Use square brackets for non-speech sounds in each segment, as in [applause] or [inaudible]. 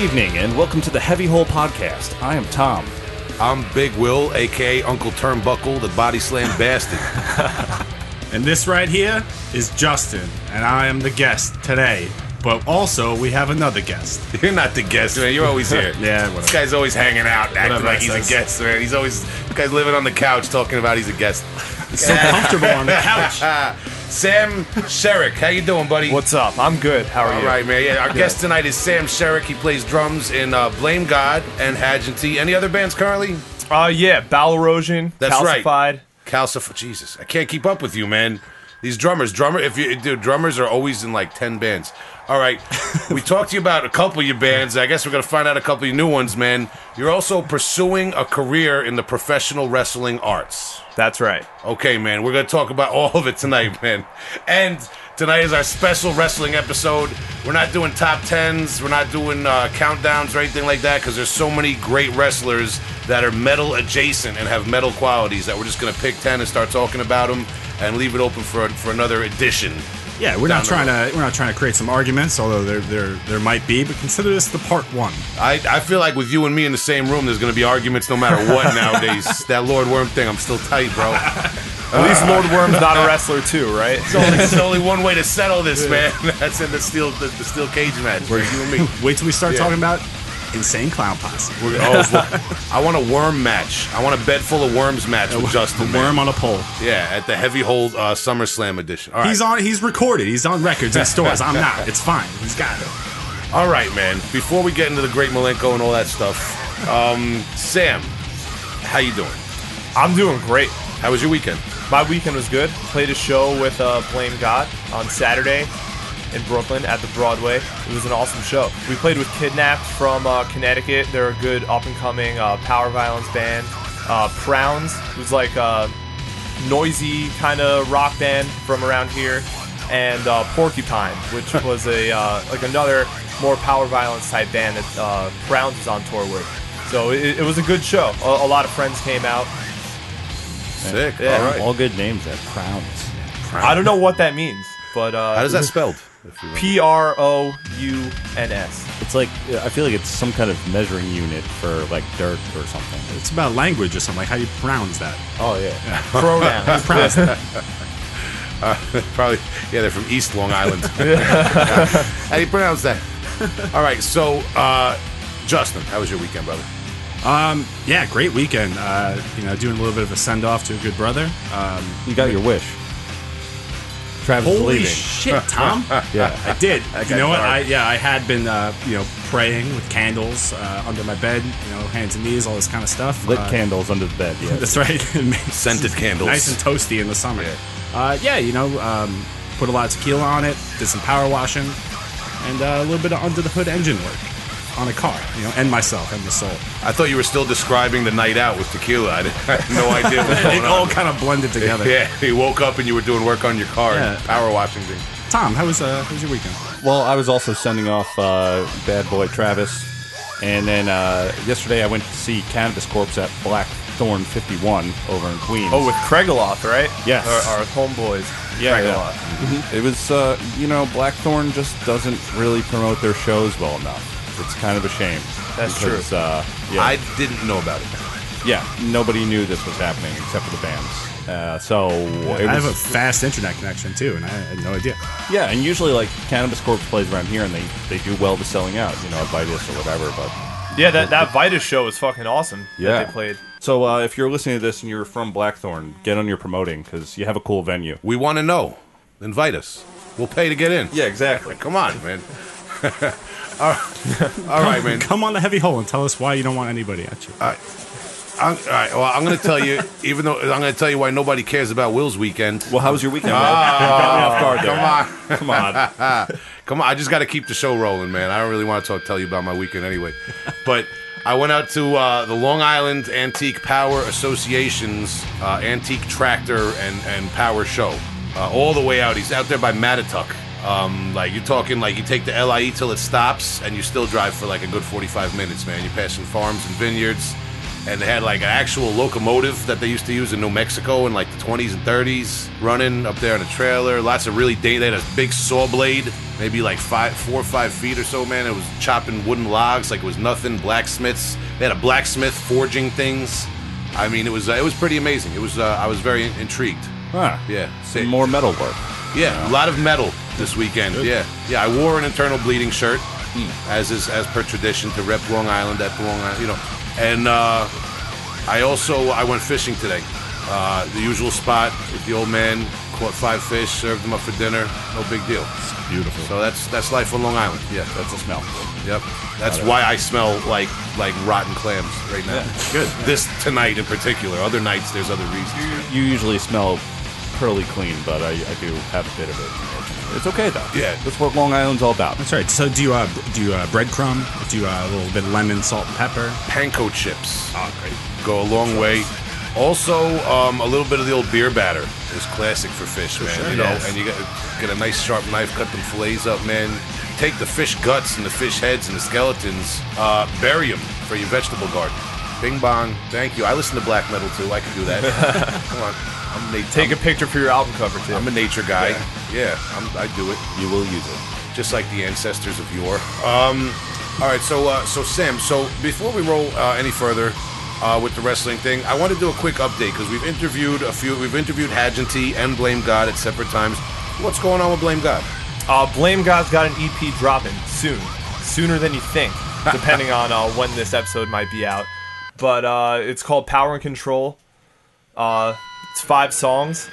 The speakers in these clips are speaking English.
Good evening, and welcome to the Heavy Hole Podcast. I am Tom. I'm Big Will, aka Uncle Turnbuckle, the body slam bastard. [laughs] And this right here is Justin, and I am the guest today. But also, we have another guest. [laughs] You're not the guest, man. You're always here. [laughs] Yeah, This guy's always hanging out, acting Whatever like he's a guest, man. He's always this guy's living on the couch talking about he's a guest. So comfortable on the couch. Sam Shereck, how you doing, buddy? What's up? I'm good. How are All you? right, man. Yeah, our guest tonight is Sam Shereck. He plays drums in uh, Blame God and Haagenti. Any other bands currently? Uh, yeah, Bowel Erosion, That's right. Calcified. Calcif. Jesus, I can't keep up with you, man. These drummers, drummer, if you dude, drummers are always in like ten bands. All right, we talked to you about a couple of your bands. I guess we're gonna find out a couple of your new ones, man. You're also pursuing a career in the professional wrestling arts. That's right. Okay, man, we're gonna talk about all of it tonight, man. And tonight is our special wrestling episode. We're not doing top tens, we're not doing uh, countdowns or anything like that, because there's so many great wrestlers that are metal adjacent and have metal qualities that we're just gonna pick ten and start talking about them and leave it open for for another edition. Yeah, we're not the trying to we're not trying to create some arguments, although there there there might be. But consider this the part one. I, I feel like with you and me in the same room, there's gonna be arguments no matter what [laughs] nowadays. that Lord Worm thing, I'm still tight, bro. At least Lord Worm's not a wrestler too, right? It's only, it's only [laughs] one way to settle this, man. [laughs] That's in the steel the, the steel cage match. Where you and me. Wait till we start Yeah. talking about insane clown posse. We're, [laughs] oh, well, I want a worm match. I want a bed full of worms match with Justin. A man. worm on a pole. Yeah, at the Heavy Hole uh, SummerSlam edition. All right. He's on. He's recorded. He's on records in stores. I'm not. It's fine. He's got it. All right, man. Before we get into the Great Malenko and all that stuff, um, Sam, how you doing? I'm doing great. How was your weekend? My weekend was good. Played a show with uh, Blame God on Saturday in Brooklyn at the Broadway. It was an awesome show. We played with Kidnapped from uh, Connecticut. They're a good up and coming uh, power violence band. Uh, Prouns, who's like a noisy kind of rock band from around here, and uh, Porcupine, which [laughs] was a uh, like another more power violence type band that uh, Prouns was on tour with. So it, it was a good show. A, a lot of friends came out. Sick. Yeah. All right. All good names at Crowns. I don't know what that means, but uh, How does that spelled? If you remember? P R O U N S. It's like I feel like it's some kind of measuring unit for like dirt or something. It's about language or something. Like how you pronounce that. oh yeah. [laughs] Pronouns. [laughs] Pronounce that. [laughs] Probably. Yeah, they're from East Long Island. how do you pronounce that? All right. So, uh, Justin, how was your weekend, brother? Um, yeah, great weekend. Uh, you know, doing a little bit of a send off to a good brother. Um, You got your wish. Travis holy leaving. shit, Tom! [laughs] yeah. I did. You know what? dark. I yeah, I had been uh, you know praying with candles uh, under my bed, you know, hands and knees, all this kind of stuff. Lit Uh, candles under the bed. Yeah. [laughs] That's right. [laughs] Scented candles. nice and toasty in the summer. Yeah. Uh, yeah, you know, um, put a lot of tequila on it, did some power washing, and uh, a little bit of under the hood engine work on a car. You know, and myself and the soul. I thought you were still describing the night out with tequila. I, had no idea what was [laughs] It going all on. kind of blended together. [laughs] Yeah, you woke up and you were doing work on your car and Yeah. power washing thing. Tom, how was uh, how was your weekend? Well, I was also sending off uh, Bad Boy Travis, and then uh, yesterday I went to see Cannabis Corpse at Blackthorn 51 over in Queens. Oh, with Craigaloth, right? Yes. Our, our homeboys. Yeah, yeah. Craigaloth. It was, uh, you know, Blackthorn just doesn't really promote their shows well enough. It's kind of a shame. That's because, Uh, yeah, I didn't know about it. yeah, nobody knew this was happening except for the bands. Uh, so it I have a fast internet connection too, and I had no idea. yeah, and usually like Cannabis Corpse plays around here, and they they do well to selling out, you know, at Vitus or whatever. But Yeah, that, that Vitus show was fucking awesome. Yeah. That they played. so uh, if you're listening to this and you're from Blackthorn, get on your promoting because you have a cool venue. We want to know. Invite us. We'll pay to get in. Yeah, exactly. Come on, man. [laughs] all all right, [laughs] man. Come on the heavy hole and tell us why you don't want anybody at you. I'm, all right. Well, I'm going to tell you, [laughs] even though I'm going to tell you why nobody cares about Will's weekend. Well, how was your weekend? man? [laughs] Caught me off guard there. Come on. Come on. Come on, I just got to keep the show rolling, man. I don't really want to talk, tell you about my weekend anyway. but I went out to uh, the Long Island Antique Power Association's uh, antique tractor and, and power show. Uh, all the way out. He's out there by Mattituck. Um, like you're talking like you take the LIE till it stops and you still drive for like a good 45 minutes, man. You're passing farms and vineyards. And they had like an actual locomotive that they used to use in New Mexico in like the 20s and 30s, running up there on a trailer. Lots of really, da- they had a big saw blade maybe like five, four or five feet or so, man. It was chopping wooden logs like it was nothing. Blacksmiths. They had a blacksmith forging things. I mean, it was uh, it was pretty amazing. It was uh, I was very intrigued. Huh. Yeah. Some more metal work. Yeah, a lot of metal this weekend. Yeah, yeah. I wore an internal bleeding shirt, as is as per tradition to rep Long Island at Long Island, you know. And uh, I also I went fishing today. Uh, the usual spot with the old man. Caught five fish, served them up for dinner. No big deal. It's Beautiful. So that's that's life on Long Island. Yeah, That's a smell. yep. That's why I smell like like rotten clams right now. Good. [laughs] This tonight in particular. Other nights there's other reasons. You usually smell pearly clean, but I, I do have a bit of it. It's okay though. Yeah. That's what Long Island's all about. That's right. So do you uh, do you uh, breadcrumb? Do you uh, a little bit of lemon, salt, and pepper? Panko chips. Oh, great. go a long way. Also, um, a little bit of the old beer batter is classic for fish, man. sure, you know, yes. and you get get a nice sharp knife, cut them fillets up, man. Take the fish guts and the fish heads and the skeletons, uh, bury them for your vegetable garden. Bing bong, thank you. I listen to black metal too. I can do that. [laughs] Come on, I'm Take I'm, a picture for your album cover too. I'm a nature guy. Yeah, I'm, I do it You will use it. just like the ancestors of yore. Um, all right, so uh, so Sam, so before we roll uh, any further uh, with the wrestling thing, I want to do a quick update because we've interviewed a few. We've interviewed Haagenti and Blame God at separate times. What's going on with Blame God? Uh, Blame God's got an EP dropping soon, sooner than you think, [laughs] depending on uh, when this episode might be out. But uh, it's called Power and Control. Uh, it's five songs.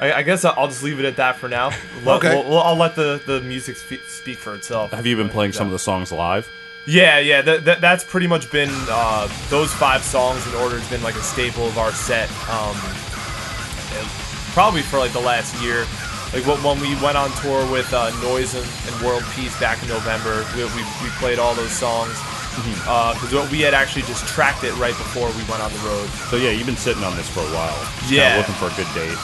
I, I guess I'll just leave it at that for now. Let- Okay. we'll- we'll- I'll let the, the music spe- speak for itself. Have you been playing some of the songs live? Yeah, yeah, that, that, that's pretty much been uh, those five songs in order has been like a staple of our set. Um, probably for like the last year. Like when we went on tour with uh, Noise and, and World Peace back in November, we, we, we played all those songs because we had actually just tracked it right before we went on the road. So yeah, you've been sitting on this for a while. Just Yeah. Looking for a good date.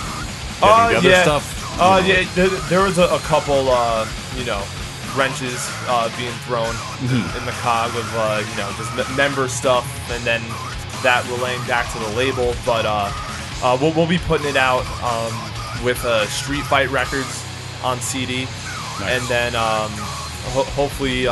Uh, the other yeah. stuff. Uh, yeah, there, there was a, a couple, uh, you know, wrenches uh, being thrown Mm-hmm. in the cog of, uh, you know, just m- member stuff, and then that relaying back to the label. But uh, uh, we'll, we'll be putting it out um, with uh, Street Fight Records on CD, and then um, ho- hopefully.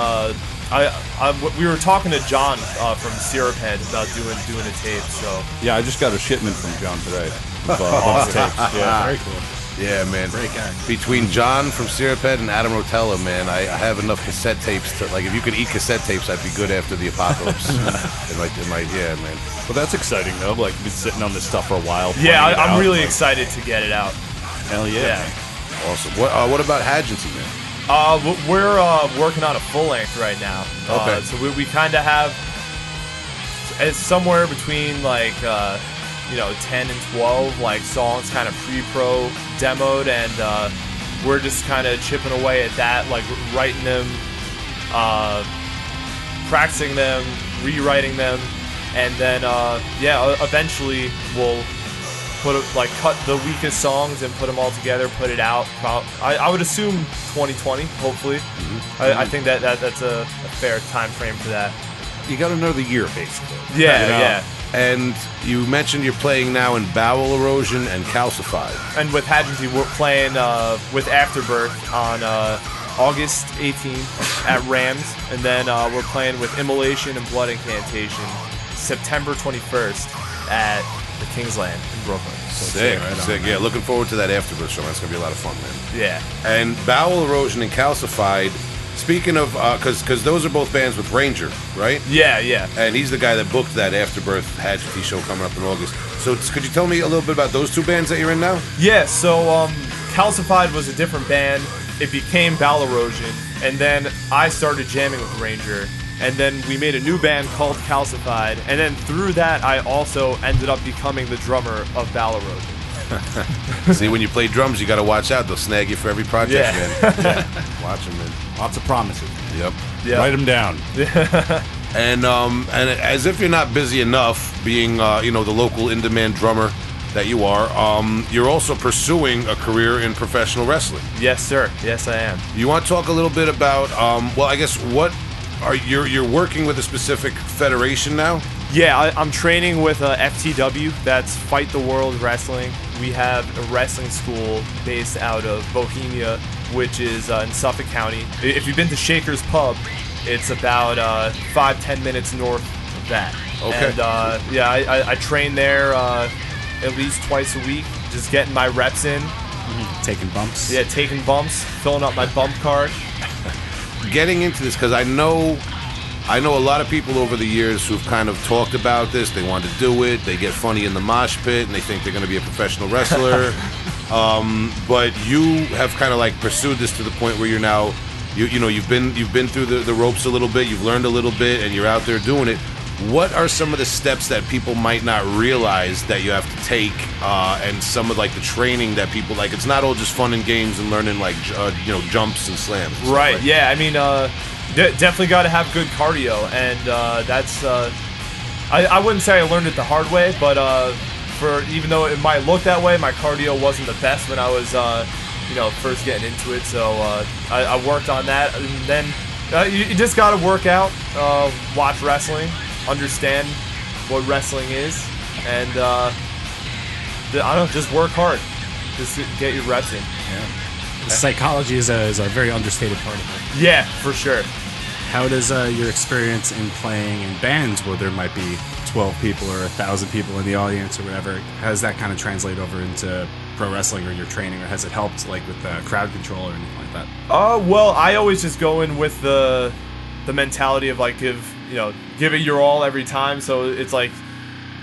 I, I, we were talking to John uh, from Syrup Head about doing doing a tape, so Yeah, I just got a shipment from John today. [laughs] Of, uh, bonus tapes. Yeah. Very cool. Yeah, man. Great guy. Between John from Syruphead and Adam Rotella, man, I, I have enough cassette tapes to like. If you could eat cassette tapes, I'd be good after the apocalypse. [laughs] it might, it might, yeah, man. Well, that's exciting though. Like you've been sitting on this stuff for a while. yeah, I, I'm out, really like, excited to get it out. Hell yeah. Yeah. Awesome. What, uh, what about Haagenti, man? Uh, we're uh, working on a full length right now. Uh, Okay. so we, we kind of have it's somewhere between like uh, you know 10 and 12 like songs kind of pre-pro demoed and uh, we're just kind of chipping away at that like writing them uh, practicing them rewriting them and then uh, yeah eventually we'll put it, like cut the weakest songs and put them all together, put it out. Pro- I, I would assume 2020, hopefully. I, I think that, that that's a, a fair time frame for that. You got another year basically. Yeah, You know? yeah. And you mentioned you're playing now in Bowel Erosion and Calcified. And with Haagenti, we're playing uh, with Afterbirth on uh, August 18th at Rams, and then uh, we're playing with Immolation and Blood Incantation September 21st at Kingsland in Brooklyn. Sick, right sick. man. Yeah, looking forward to that Afterbirth show. That's gonna be a lot of fun, man. Yeah. And Bowel Erosion and Calcified. Speaking of, because because those are both bands with Ranger, right? Yeah, yeah. And he's the guy that booked that Afterbirth Haagenti show coming up in August. So could you tell me a little bit about those two bands that you're in now? Yeah, so um, Calcified was a different band. It became Bowel Erosion, and then I started jamming with Ranger, and then we made a new band called Calcified, and then through that, I also ended up becoming the drummer of Bowel [laughs] See, when you play drums, you got to watch out. They'll snag you for every project, Yeah. man. [laughs] yeah. Watch them, man. Lots of promises. Yep. Yeah. Write them down. [laughs] And um, and as if you're not busy enough, being uh, you know the local in-demand drummer that you are, um, you're also pursuing a career in professional wrestling. Yes, sir. Yes, I am. You want to talk a little bit about? Um, well, I guess what are you you're working with a specific federation now? Yeah, I, I'm training with uh, FTW. That's Fight the World Wrestling. We have a wrestling school based out of Bohemia which is uh, in Suffolk County. If you've been to Shaker's Pub, it's about uh, five ten minutes north of that. Okay. And uh, yeah, I, I, I train there uh, at least twice a week, just getting my reps in. Taking bumps. Yeah, taking bumps, filling up my bump card. [laughs] getting into this because I know I know a lot of people over the years who've kind of talked about this. They want to do it. They get funny in the mosh pit and they think they're going to be a professional wrestler. [laughs] um, but you have kind of like pursued this to the point where you're now, you you know, you've been you've been through the, the ropes a little bit. You've learned a little bit, and you're out there doing it. What are some of the steps that people might not realize that you have to take, uh, and some of like the training that people like? It's not all just fun and games and learning like uh, you know jumps and slams. and Right. like Yeah. I mean, uh, de- definitely got to have good cardio, and uh, that's. Uh, I, I wouldn't say I learned it the hard way, but uh, for even though it might look that way, my cardio wasn't the best when I was, uh, you know, first getting into it. So uh, I, I worked on that, and then uh, you, you just got to work out, uh, watch wrestling, understand what wrestling is, and uh, the- I don't know, just work hard, just get your reps in. Psychology is a, is a very understated part of it. Yeah, for sure. How does uh, your experience in playing in bands where there might be 12 people or 1,000 people in the audience or whatever, how does that kind of translate over into pro wrestling or your training? Or has it helped like with uh, crowd control or anything like that? Uh, well, I always just go in with the the mentality of like give you know give it your all every time. So it's like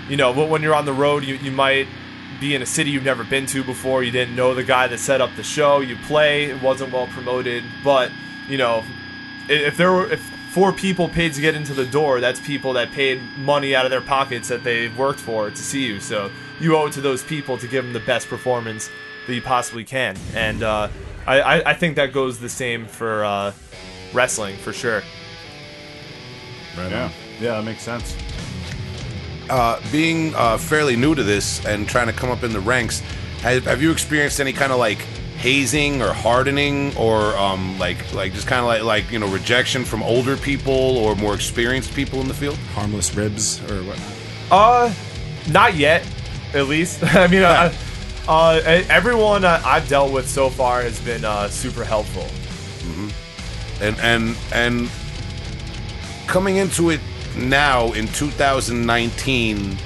you know wh- when you're on the road, you you might be in a city you've never been to before. You didn't know the guy that set up the show. You play, it wasn't well promoted, but you know if there were if four people paid to get into the door, that's people that paid money out of their pockets that they worked for to see you. So you owe it to those people to give them the best performance that you possibly can. And uh, I, I, I think that goes the same for uh, wrestling for sure. Right Yeah, yeah, that makes sense. uh, being uh, fairly new to this and trying to come up in the ranks, have, have you experienced any kind of like hazing or hardening or um, like like just kind of like like you know rejection from older people or more experienced people in the field? Harmless ribs or whatnot? Uh, not yet, at least. [laughs] I mean, uh, uh, everyone uh, I've dealt with so far has been uh, super helpful. and and and coming into it now in 2019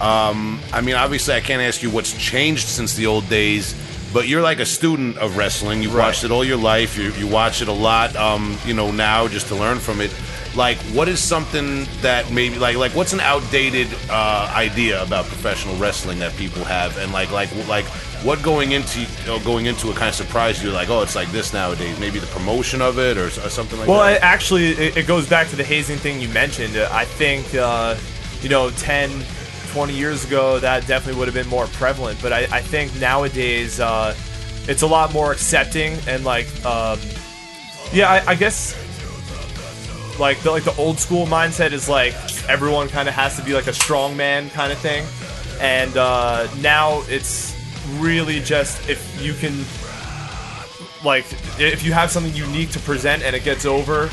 um i mean obviously i can't ask you what's changed since the old days but you're like a student of wrestling. You've Right. watched it all your life. You, you watch it a lot um you know now just to learn from it like what is something that maybe like like what's an outdated uh idea about professional wrestling that people have and like like like what going into you know, going into it kind of surprised you like oh it's like this nowadays maybe the promotion of it or, or something like that? Well, that it, actually, it, it goes back to the hazing thing you mentioned. Uh, I think, uh, you know, 10, 20 years ago, that definitely would have been more prevalent. But I, I think nowadays, uh, it's a lot more accepting and like, um, yeah, I, I guess. Like the like the old school mindset is like everyone kind of has to be like a strong man kind of thing, and uh, now it's really just if you can like if you have something unique to present and it gets over,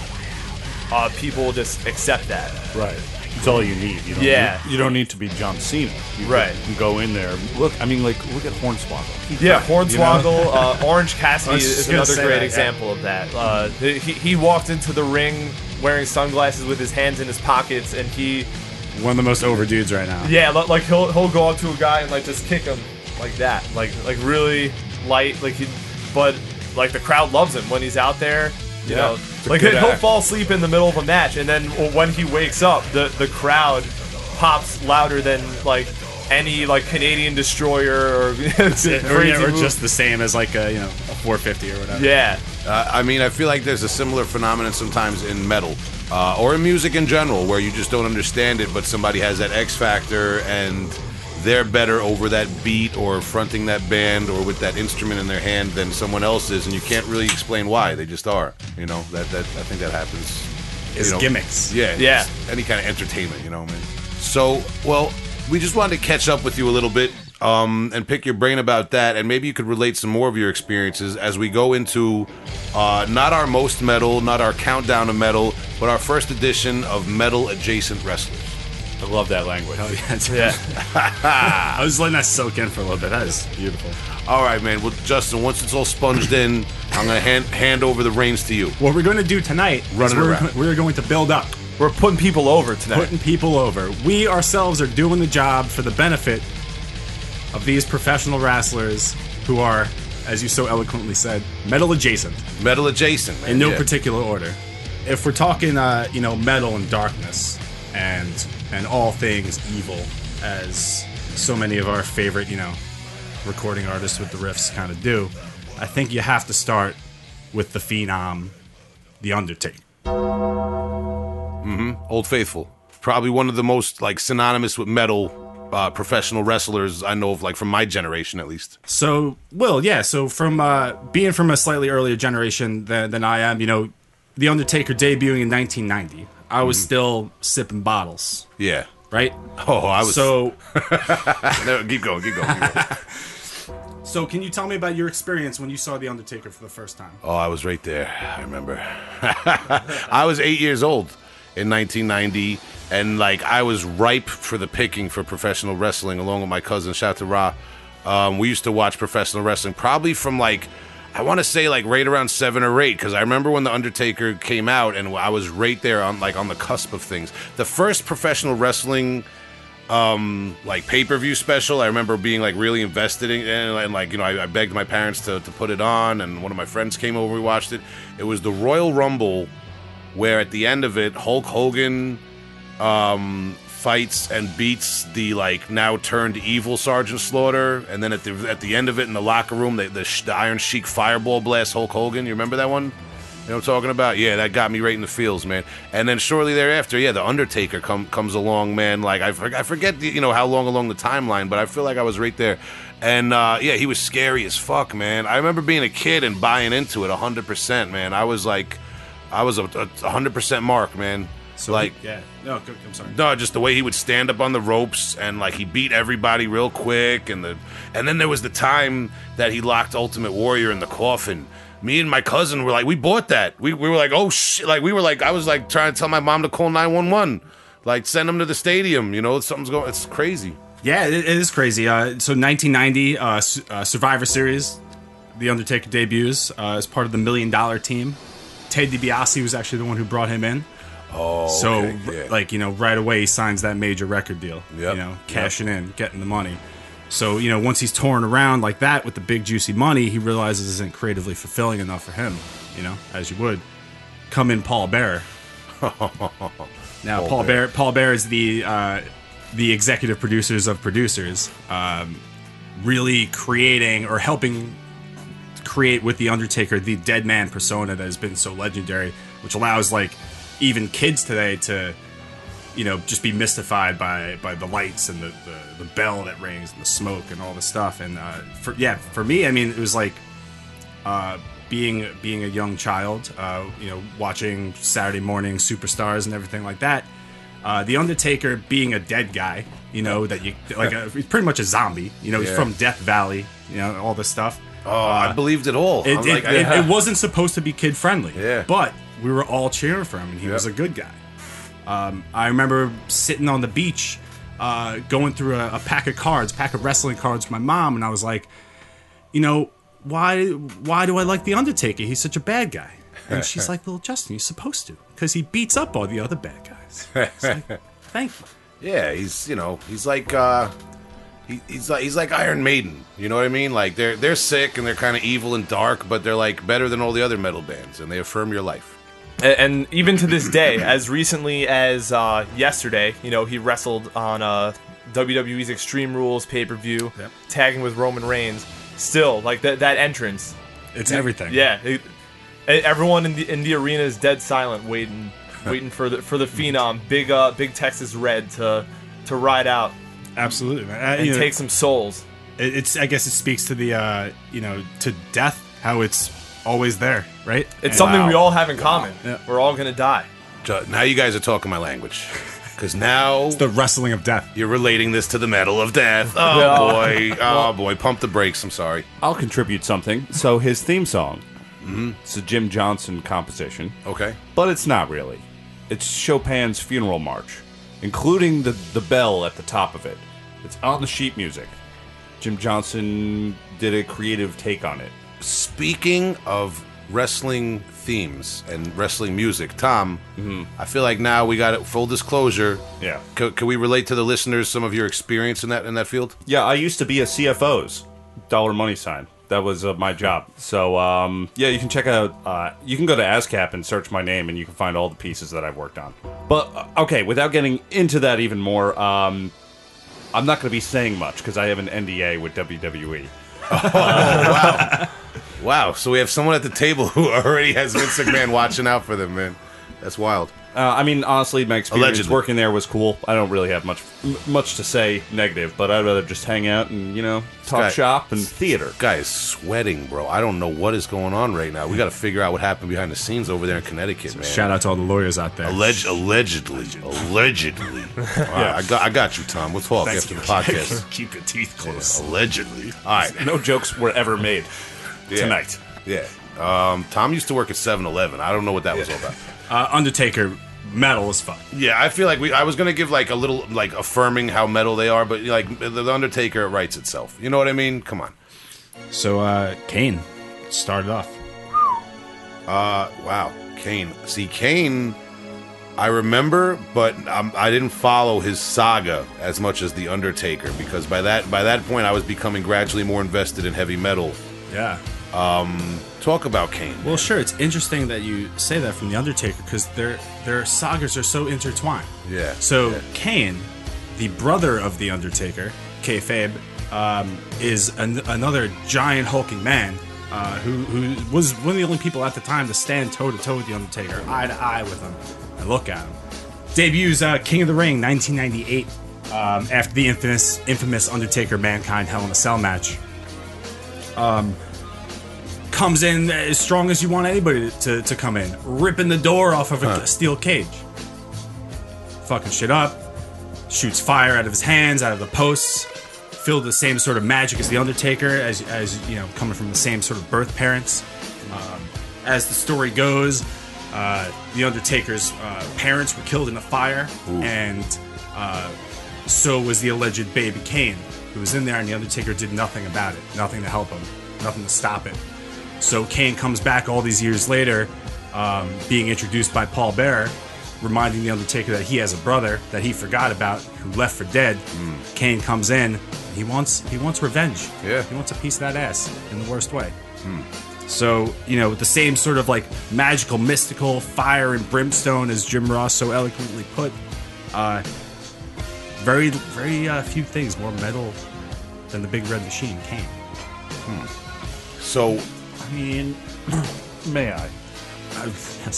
uh, people just accept that. Right. It's all you need. You don't Yeah. Need, you don't need to be John Cena. You Right. Can go in there. Look, I mean, like, look at Hornswoggle. Yeah, great, you know? Hornswoggle, [laughs] uh, Orange Cassidy is another great that, yeah. example of that. Uh, he, he walked into the ring wearing sunglasses with his hands in his pockets, and he, One of the most over dudes right now. yeah, like he'll he'll go up to a guy and like just kick him like that, like like really light, like he, but like the crowd loves him when he's out there. You Yeah, know, like he'll act. fall asleep in the middle of a match, and then when he wakes up, the the crowd pops louder than like any like Canadian destroyer or [laughs] or, yeah, or just the same as like a you know a 450 or whatever. yeah. Uh, I mean, I feel like there's a similar phenomenon sometimes in metal uh, or in music in general, where you just don't understand it, but somebody has that X factor and they're better over that beat or fronting that band or with that instrument in their hand than someone else is, and you can't really explain why. They just are. You know, that that I think that happens. It's you know, gimmicks. Yeah, Yeah. any kind of entertainment, you know, what I man. So, well, we just wanted to catch up with you a little bit um, and pick your brain about that, and maybe you could relate some more of your experiences as we go into uh, not our most metal, not our countdown of metal, but our first edition of metal adjacent wrestlers. I love that language. Oh, yeah, it's- Yeah. [laughs] I was letting that soak in for a little bit. That is beautiful. All right, man. Well, Justin, once it's all sponged in, I'm gonna hand hand over the reins to you. What we're going to do tonight Run is it we're, around. we're going to build up, We're putting people over tonight. putting people over. We ourselves are doing the job for the benefit of these professional wrestlers who are, as you so eloquently said, metal adjacent Metal adjacent, man. in no Yeah. particular order. If we're talking, uh, you know, metal and darkness and and all things evil, as so many of our favorite, you know, recording artists with the riffs kind of do, I think you have to start with the phenom, the Undertaker. Old Faithful. Probably one of the most like synonymous with metal uh, professional wrestlers I know of, like from my generation at least. So, Will, yeah. So, from uh, being from a slightly earlier generation than, than I am, you know, The Undertaker debuting in 1990, I was still sipping bottles, Yeah. right? Oh, I was. So, [laughs] No, keep going, keep going. Keep going. [laughs] so can you tell me about your experience when you saw The Undertaker for the first time? oh, I was right there. I remember. [laughs] I was eight years old in 1990, and like I was ripe for the picking for professional wrestling, along with my cousin Shata Ra. Um, we used to watch professional wrestling probably from like. I want to say like right around seven or eight because I remember when the Undertaker came out and I was right there on like on the cusp of things. The first professional wrestling like pay per view special. I remember being like really invested in and, and like you know, I, I begged my parents to, to put it on, and one of my friends came over. We watched it. It was the Royal Rumble, where at the end of it, Hulk Hogan um, fights and beats the like now turned evil Sergeant Slaughter, and then at the at the end of it in the locker room, they, the, the Iron Sheik fireball blast Hulk Hogan. You remember that one? You know what I'm talking about? Yeah, that got me right in the feels, man. And then shortly thereafter, yeah, the Undertaker come, comes along, man. Like I, for, I forget, the, you know, how long along the timeline, but I feel like I was right there. And uh, yeah, he was scary as fuck, man. I remember being a kid and buying into it 100%, man. I was like, I was a, a 100% mark, man. So, like, yeah. No, I'm sorry. no, just the way he would stand up on the ropes and like he beat everybody real quick and the and then there was the time that he locked Ultimate Warrior in the coffin. Me and my cousin were like, we bought that. We, we were like, oh shit! Like we were like, I was like trying to tell my mom to call nine one one, like send him to the stadium. You know, something's going. It's crazy. Yeah, it, it is crazy. Uh, so 1990 uh, uh, Survivor Series, The Undertaker debuts uh, as part of the Million Dollar Team. Ted DiBiase was actually the one who brought him in. Oh, So, okay, yeah. like you know, right away he signs that major record deal. Yep, You know, cashing in, getting the money. So you know, once he's touring around like that with the big juicy money, he realizes it isn't creatively fulfilling enough for him. You know, as you would. Come in, Paul Bear. [laughs] now, Paul, Bear. Paul Bear is the uh, the executive producers of producers, um, really creating or helping create with the Undertaker the dead man persona that has been so legendary, which allows like even kids today to you know just be mystified by by the lights and the the, the bell that rings and the smoke and all the stuff. And uh, for yeah, for me, I mean, it was like uh, being being a young child, uh, you know, watching Saturday morning superstars and everything like that. Uh, the Undertaker being a dead guy, you know, that you like, [laughs] a, he's pretty much a zombie. You know, he's from Death Valley, you know, all this stuff. Oh, I believed it all. It, I'm it, like, it, wasn't supposed to be kid friendly. Yeah. But we were all cheering for him, and he was a Yep. good guy. Um, I remember sitting on the beach, uh, going through a, a pack of cards, pack of wrestling cards with my mom, and I was like, you know, why why do I like the Undertaker? He's such a bad guy. And she's like, well, Justin, you're supposed to, because he beats up all the other bad guys. It's like, [laughs] Thank you. Yeah, he's you know he's like uh, he, he's like he's like Iron Maiden. You know what I mean? Like they're they're sick and they're kind of evil and dark, but they're like better than all the other metal bands, and they affirm your life. And, and even to this day, [clears throat] as recently as uh, yesterday, you know, he wrestled on uh, WWE's Extreme Rules pay per view, Yep. tagging with Roman Reigns. Still, like that that entrance, It's everything. yeah. it- everyone in the in the arena is dead silent, waiting, [laughs] waiting for the for the phenom, big uh, big Texas Red to to ride out absolutely. man. Uh, and you know, take some souls. it- it's I guess it speaks to the uh, you know to death how it's always there, right? It's And- something Wow. we all have in common. Yeah. We're all gonna die. Now you guys are talking my language, [laughs] because now the wrestling of death. you're relating this to the metal of death. Oh Yeah. boy, [laughs] oh boy, pump the brakes. I'm sorry. I'll contribute something. So his theme song, it's a Jim Johnson composition, Okay, but it's not really. It's Chopin's funeral march. Including the the bell at the top of it. It's on the sheet music. Jim Johnson did a creative take on it. Speaking of wrestling themes and wrestling music, Tom, mm-hmm. I feel like now we got it. Full disclosure. Yeah. C- can we relate to the listeners some of your experience in that in that field? Yeah, I used to be a CFO's dollar money sign. That was uh, my job. So um, yeah, you can check out. Uh, you can go to ASCAP and search my name, and you can find all the pieces that I've worked on. But uh, okay, without getting into that even more, um, I'm not going to be saying much because I have an NDA with. WWE. [laughs] Wow. Wow. So we have someone at the table who [laughs] already has Vince McMahon watching out for them, man. That's wild. Uh, I mean, honestly, my experience Allegedly. working there was cool. I don't really have much m- much to say negative, but I'd rather just hang out and you know talk Guy- shop and theater. Guy is sweating, bro. I don't know what is going on right now. We got to figure out what happened behind the scenes over there in Connecticut, man. Shout out to all the lawyers out there. Alleg- allegedly, allegedly. [laughs] All right, I got, I got you, Tom. We'll talk after the podcast. [laughs] Keep your teeth close. allegedly. All right. No jokes were ever made Yeah. tonight. Yeah. Um, Tom used to work at 7-Eleven. I don't know what that was all about. Uh, Undertaker, metal as fuck. Yeah, I feel like we. I was gonna give like a little like affirming how metal they are, but like the Undertaker writes itself. You know what I mean? Come on. So, uh, Kane started off. Uh, wow, Kane. See, Kane, I remember, but um, I didn't follow his saga as much as the Undertaker because by that by that point I was becoming gradually more invested in heavy metal. Yeah. Talk about Kane. Well, sure. It's interesting that you say that from the Undertaker because their their sagas are so intertwined. Yeah. So Kane, the brother of the Undertaker, kayfabe, um, is an, another giant hulking man uh, who who was one of the only people at the time to stand toe to toe with the Undertaker, eye to eye with him, and look at him. Debuts uh, King of the Ring, 1998, um, after the infamous infamous Undertaker Mankind Hell in a Cell match comes in as strong as you want anybody to, to come in, ripping the door off of a steel cage. Fucking shit up, shoots fire out of his hands, out of the posts, filled with the same sort of magic as The Undertaker, as, as you know, coming from the same sort of birth parents. Um, as the story goes, uh, The Undertaker's uh, parents were killed in a fire, and uh, so was the alleged baby Kane, who was in there, and The Undertaker did nothing about it, nothing to help him, nothing to stop it. So Kane comes back all these years later, um, being introduced by Paul Bearer, reminding the Undertaker that he has a brother that he forgot about, who left for dead. Kane comes in, and he wants he wants revenge. Yeah. he wants a piece of that ass in the worst way. So you know, the same sort of like magical, mystical fire and brimstone, as Jim Ross so eloquently put. Uh, very, very uh, few things more metal than the Big Red Machine. Kane. So I mean, [clears throat] may I? Uh.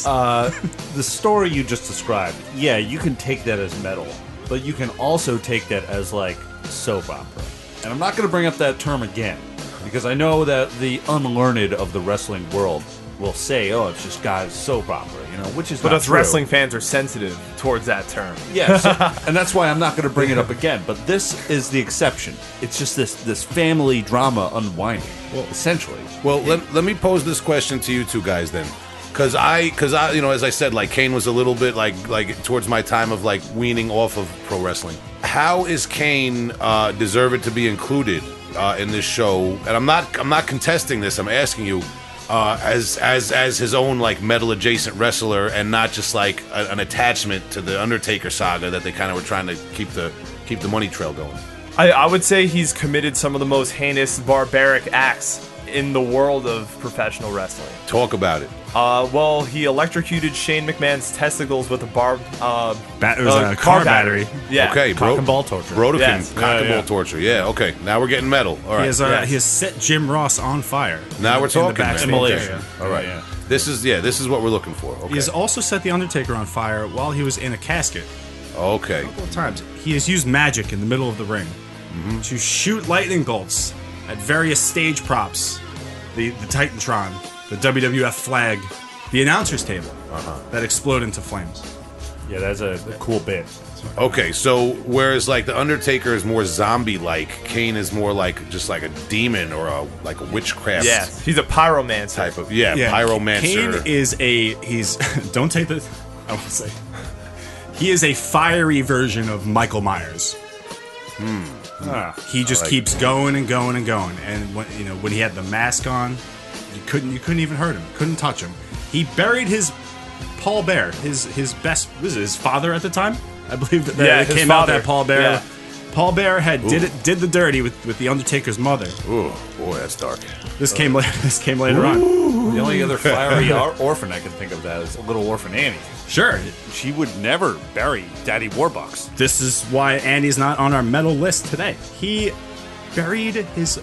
Uh, the story you just described, yeah, you can take that as metal, but you can also take that as like soap opera. And I'm not going to bring up that term again because I know that the unlearned of the wrestling world will say, "Oh, it's just guys soap opera," you know, which is But not us true. wrestling fans are sensitive towards that term. Yes, [laughs] and that's why I'm not going to bring it up again. But this is the exception. It's just this this family drama unwinding, well, essentially. Well, let, let me pose this question to you two guys then, because I, because I, you know, as I said, like Kane was a little bit like like towards my time of like weaning off of pro wrestling. How is Kane uh, deserved to be included uh, in this show? And I'm not I'm not contesting this. I'm asking you. Uh, as as as his own like metal adjacent wrestler, and not just like a, an attachment to the Undertaker saga that they kind of were trying to keep the keep the money trail going. I, I would say he's committed some of the most heinous, barbaric acts in the world of professional wrestling. Talk about it. Uh, well, he electrocuted Shane McMahon's testicles with a barbed uh, Ba- it was uh, a car battery. Yeah. Okay, Cock and ball torture. Brodekin, Yes. cock Yeah, and yeah. ball torture. Yeah, okay. Now we're getting metal. All right. He has, uh, Yes. he has set Jim Ross on fire. Now in we're the- in the talking, man. backstage Immolation. All right. Yeah, yeah. This is yeah. This is what we're looking for. Okay. He has also set the Undertaker on fire while he was in a casket. okay. A couple of times. He has used magic in the middle of the ring Mm-hmm. to shoot lightning bolts at various stage props, the the Titantron, the WWF flag, the announcers table Uh-huh. that explode into flames. Yeah, that's a, a cool bit. Okay. So whereas like the Undertaker is more zombie-like, Kane is more like just like a demon or a like a witchcraft Yeah, He's a pyromancer. type of yeah, pyromancer. Kane is a he's [laughs] don't take the I won't say He is a fiery version of Michael Myers. Ah, He just like keeps going and going and going. And when you know when he had the mask on, you couldn't you couldn't even hurt him, couldn't touch him. He buried his Paul Bear, his his best was it his father at the time. I believe that, that Yeah, it his came out father. that Paul Bear. Yeah. Paul Bear had did it did the dirty with, with the Undertaker's mother. Ooh, boy, that's dark. This came later. [laughs] This came later on. the only other fiery [laughs] orphan I can think of that is a Little Orphan Annie. Sure, She would never bury Daddy Warbucks. this is why Annie's not on our metal list today. He buried his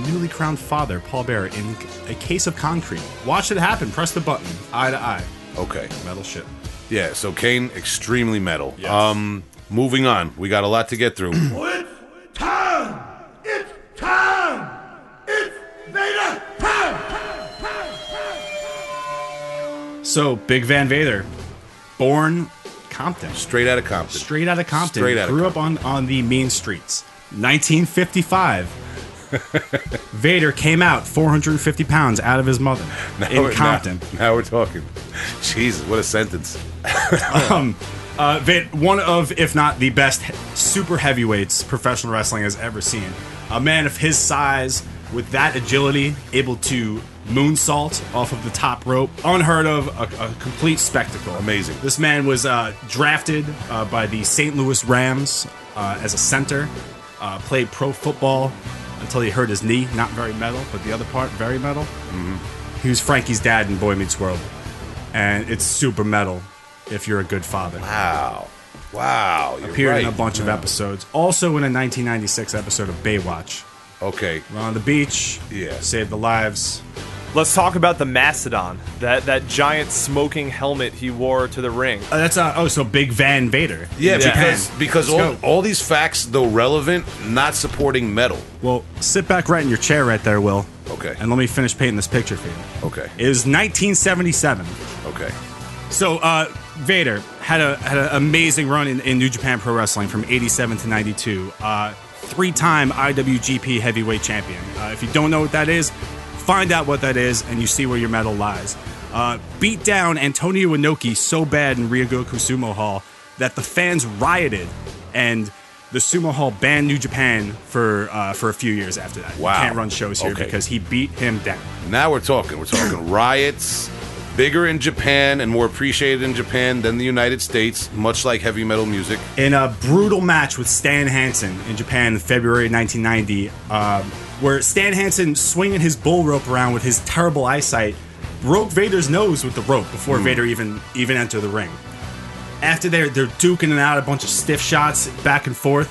newly crowned father, Paul Bear, in a case of concrete. Watch it happen. Press the button, eye to eye. Okay. Metal shit. Yeah, so Kane, extremely metal. Yes. Um, moving on. We got a lot to get through. [clears throat] It's time! It's time! It's Vader time! So, Big Van Vader, born Compton, Straight out of Compton. straight out of Compton, Straight outta grew up on, on the mean streets. 1955. [laughs] Vader came out 450 pounds out of his mother Now in Compton. Now, now we're talking. Jesus, what a sentence. [laughs] Uh, Va- one of, if not the best super heavyweights professional wrestling has ever seen. A man of his size, with that agility, able to moonsault off of the top rope, unheard of, a, a complete spectacle. Amazing. This man was uh, drafted uh, by the St. Louis Rams uh, as a center, uh, played pro football until he hurt his knee. Not very metal, but the other part, very metal. He was Frankie's dad in Boy Meets World. And it's super metal if you're a good father Wow. Wow. Appeared right. in a bunch of episodes. Also in a 1996 episode of Baywatch. Okay. We're on the beach. Yeah. Saved the lives. Let's talk about the Mastodon, that that giant smoking helmet he wore to the ring. Uh, that's uh, oh, so Big Van Vader. Yeah, Yeah. because because all, Let's go. all these facts, though relevant, not supporting metal. Well, sit back right in your chair right there, Will. Okay. And let me finish painting this picture for you. Okay. It was 1977. Okay. So uh, Vader had a had an amazing run in, in New Japan Pro Wrestling from '87 to '92. Uh, three-time IWGP Heavyweight Champion. Uh, if you don't know what that is, find out what that is, and you see where your metal lies. Uh, beat down Antonio Inoki so bad in Ryogoku Sumo Hall that the fans rioted, and the Sumo Hall banned New Japan for uh, for a few years after that. Wow. You can't run shows here Okay. because he beat him down. Now we're talking. We're talking riots. Bigger in Japan and more appreciated in Japan than the United States, much like heavy metal music. in a brutal match with Stan Hansen in Japan in February 1990, um, where Stan Hansen, swinging his bull rope around with his terrible eyesight, broke Vader's nose with the rope before Vader even even entered the ring. After they're they're duking it out a bunch of stiff shots back and forth,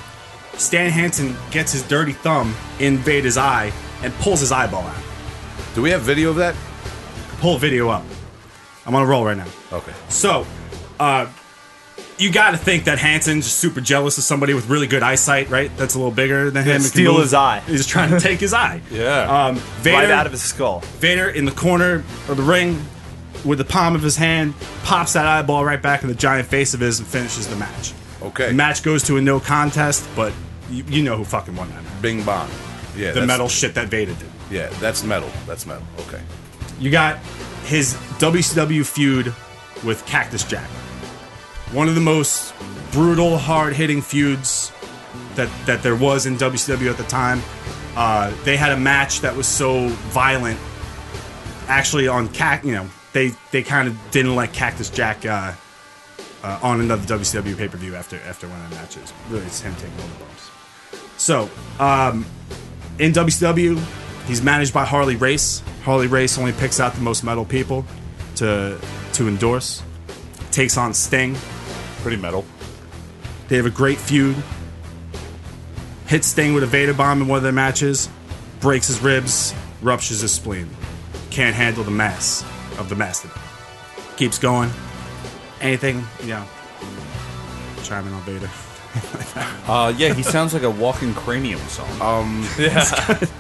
Stan Hansen gets his dirty thumb in Vader's eye and pulls his eyeball out. Do we have video of that? Pull video up. I'm on a roll right now. Okay. So, uh, you got to think that Hansen's just super jealous of somebody with really good eyesight, right? That's a little bigger than him. and can steal move. his eye. He's trying to take his eye. [laughs] Yeah. Um, Vader, Right out of his skull. Vader in the corner of the ring with the palm of his hand pops that eyeball right back in the giant face of his and finishes the match. Okay. The match goes to a no contest, but you, you know who fucking won that match. Bing bong. Yeah. The metal shit that Vader did. Yeah, that's metal. That's metal. Okay. You got his WCW feud with Cactus Jack. One of the most brutal, hard hitting feuds that, that there was in WCW at the time. Uh, they had a match that was so violent. Actually, on Cac, you know, they, they kind of didn't let Cactus Jack uh, uh, on another WCW pay per view after after one of the matches. Really, it's him taking all the bumps. So, um, in WCW, he's managed by Harley Race. Harley Race only picks out the most metal people to to endorse. Takes on Sting. Pretty metal. They have a great feud. Hits Sting with a Vader bomb in one of their matches. Breaks his ribs. Ruptures his spleen. Can't handle the mass of the Mastodon. Keeps going. Anything, you know. Chime in on Vader. [laughs] Uh, yeah, he sounds like a walking cranium song. [laughs] [laughs]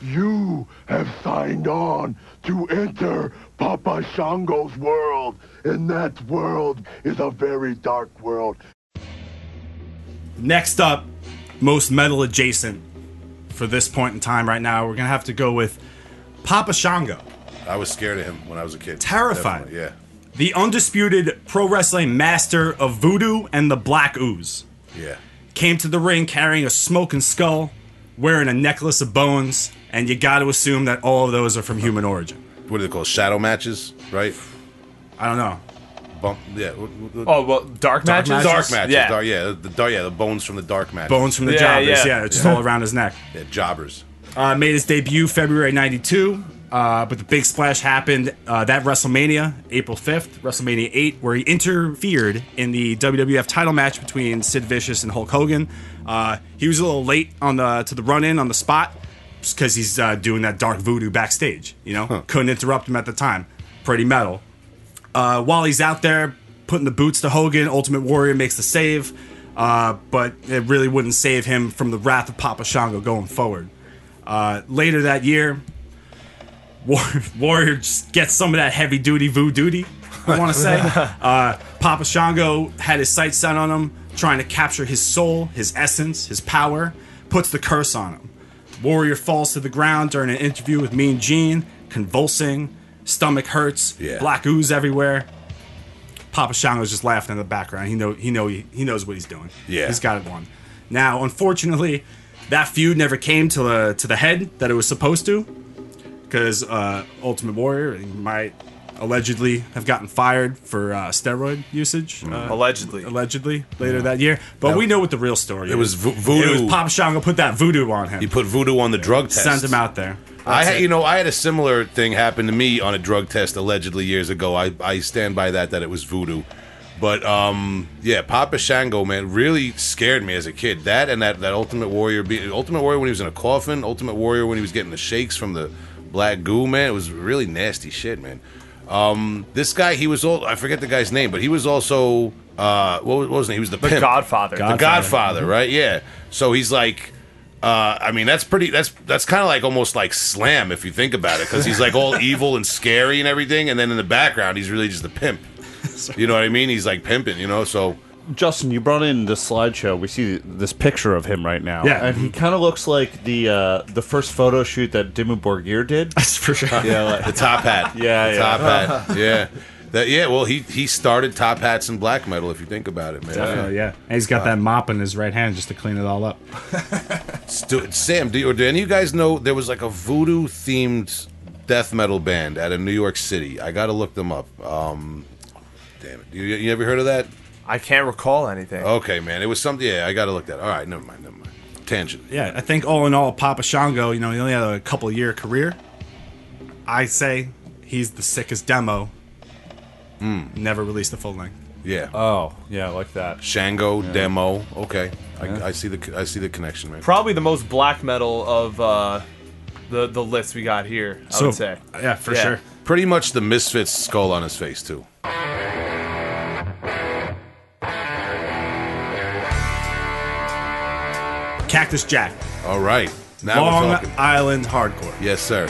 You have signed on to enter Papa Shango's world, and that world is a very dark world. Next up, most metal adjacent for this point in time right now, we're gonna have to go with Papa Shango. I was scared of him when I was a kid. Terrified. Definitely, Yeah. the undisputed pro wrestling master of voodoo and the black ooze, Yeah. came to the ring carrying a smoking skull, wearing a necklace of bones, and you got to assume that all of those are from human origin. What do they call shadow matches? Right. I don't know. Bump. Yeah. what- what- Oh well, dark, matches. matches? Dark matches. Yeah. Dark, yeah. The dark. Yeah. The bones from the dark matches. Bones from the Yeah, jobbers, yeah, yeah. it's just all around his neck. Yeah. Jobbers. Uh, made his debut February 92, uh, but the big splash happened uh, that WrestleMania, April 5th, WrestleMania 8, where he interfered in the WWF title match between Sid Vicious and Hulk Hogan. Uh, he was a little late on the to the run in on the spot because he's uh, doing that dark voodoo backstage. You know, couldn't interrupt him at the time. Pretty metal. Uh, while he's out there putting the boots to Hogan, Ultimate Warrior makes the save, uh, but it really wouldn't save him from the wrath of Papa Shango going forward. Uh, later that year, War- [laughs] Warrior just gets some of that heavy duty voodoo duty. I want to say, [laughs] uh, Papa Shango had his sights set on him, trying to capture his soul, his essence, his power. Puts the curse on him. Warrior falls to the ground during an interview with Mean Gene, convulsing, stomach hurts, Yeah. black ooze everywhere. Papa Shango's just laughing in the background. He know he know he, he knows what he's doing. Yeah. he's got it won. Now, unfortunately, that feud never came to the to the head that it was supposed to, because uh, Ultimate Warrior might allegedly have gotten fired for uh, steroid usage. Uh, Allegedly. allegedly later that year, but we know what the real story is. It was vo- voodoo. It was Papa Shango put that voodoo on him. He put voodoo on the drug test. Sent him out there. I had, it. you know, I had a similar thing happen to me on a drug test allegedly years ago. I, I stand by that that it was voodoo. But um, yeah, Papa Shango, man, really scared me as a kid. That and that that Ultimate Warrior, be, Ultimate Warrior when he was in a coffin, Ultimate Warrior when he was getting the shakes from the black goo, man, it was really nasty shit, man. Um, this guy, he was all I forget the guy's name, but he was also uh, what was, what was his name? He was the, The pimp. Godfather. The Godfather, right? Yeah. So he's like, uh, I mean, that's pretty. That's that's kind of like almost like Slam if you think about it, because he's like all [laughs] evil and scary and everything, and then in the background he's really just a pimp. [laughs] You know what I mean? He's like pimping, you know. So Justin, you brought in the slideshow. We see this picture of him right now. Yeah. and he kind of looks like the uh, the first photo shoot that Dimmu Borgir did. [laughs] That's for sure. yeah, like, the top hat, [laughs] Yeah, the yeah. top hat, yeah. That yeah. Well, he he started top hats and black metal. If you think about it, man. Definitely, yeah. And he's got that mop in his right hand just to clean it all up. [laughs] Stu- Sam, do, or do any of you guys know there was like a voodoo themed death metal band out of New York City? I got to look them up. Um, damn it, you, you ever heard of that? I can't recall anything. Okay, man, it was something. Yeah, I got to look that. All right, never mind, never mind. Tangent. Yeah, I think all in all, Papa Shango, you know, he only had a couple year career. I say he's the sickest demo. Never released a full length. Yeah. oh, yeah, I like that. Shango demo. Okay, I, I see the I see the connection, man. Probably the most black metal of uh, the the list we got here. I would say. yeah, for Yeah. sure. Pretty much the Misfits skull on his face too. Cactus Jack, All right, now we're Long talking. Island hardcore. Yes, sir.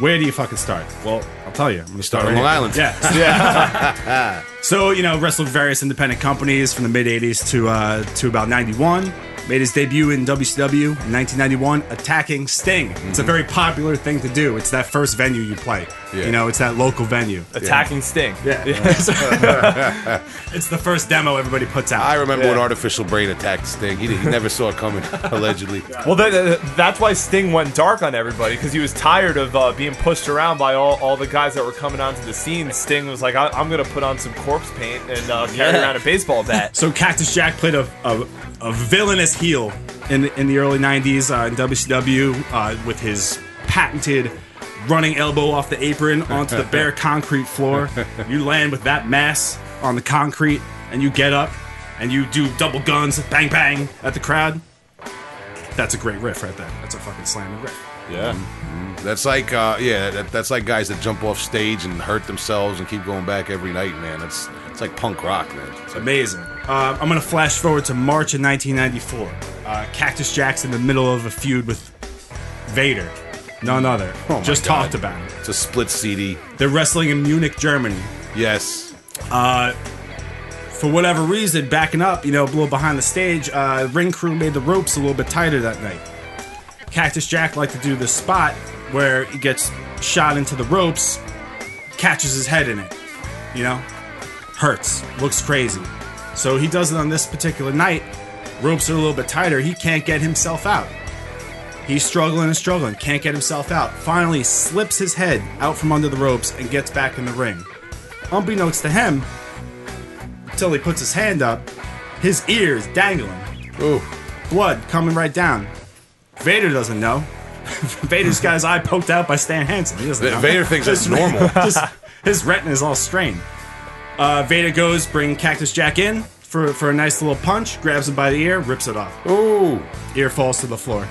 Where do you fucking start? Well, I'll tell you. I'm gonna start on right Long. Island. Yeah. [laughs] [laughs] so you know, wrestled various independent companies from the mid '80s to uh, to about '91. Made his debut in WCW in 1991, attacking Sting. It's a very popular thing to do. It's that first venue you play. Yeah. You know, it's that local venue. Attacking Sting. Yeah. [laughs] [laughs] it's the first demo everybody puts out. I remember Yeah. when Artificial Brain attacked Sting. He, he never saw it coming, [laughs] allegedly. Well, that, that- that's why Sting went dark on everybody because he was tired of uh, being pushed around by all, all the guys that were coming onto the scene. Sting was like, I, "I'm gonna put on some corpse paint and uh, carry Yeah. around a baseball bat." So Cactus Jack played a, a, a villainous heel in the, in the early '90s uh, in WCW uh, with his patented running elbow off the apron onto the bare [laughs] concrete floor. You land with that mass on the concrete, and you get up and you do double guns, bang bang at the crowd. That's a great riff right there. That's a fucking slamming riff. Yeah, That's like, uh, yeah, that, that's like guys that jump off stage and hurt themselves and keep going back every night, man. It's it's like punk rock, man. It's Amazing. Uh, I'm going to flash forward to March of 1994. Uh, Cactus Jack's in the middle of a feud with Vader. None other. Oh Just God. talked about it. It's a split CD. They're wrestling in Munich, Germany. Yes. For whatever reason, backing up, you know, a little behind the stage, uh, ring crew made the ropes a little bit tighter that night. Cactus Jack liked to do this spot where he gets shot into the ropes, catches his head in it. You know, hurts, looks crazy. So he does it on this particular night. Ropes are a little bit tighter. He can't get himself out. He's struggling and struggling, can't get himself out. Finally, slips his head out from under the ropes and gets back in the ring. Unbeknownst to him, until he puts his hand up, his ears dangling, Ooh. blood coming right down. Vader doesn't know. [laughs] Vader's got his eye poked out by Stan Hansen. He doesn't know. Vader thinks it's [laughs] normal. [laughs] Just, his retina is all strained. Uh, Vader goes, bring Cactus Jack in for, for a nice little punch, grabs him by the ear, rips it off. Ooh. Ear falls to the floor.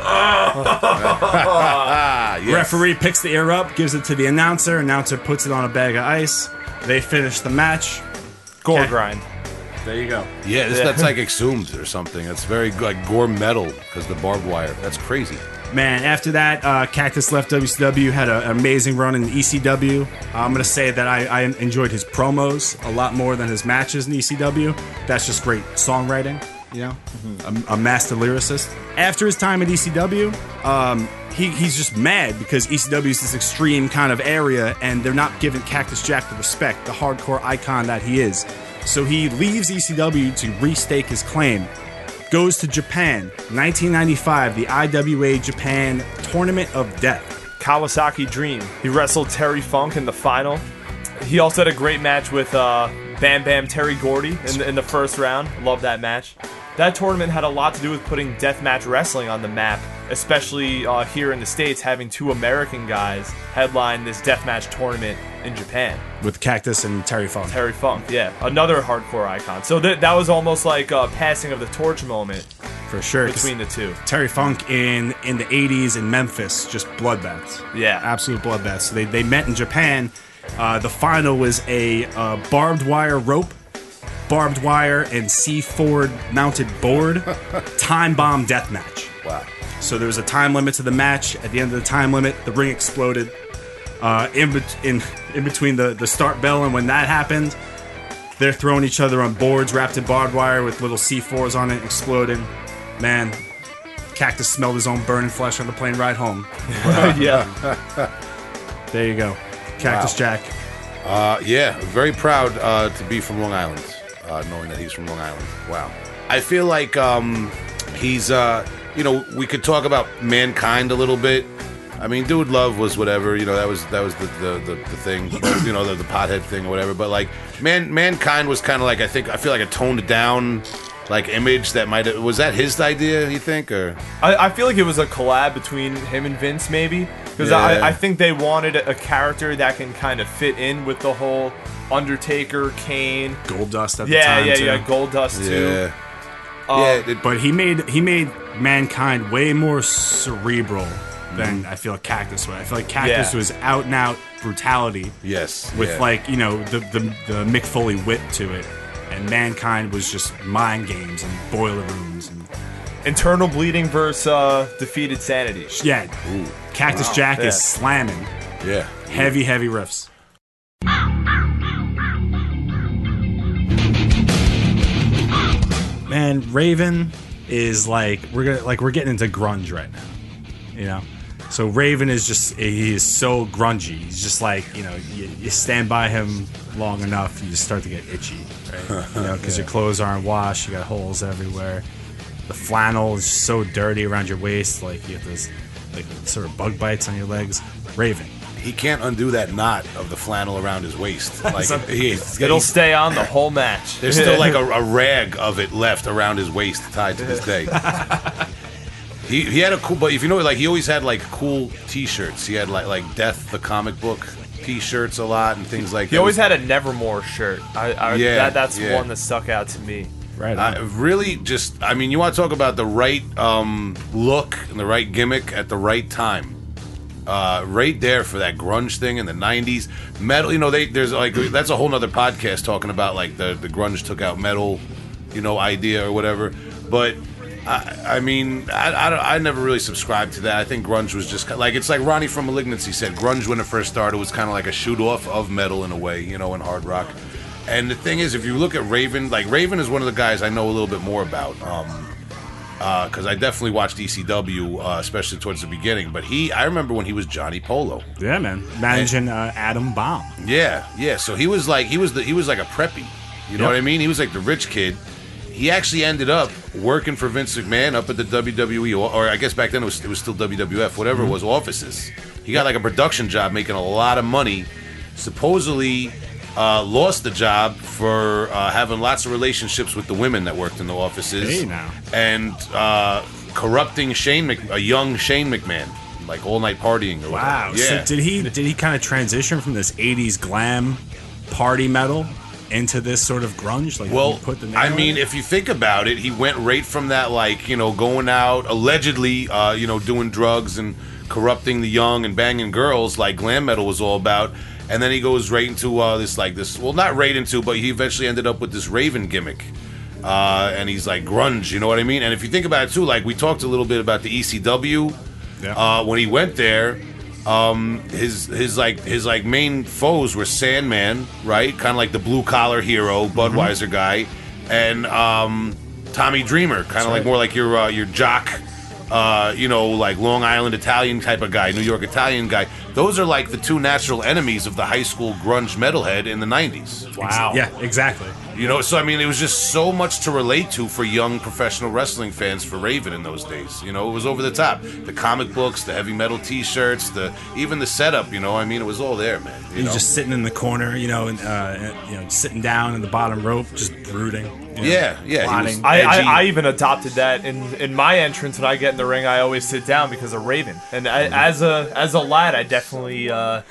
Ah, [laughs] yes. Referee picks the ear up, gives it to the announcer. Announcer puts it on a bag of ice. They finish the match. Gore Okay. grind. There you go. Yeah, this, that's like exhumed or something. That's very like gore metal because the barbed wire. That's crazy. Man, after that, uh, Cactus left WCW, had a- an amazing run in ECW. I'm going to say that I, I enjoyed his promos a lot more than his matches in ECW. That's just great songwriting, you know? A, a master lyricist. After his time at ECW, um, he, he's just mad because ECW is this extreme kind of area and they're not giving Cactus Jack the respect, the hardcore icon that he is. So he leaves ECW to restake his claim goes to Japan, 1995, the IWA Japan Tournament of Death. Kawasaki Dream. He wrestled Terry Funk in the final. He also had a great match with uh, Bam Bam Terry Gordy in the, in the first round. Love that match. That tournament had a lot to do with putting deathmatch wrestling on the map, especially uh, here in the States, having two American guys headline this deathmatch tournament in Japan. With Cactus and Terry Funk. Terry Funk, yeah, another hardcore icon. So th- that was almost like a passing of the torch moment for sure between the two. Terry Funk in in the 80s in Memphis, just bloodbaths. Yeah. Absolute bloodbaths. So they, they met in Japan. Uh, the final was a uh, barbed wire rope, barbed wire, and C4 mounted board [laughs] time bomb death match. Wow. So there was a time limit to the match. At the end of the time limit, the ring exploded. Uh, in, bet- in in between the, the start bell and when that happened, they're throwing each other on boards wrapped in barbed wire with little C4s on it, exploding. Man, Cactus smelled his own burning flesh on the plane ride home. [laughs] yeah. There you go. Cactus Wow. Jack. Uh, yeah, very proud uh, to be from Long Island, uh, knowing that he's from Long Island. Wow. I feel like um, he's, uh, you know, we could talk about mankind a little bit. I mean, Dude Love was whatever, you know, that was that was the the, the, the thing, [clears throat] you know, the, the pothead thing or whatever. But like, man, mankind was kind of like I think I feel like a toned down like image that might was that his idea? You think or I, I feel like it was a collab between him and Vince, maybe because Yeah. I, I think they wanted a, a character that can kind of fit in with the whole Undertaker, Kane. Gold Dust at the Yeah, time. yeah, too. yeah. Gold Dust too. yeah, Um, yeah. It, But he made he made mankind way more cerebral than I feel Cactus was. I feel like Cactus Yeah. was out and out brutality yes, with yeah. like you know the, the the Mick Foley wit to it, and mankind was just mind games and boiler rooms and Internal bleeding versus uh, defeated sanity. yeah. Cactus Jack Yeah. is slamming yeah. heavy heavy riffs. Man, Raven is like we're gonna like we're getting into grunge right now, you know. So Raven is just he is so grungy. He's just like you know you, you stand by him long enough, you just start to get itchy, right? You know, because your [laughs] clothes aren't washed, you got holes everywhere. The flannel is so dirty around your waist, like you have those like sort of bug bites on your legs. Raven, he can't undo that knot of the flannel around his waist. [laughs] Like he, It'll stay on the whole match. there's still like a, [laughs] a rag of it left around his waist tied to this day. [laughs] he he had a cool, but if you know, like he always had like cool T-shirts. He had like like Death the comic book T-shirts a lot and things like. That. He that. always had a Nevermore shirt. I, I, Yeah, that, that's yeah. one that stuck out to me. Right? I really just, I mean, you want to talk about the right um, look and the right gimmick at the right time. Uh, right there for that grunge thing in the '90s, metal. You know, they there's like that's a whole nother podcast talking about like the the grunge took out metal, you know, idea or whatever. But I, I mean, I, I, I never really subscribed to that. I think grunge was just like it's like Ronnie from *Malignancy* said. Grunge when it first started was kind of like a shoot off of metal in a way, you know, and hard rock. And the thing is, if you look at Raven, like Raven is one of the guys I know a little bit more about. Um, because I definitely watched ECW, uh, especially towards the beginning. But he, I remember when he was Johnny Polo. Yeah, man. Managing uh, Adam Bomb. Yeah, yeah. So he was like he was the he was like a preppy. You know Yep. what I mean? He was like the rich kid. He actually ended up working for Vince McMahon up at the WWE, or, or I guess back then it was it was still WWF, whatever Mm-hmm. it was, offices. He got like a production job, making a lot of money. Supposedly, uh, lost the job for uh, having lots of relationships with the women that worked in the offices. Hey, now. and uh, corrupting Shane, Mc, a young Shane McMahon, like all night partying. Or Wow. whatever. Yeah. So did he did he kind of transition from this '80s glam party metal into this sort of grunge? Like Well, he put the nail I mean, it? if you think about it, he went right from that, like, you know, going out, allegedly, uh, you know, doing drugs and corrupting the young and banging girls, like glam metal was all about. And then he goes right into uh, this, like, this, well, not right into, but he eventually ended up with this Raven gimmick. Uh, and he's like grunge, you know what I mean? And if you think about it too, like, we talked a little bit about the ECW. Yeah. Uh, when he went there, um, his his like his like main foes were Sandman, right? Kind of like the blue collar hero, Budweiser guy, and um, Tommy Dreamer, kind of like more like your uh, your jock, uh, you know, like Long Island Italian type of guy, New York Italian guy. Those are like the two natural enemies of the high school grunge metalhead in the '90s. Wow. yeah, exactly. You know, so I mean, it was just so much to relate to for young professional wrestling fans for Raven in those days. You know, it was over the top. The comic books, the heavy metal T-shirts, the even the setup. You know, I mean, it was all there, man. You He's know? just sitting in the corner, you know, and uh, you know, sitting down in the bottom rope, just brooding. You know, yeah, yeah. Plotting. I, I. I even adopted that in, in my entrance when I get in the ring. I always sit down because of Raven, and I, as a as a lad, I definitely uh,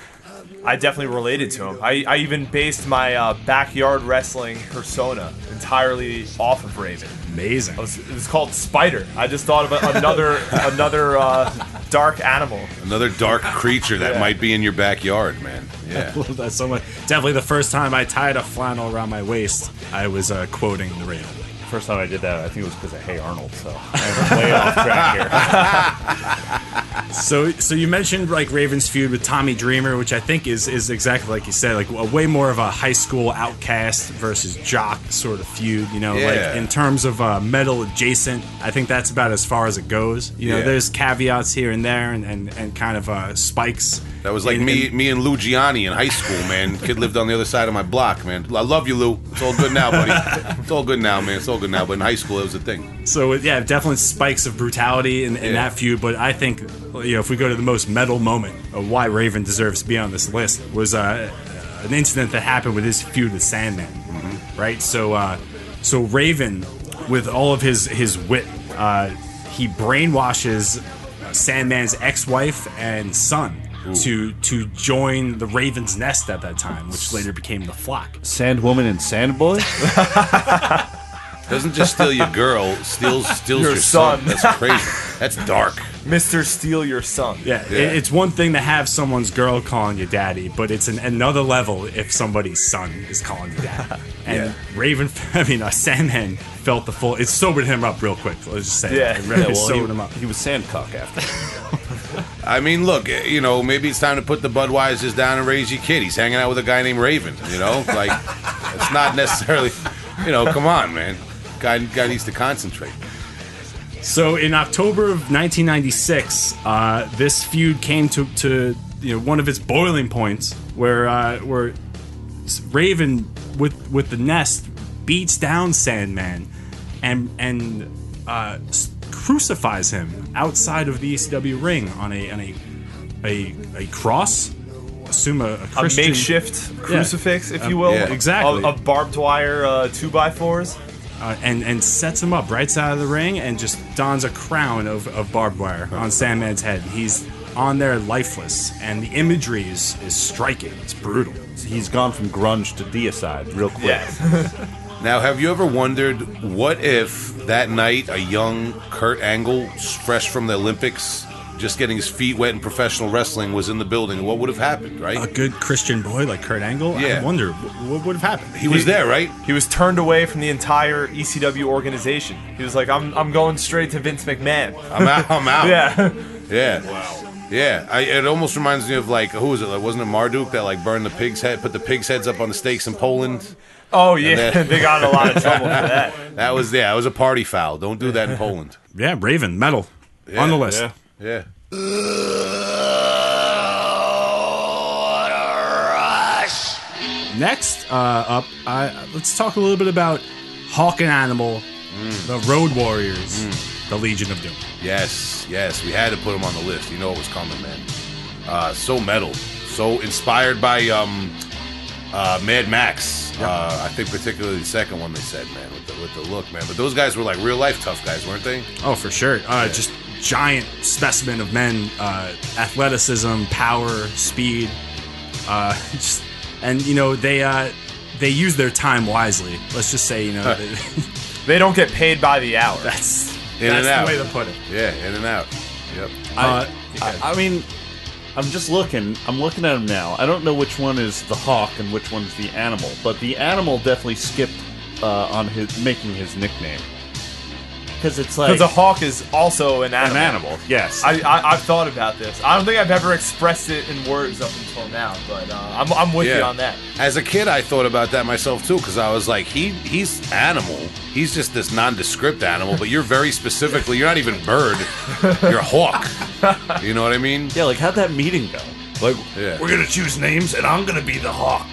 I definitely related to him. I, I even based my uh, backyard wrestling persona entirely off of Raven. amazing. It was, it was called Spider. I just thought of a- another [laughs] another uh, dark animal. Another dark creature that Yeah. might be in your backyard, man. [laughs] Yeah. love that so much. Definitely the first time I tied a flannel around my waist, I was uh, quoting the Raven. First time I did that, I think it was because of Hey Arnold. So I'm way off track here. [laughs] So, so you mentioned like Raven's feud with Tommy Dreamer, which I think is is exactly like you said, like a way more of a high school outcast versus jock sort of feud. You know, Yeah. like in terms of uh, metal adjacent, I think that's about as far as it goes. You know, Yeah. there's caveats here and there, and and, and kind of uh, spikes. That was like me, me and Lou Gianni in high school, man. Kid lived on the other side of my block, man. I love you, Lou. It's all good now, buddy. It's all good now, man. It's all good now. But in high school, it was a thing. So yeah, definitely spikes of brutality in, in Yeah. that feud. But I think you know if we go to the most metal moment of why Raven deserves to be on this list was uh, an incident that happened with his feud with Sandman, right? So uh, so Raven, with all of his his wit, uh, he brainwashes Sandman's ex-wife and son. To to join the Raven's Nest at that time, which later became the Flock. Sandwoman and Sandboy? [laughs] Doesn't just steal your girl, steals steals Your your, son. son. That's crazy. That's dark. [laughs] Mister Steal Your Son. Yeah, Yeah. It, it's one thing to have someone's girl calling you daddy, but it's an, another level if somebody's son is calling you daddy. [laughs] And Yeah. Raven, I mean, uh, Sandman felt the full. It sobered him up real quick. Let's just say, Yeah. it really Yeah, well, sobered he, him up. he was Sandcock after. I mean, look, eh, you know, maybe it's time to put the Budweisers down and raise your kid. He's hanging out with a guy named Raven. You know, like it's not necessarily. You know, come on, man. Guy, guy needs to concentrate. So in October of 1996, uh, this feud came to, to you know one of its boiling points, where uh, where Raven with with the Nest beats down Sandman, and and uh, crucifies him outside of the ECW ring on a on a a, a cross. Assume a, a A makeshift crucifix, if you will. yeah. Exactly. Of, of barbed wire uh, two by fours. uh, and and sets him up right side of the ring and just dons a crown of, of barbed wire on Sandman's head. He's on there lifeless, and the imagery is, is striking. It's brutal. He's gone from grunge to deicide real quick. Yeah. [laughs] Now, have you ever wondered what if that night a young Kurt Angle, fresh from the Olympics, just getting his feet wet in professional wrestling, was in the building? What would have happened, right? A good Christian boy like Kurt Angle. Yeah. I wonder what would have happened. he was there, right? He was turned away from the entire ECW organization. He was like, I'm, I'm going straight to Vince McMahon. I'm out. I'm [laughs] out. Yeah. Yeah. Wow. Yeah, I, it almost reminds me of like who was it? Like, wasn't it Marduk that like burned the pig's head, put the pigs' heads up on the stakes in Poland? Oh yeah, then- [laughs] they got in a lot of [laughs] trouble for that. That was yeah, it was a party foul. Don't do that in Poland. Yeah, Raven metal on the list. Yeah. Yeah. Next uh, up, uh, let's talk a little bit about Hawk and Animal, the Road Warriors, the Legion of Doom. Yes, yes, we had to put them on the list. You know it was coming, man. Uh, so metal, so inspired by um, uh, Mad Max. Uh, I think particularly the second one they said, man, with the, with the look, man. But those guys were like real life tough guys, weren't they? Oh, for sure. Uh, Just giant specimen of men, uh, athleticism, power, speed. Uh, [laughs] just, and you know they uh, they use their time wisely. Let's just say you know they- [laughs] They don't get paid by the hour. that's In that's and out. the way to put it. Yeah, in and out. Yep. Uh, I, I mean, I'm just looking. I'm looking at him now. I don't know which one is the hawk and which one's the animal, but the animal definitely skipped uh, on his making his nickname because it's like Because a hawk is also an animal. an animal. Yes. I, I I've thought about this. I don't think I've ever expressed it in words up until now, but uh, I'm I'm with you on that. As a kid, I thought about that myself too, because I was like, he he's animal. He's just this nondescript animal, but you're very specifically, you're not even bird. You're a hawk. You know what I mean? yeah, like how'd that meeting go? Like, Yeah. we're gonna choose names, and I'm gonna be the hawk,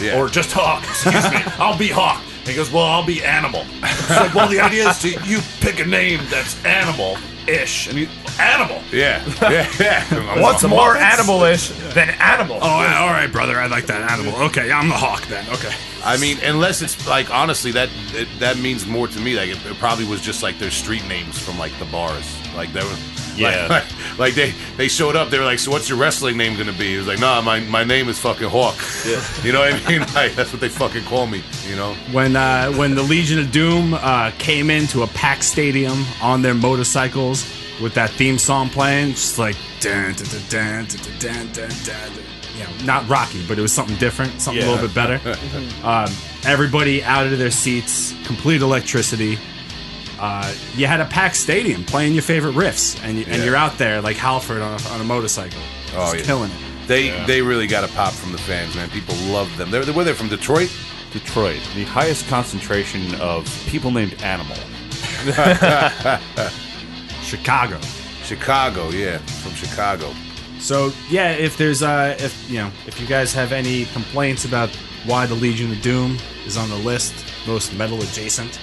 Yeah. or just hawk. Excuse me, I'll be hawk. And he goes, well, I'll be animal. It's like, well, the idea is to you pick a name that's animal-ish, and he, animal. yeah, yeah, yeah. [laughs] What's I'm more animal-ish than animal? Oh, all right, brother. I like that animal. Okay, I'm the hawk then. Okay. I mean, unless it's like honestly, that it, that means more to me. Like it, it probably was just like their street names from like the bars. Like they were, yeah, like, [laughs] like, like, they they showed up. They were like, "So what's your wrestling name gonna be?" He was like, "Nah, my my name is fucking Hawk." Yeah. [laughs] you know what I mean? [laughs] Like, that's what they fucking call me. You know. When uh, when the Legion of Doom uh, came into a packed stadium on their motorcycles with that theme song playing, just like dun dun dun dun dun dun dun. You know, not Rocky, but it was something different, something yeah. a little bit better. um, everybody out of their seats, complete electricity uh, you had a packed stadium playing your favorite riffs, and, you, and Yeah. you're out there like Halford on a, on a motorcycle, Oh, yeah. killing it. They they really got a pop from the fans, man. People love them. They're, were they from Detroit? Detroit, the highest concentration of people named Animal. [laughs] Chicago. Chicago, yeah, from Chicago. So yeah, if there's uh, if you know, if you guys have any complaints about why the Legion of Doom is on the list, most metal adjacent,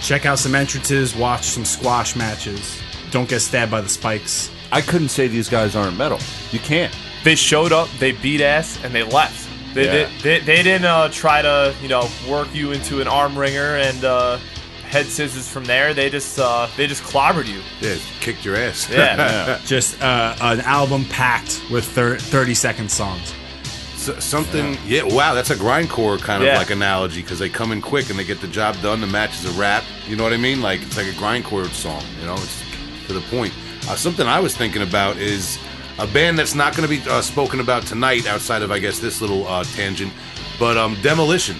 check out some entrances, watch some squash matches. Don't get stabbed by the spikes. I couldn't say these guys aren't metal. You can't. They showed up, they beat ass, and they left. They Yeah. they, they, they didn't uh, try to you know work you into an arm wringer and uh, head scissors from there. They just uh, they just clobbered you. Yeah, kicked your ass. Yeah. [laughs] Just uh, an album packed with thir- 30 second songs. S- something, yeah. Wow, that's a grindcore kind of like analogy because they come in quick and they get the job done. The match is a wrap. You know what I mean? Like it's like a grindcore song. You know, it's to the point. Uh, something I was thinking about is a band that's not going to be uh, spoken about tonight, outside of I guess this little uh, tangent, but um, Demolition.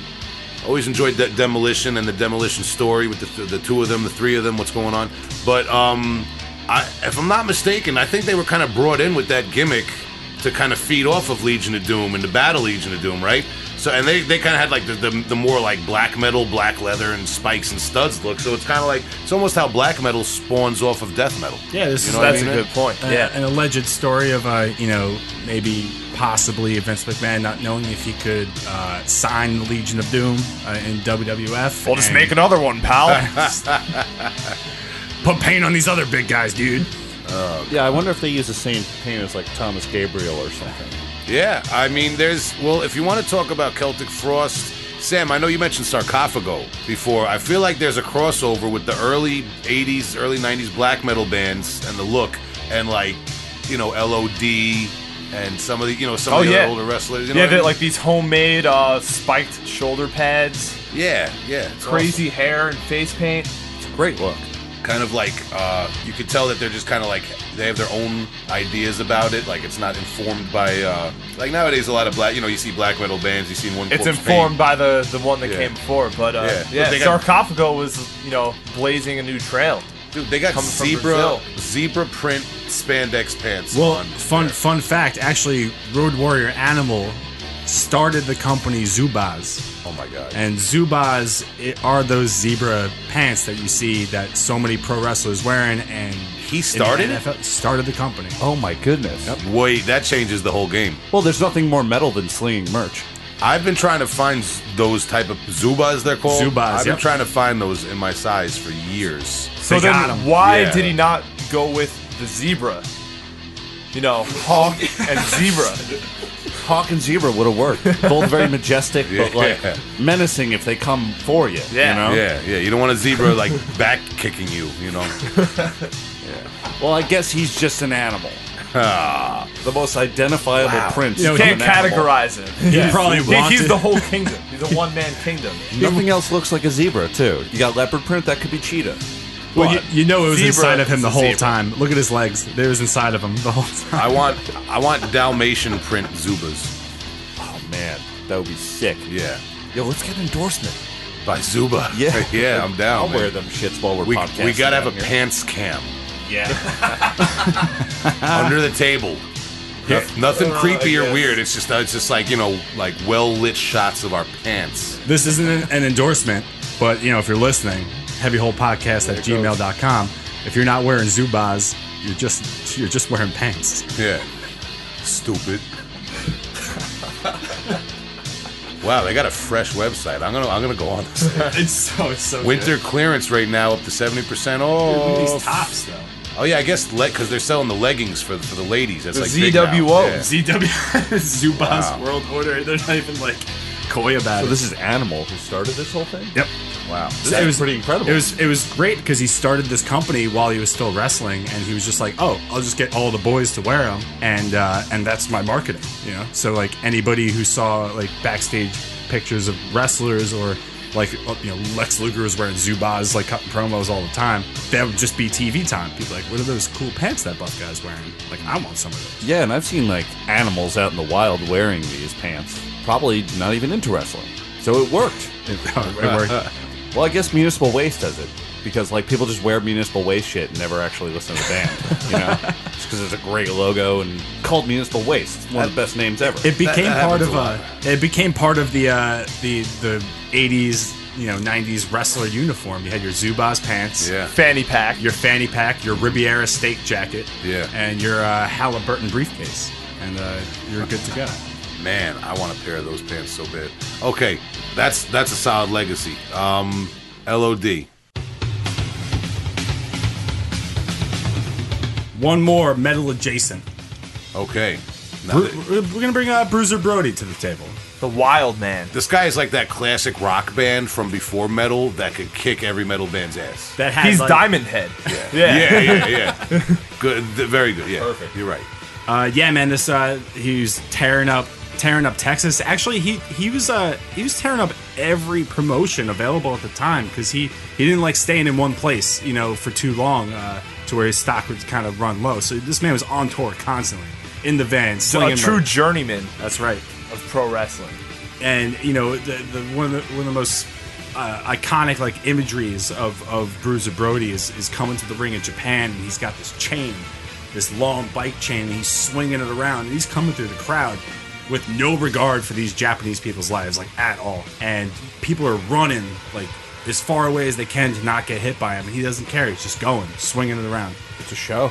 Always enjoyed De- Demolition and the Demolition story with the, the two of them, the three of them, what's going on. But um, I, if I'm not mistaken, I think they were kind of brought in with that gimmick to kind of feed off of Legion of Doom and the Battle Legion of Doom, right? So, and they, they kind of had like the, the, the more like black metal, black leather, and spikes and studs look. So it's kind of like it's almost how black metal spawns off of death metal. Yeah, this You is know what I That's a good point. uh, Yeah. an alleged story of uh, you know maybe possibly Vince McMahon not knowing if he could uh, sign the Legion of Doom uh, in WWF. We'll just make another one, pal. [laughs] put paint on these other big guys, dude. Yeah, I wonder if they use the same paint as like Thomas Gabriel or something. Yeah, I mean, there's well, if you want to talk about Celtic Frost, Sam, I know you mentioned Sarcophago before. I feel like there's a crossover with the early '80s, early '90s black metal bands and the look, and like, you know, LOD and some of the, you know, some Oh, of the yeah. older wrestlers. You know yeah, I mean? like these homemade uh, spiked shoulder pads, yeah, yeah, it's crazy hair and face paint. It's a great look. Awesome. Kind of like uh, you could tell that they're just kind of like they have their own ideas about it. Like it's not informed by uh, like nowadays a lot of black. You know, you see black metal bands. You see one. It's informed Paint. by the the one that Yeah. came before, but uh, Yeah. yeah, But they got- Sarcophago was you know blazing a new trail. Dude, they got Coming zebra zebra print spandex pants. Well, on fun there. fun fact. Actually, Road Warrior Animal started the company Zubaz. Oh my god. And Zubaz i- are those zebra pants that you see that so many pro wrestlers wearing. And He started it? it? Started the company. Oh my goodness. Wait, that changes the whole game. Well, there's nothing more metal than slinging merch. I've been trying to find those type of Zubaz, they're called. Zubaz, I've been yep. trying to find those in my size for years. So They then, got 'em. why Yeah. did he not go with the zebra? You know, hawk and zebra. Hawk and zebra would have worked. Both very [laughs] majestic, but like Yeah. menacing if they come for you. Yeah. You know? Yeah, yeah. You don't want a zebra like back kicking you, you know. [laughs] Well, I guess he's just an animal. Ah. the most identifiable prince. You know, of Can't an animal. categorize him. He probably He- wanted. he's the whole kingdom. He's a [laughs] one man kingdom. Nothing else looks like a zebra, too. You got leopard print, that could be cheetah. Well, you, you know it was Zebra inside of him the whole zebra. time. Look at his legs. There was inside of him the whole time. I want I want Dalmatian print Zubaz. Oh man, that would be sick. Yeah. Yo, let's get an endorsement. By Zuba. [laughs] Yeah. [laughs] yeah, I'm down. I'll man. wear them shits while we're We, podcasting. we gotta have a here. pants cam Yeah. [laughs] under the table. Noth- Nothing Uh, creepy or weird. It's just it's just like you know like well lit shots of our pants. This isn't an, an endorsement, but you know, if you're listening, heavyholepodcast at gmail.com. If you're not wearing Zubaz, you're just you're just wearing pants. Yeah. Stupid. wow, they got a fresh website. I'm gonna I'm gonna go on this. [laughs] It's so it's so Winter clearance right now up to seventy percent off. These tops though. Oh yeah, I guess because they're selling the leggings for for the ladies. That's The like big. ZWO. Yeah. ZW [laughs] Zubaz Wow. World Order. They're not even like coy about So it. this is Animal who started this whole thing? Yep. Wow. This was pretty incredible. It was it was great because he started this company while he was still wrestling, and he was just like, "Oh, I'll just get all the boys to wear them, and uh, and that's my marketing." You know, so like anybody who saw like backstage pictures of wrestlers or like uh, you know Lex Luger was wearing Zubaz like cutting promos all the time, that would just be TV time. People like, "What are those cool pants that buff guy's wearing?" Like, I want some of those. Yeah, and I've seen like animals out in the wild wearing these pants. Probably not even into wrestling. So it worked. [laughs] It worked. Well, I guess Municipal Waste does it. Because like people just wear Municipal Waste shit and never actually listen to the band, you know, [laughs] just because it's a great logo and called Municipal Waste. It's one of the best names ever. It became that part of a a. lot. It became part of the uh, the the '80s, you know, '90s wrestler uniform. You had your Zubaz pants, Yeah. Fanny pack. your fanny pack, your Riviera steak jacket, Yeah. and your uh, Halliburton briefcase, and uh, you're good to go. Man, I want a pair of those pants so bad. Okay, that's that's a solid legacy. Um, LOD. One more metal adjacent. Okay. Now, We're, we're we're gonna bring uh, Bruiser Brody to the table. The wild man. this guy is like that classic rock band from before metal that could kick every metal band's ass. That has He's like, Diamond Head. Yeah. [laughs] Yeah, yeah, yeah. [laughs] good, th- very good. Yeah, perfect. You're right. Uh, yeah, man. This uh, he was tearing up, tearing up Texas. Actually, he he was uh he was tearing up every promotion available at the time because he he didn't like staying in one place, you know, for too long, uh, to where his stock would kind of run low. So this man was on tour constantly in the van, so A true merch. journeyman That's right. of pro wrestling. and you know the, the one of the one of the most uh, iconic like imageries of of Bruiser Brody is is coming to the ring in Japan and he's got this chain, this long bike chain, and he's swinging it around and he's coming through the crowd with no regard for these Japanese people's lives like at all, and people are running like as far away as they can to not get hit by him, and he doesn't care. He's just going, swinging it around. It's a show,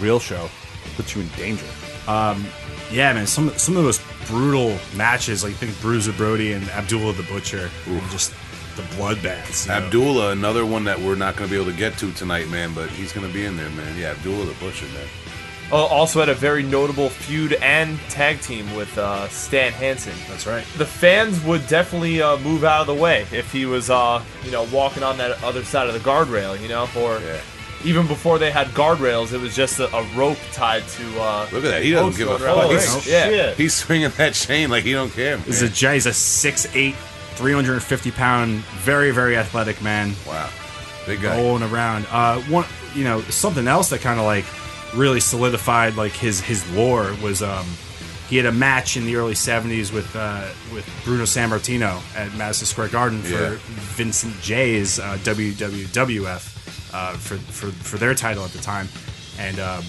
real show, puts you in danger. Um, Yeah, man. Some some of the most brutal matches, like I think Bruiser Brody and Abdullah the Butcher, and just the bloodbaths. you know. Abdullah, another one that we're not going to be able to get to tonight, man, but he's going to be in there, man. Yeah, Abdullah the Butcher, man. Uh, also had a very notable feud and tag team with uh, Stan Hansen. That's right. The fans would definitely uh, move out of the way if he was, uh, you know, walking on that other side of the guardrail, you know, or Yeah. even before they had guardrails, it was just a, a rope tied to. Uh, Look at that. He doesn't give a fuck. the He's, ring. yeah. shit. [laughs] he's swinging that chain like he don't care, man. He's a Jay. He's a 6'8", 350 pound, very very athletic man, wow. Big guy. rolling around. Uh, one, you know, something else that kind of like really solidified like his his lore was um he had a match in the early 70s with uh, with Bruno Sammartino at Madison Square Garden for Yeah. Vincent J's uh, WWWF uh, for, for for their title at the time, and um,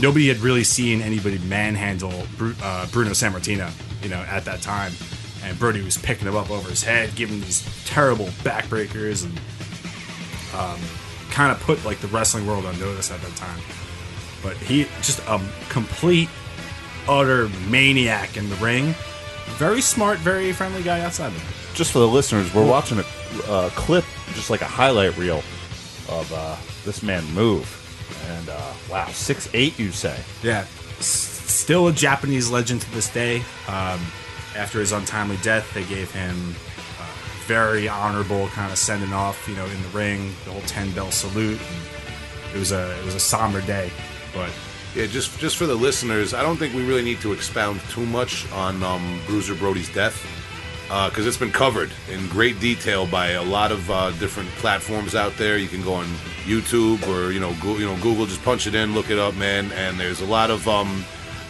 nobody had really seen anybody manhandle Bru- uh, Bruno Sammartino. you know, at that time. And Brody was picking him up over his head, giving these terrible backbreakers, and um, kind of put like the wrestling world on notice at that time. But he just a complete, utter maniac in the ring. Very smart, very friendly guy outside of it. Just for the listeners, we're watching a uh, clip, just like a highlight reel of uh, this man move. And uh, wow, six eight, you say? Yeah, S- still a Japanese legend to this day. Um, after his untimely death, they gave him uh, very honorable kind of sending off. You know, in the ring, the whole ten bell salute. And it was a it was a somber day, but Yeah, just just for the listeners, I don't think we really need to expound too much on um, Bruiser Brody's death because it's been covered in great detail by a lot of uh, different platforms out there. You can go on YouTube or you know you know Google, just punch it in, look it up, man. And there's a lot of um,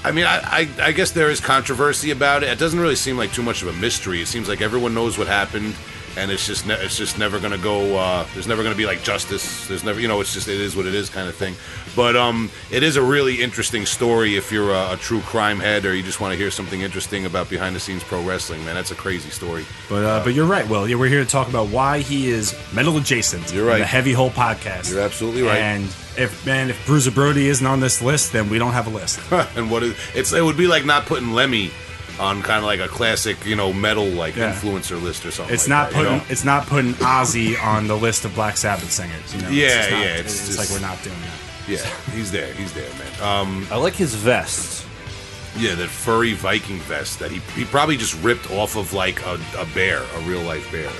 I mean, I, I I guess there is controversy about it. It doesn't really seem like too much of a mystery. It seems like everyone knows what happened. And it's just ne- it's just never gonna go. Uh, there's never gonna be like justice. There's never you know it's just it is what it is kind of thing. But um, it is a really interesting story if you're a, a true crime head or you just want to hear something interesting about behind the scenes pro wrestling. Man, that's a crazy story. but uh, but you're right, Well, Yeah, we're here to talk about why he is metal adjacent. You're in right. The Heavy Hole podcast. You're absolutely right. And if man, if Bruiser Brody isn't on this list, then we don't have a list. [laughs] and what is it's it would be like not putting Lemmy on kind of like a classic you know metal like Yeah. influencer list or something. It's like not that, you putting know? it's not putting Ozzy on the list of Black Sabbath singers. You know, Yeah, it's just not- yeah, it's It's, just- like we're not doing that. Yeah, he's there. He's there, man. Um, I like his vest. yeah, that furry Viking vest that he he probably just ripped off of like a, a bear, a real life bear.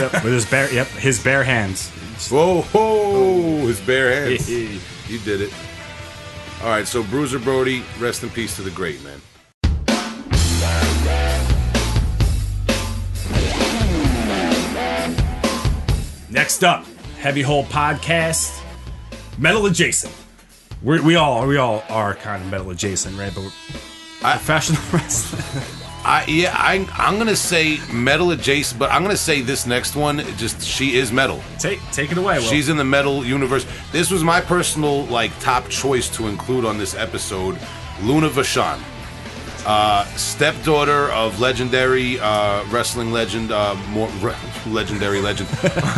Yep, with his bare yep his bare hands. Whoa, whoa, his bare hands. [laughs] you did it. All right, so Bruiser Brody, rest in peace to the great man. Next up, Heavy Hole Podcast, metal adjacent. We're, we all we all are kind of metal adjacent, right? But we're I- professional [laughs] wrestling. I yeah, I I'm gonna say metal adjacent, but I'm gonna say this next one. Just she is metal. take take it away. Will. She's in the metal universe. This was my personal like top choice to include on this episode. Luna Vachon, uh, stepdaughter of legendary uh, wrestling legend, uh, more re- legendary legend.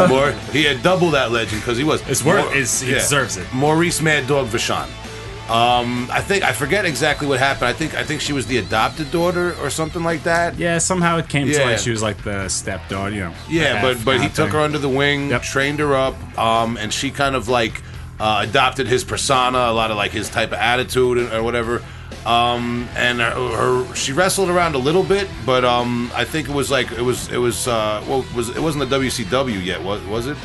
more, he had double that legend because he was. It's worth- More- it's- he deserves it. Maurice Mad Dog Vachon. Um, I think I forget exactly what happened. I think I think she was the adopted daughter or something like that. yeah, somehow it came to Yeah. like she was like the stepdaughter, you know. Yeah, but but he kinda took her under the wing, Yep. trained her up, um, and she kind of like uh, adopted his persona, a lot of like his type of attitude and, or whatever. Um, and her, her she wrestled around a little bit, but um, I think it was like it was it was uh, well was it wasn't the WCW yet, was was it?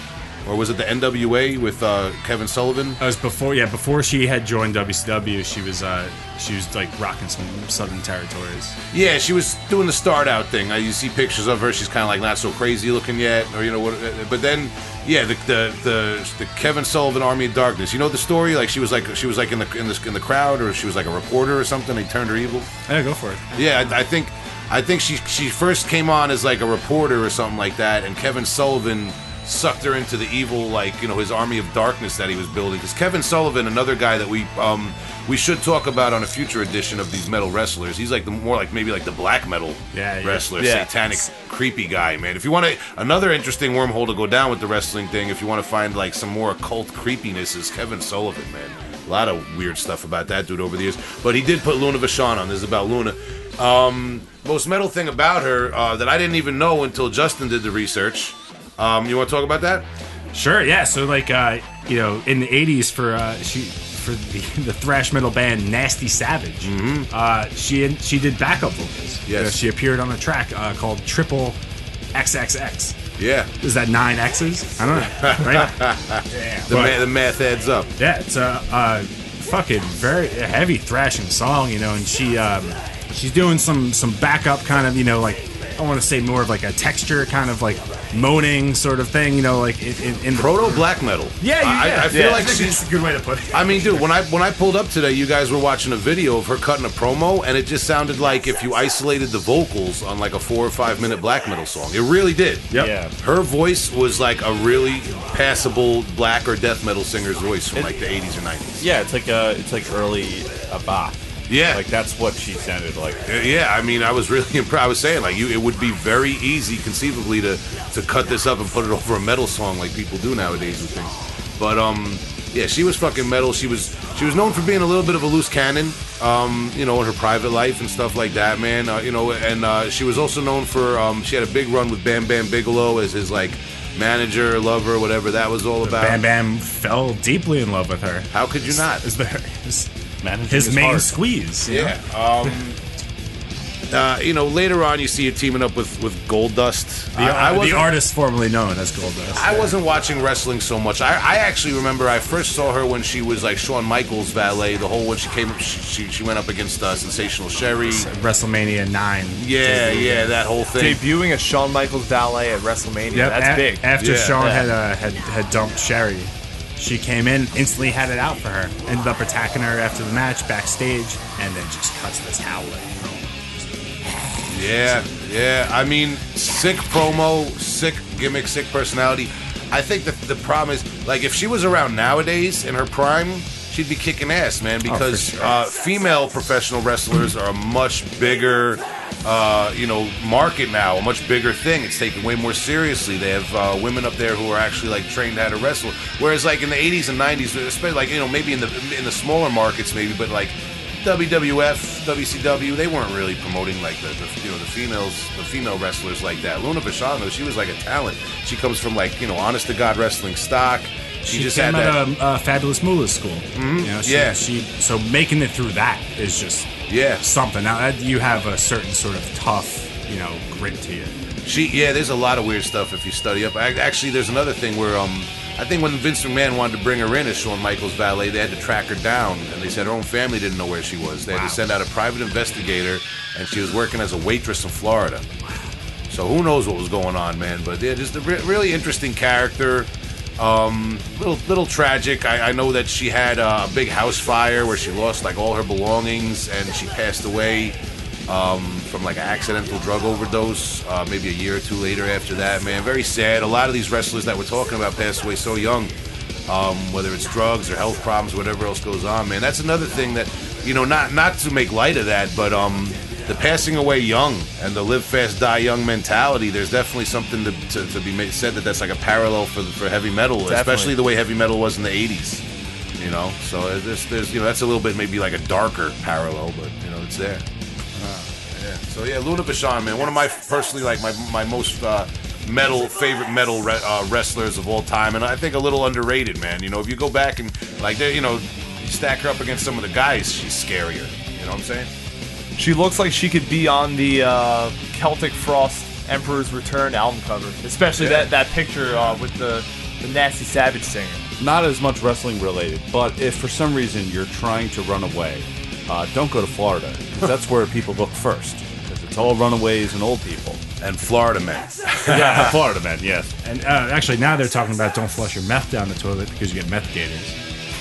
Or was it the NWA with uh, Kevin Sullivan? It was before, yeah, before she had joined WCW. She was, uh, she was like rocking some Southern territories. Yeah, she was doing the start out thing. Uh, you see pictures of her; she's kind of like not so crazy looking yet, or you know what? uh, But then, yeah, the, the the the Kevin Sullivan Army of Darkness. You know the story? Like she was like she was like in the in the in the crowd, or she was like a reporter or something. They turned her evil. Yeah, go for it. Yeah, I, I think I think she she first came on as like a reporter or something like that, and Kevin Sullivan sucked her into the evil like you know his army of darkness that he was building. Because Kevin Sullivan, another guy that we um we should talk about on a future edition of these metal wrestlers. He's like the more like maybe like the black metal Yeah, yeah. wrestler, Yeah. satanic creepy guy, man. If you want to another interesting wormhole to go down with the wrestling thing, if you want to find like some more occult creepiness, is Kevin Sullivan, man. A lot of weird stuff about that dude over the years. But he did put Luna Vachon on. This is about Luna. Um, most metal thing about her uh, that I didn't even know until Justin did the research. Um, you want to talk about that? Sure, yeah. So like, uh, you know, in the '80s for uh, she for [laughs] the, the thrash metal band Nasty Savage, uh, she she did backup vocals. Mm-hmm. Yes. You know, she appeared on a track uh, called Triple XXX. Yeah. Is that nine X's? I don't know. [laughs] Right? yeah. The, But- ma- the math adds up. Yeah, it's a, a fucking very heavy thrashing song, you know, and she um, she's doing some some backup kind of, you know, like I want to say more of like a texture kind of like moaning sort of thing, you know, like in, in, in Proto black metal. Yeah, you- I, yeah. I feel Yeah. like That's she's a good way to put it. I mean, dude, when I when I pulled up today, you guys were watching a video of her cutting a promo, and it just sounded like if you isolated the vocals on like a four or five minute black metal song. It really did. Yep. Yeah. Her voice was like a really passable black or death metal singer's voice from like the 80s or 90s. Yeah, it's like uh, it's like early uh, Bach. Yeah. like that's what she sounded like. Uh, Yeah, I mean, I was really [laughs] impressed. I was saying, like, you, it would be very easy, conceivably, to to cut this up and put it over a metal song like people do nowadays with things. But um, yeah, she was fucking metal. She was she was known for being a little bit of a loose cannon, um, you know, in her private life and stuff like that, man. Uh, you know, and uh, she was also known for um, she had a big run with Bam Bam Bigelow as his like manager, lover, whatever that was all about. Bam Bam fell deeply in love with her. How could you not? Is there his, Managing his is main hard. squeeze? you know? Yeah. Um, [laughs] uh, you know, later on, you see her teaming up with with Goldust. The, I, I the artist formerly known as Goldust. I wasn't watching wrestling so much. I, I actually remember I first saw her when she was like Shawn Michaels' valet. The whole when she came, she she went up against uh, Sensational Sherri. WrestleMania nine. Yeah, yeah, that whole thing. Debuting as Shawn Michaels valet at WrestleMania. Yep, That's a- big. After Yeah. Shawn Yeah. had, uh, had had dumped Sherri, she came in, instantly had it out for her. Ended up attacking her after the match backstage, and then just cuts this towel. Yeah, yeah. I mean, sick promo, sick gimmick, sick personality. I think that the problem is, like, if she was around nowadays in her prime, she'd be kicking ass, man. Because sure. uh, female professional wrestlers are a much bigger, uh, you know, market now, a much bigger thing. It's taken way more seriously. They have uh, women up there who are actually like trained how to wrestle. Whereas, like in the '80s and '90s, especially like you know, maybe in the in the smaller markets, maybe, but like WWF, WCW, they weren't really promoting like the, the you know the females, the female wrestlers like that. Luna Vachon, though, she was like a talent. She comes from like you know honest to god wrestling stock. She, She, just came had out that. of uh, Fabulous Moolah School. Mm-hmm. You know, she, Yeah. She so making it through that is just Yeah. something. Now that you have a certain sort of tough, you know, grit to you. She yeah, there's a lot of weird stuff if you study up. I, actually, there's another thing where um. I think when Vince McMahon wanted to bring her in as Shawn Michaels' valet, they had to track her down, and they said her own family didn't know where she was. They had to send out a private investigator, and she was working as a waitress in Florida. So who knows what was going on, man? But yeah, just a re- really interesting character. Um, little little tragic. I, I know that she had a big house fire where she lost like all her belongings, and she passed away um, from like an accidental drug overdose. Uh, maybe a year or two later after that, man. Very sad. A lot of these wrestlers that we're talking about passed away so young. Um, whether it's drugs or health problems, whatever else goes on, man. That's another thing that you know, not not to make light of that, but um, the passing away young and the live fast, die young mentality. There's definitely something to, to, to be made, said that that's like a parallel for for heavy metal, especially the way heavy metal was in the '80s. You know, so uh, there's there's you know that's a little bit maybe like a darker parallel, but you know it's there. Uh, yeah. So yeah, Luna Vachon, man, one of my personally like my my most uh, metal favorite metal re- uh, wrestlers of all time, and I think a little underrated, man. You know, if you go back and like you know, you stack her up against some of the guys, she's scarier. You know what I'm saying? She looks like she could be on the uh, Celtic Frost Emperor's Return album cover, especially Yeah. that, that picture uh, with the, the Nasty Savage singer. Not as much wrestling related, but if for some reason you're trying to run away, uh, don't go to Florida 'cause that's where people look first. Because it's all runaways and old people. And Florida man. [laughs] yeah, Florida men, yes. And uh, actually, now they're talking about don't flush your meth down the toilet because you get meth gators.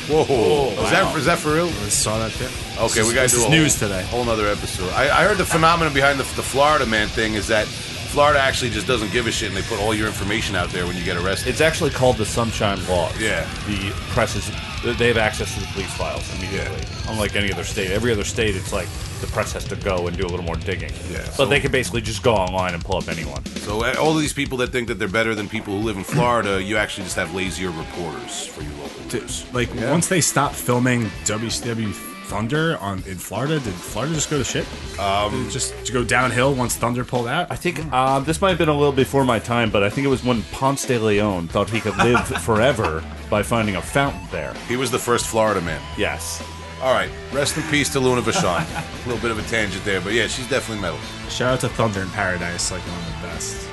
Whoa, is that is that for real? I saw that too. Okay, we gotta This do is a news whole, today. Whole nother episode. I, I heard the phenomenon behind the, the Florida man thing is that Florida actually just doesn't give a shit, and they put all your information out there when you get arrested. It's actually called the Sunshine Law. Yeah. The press is, they have access to the police files immediately. Unlike any other state. Every other state, it's like the press has to go and do a little more digging. Yeah, But so- they can basically just go online and pull up anyone. So uh, all of these people that think that they're better than people who live in Florida, you actually just have lazier reporters for your local news. Like once they stop filming WCW Thunder on in Florida, did Florida just go to shit? Um, just to go downhill once Thunder pulled out. I think uh, this might have been a little before my time, but I think it was when Ponce de Leon thought he could live [laughs] forever by finding a fountain there. He was the first Florida man. Yes. All right, rest in peace to Luna Vachon. [laughs] a little bit of a tangent there, but yeah, she's definitely metal. Shout out to Thunder in Paradise, like one of the best.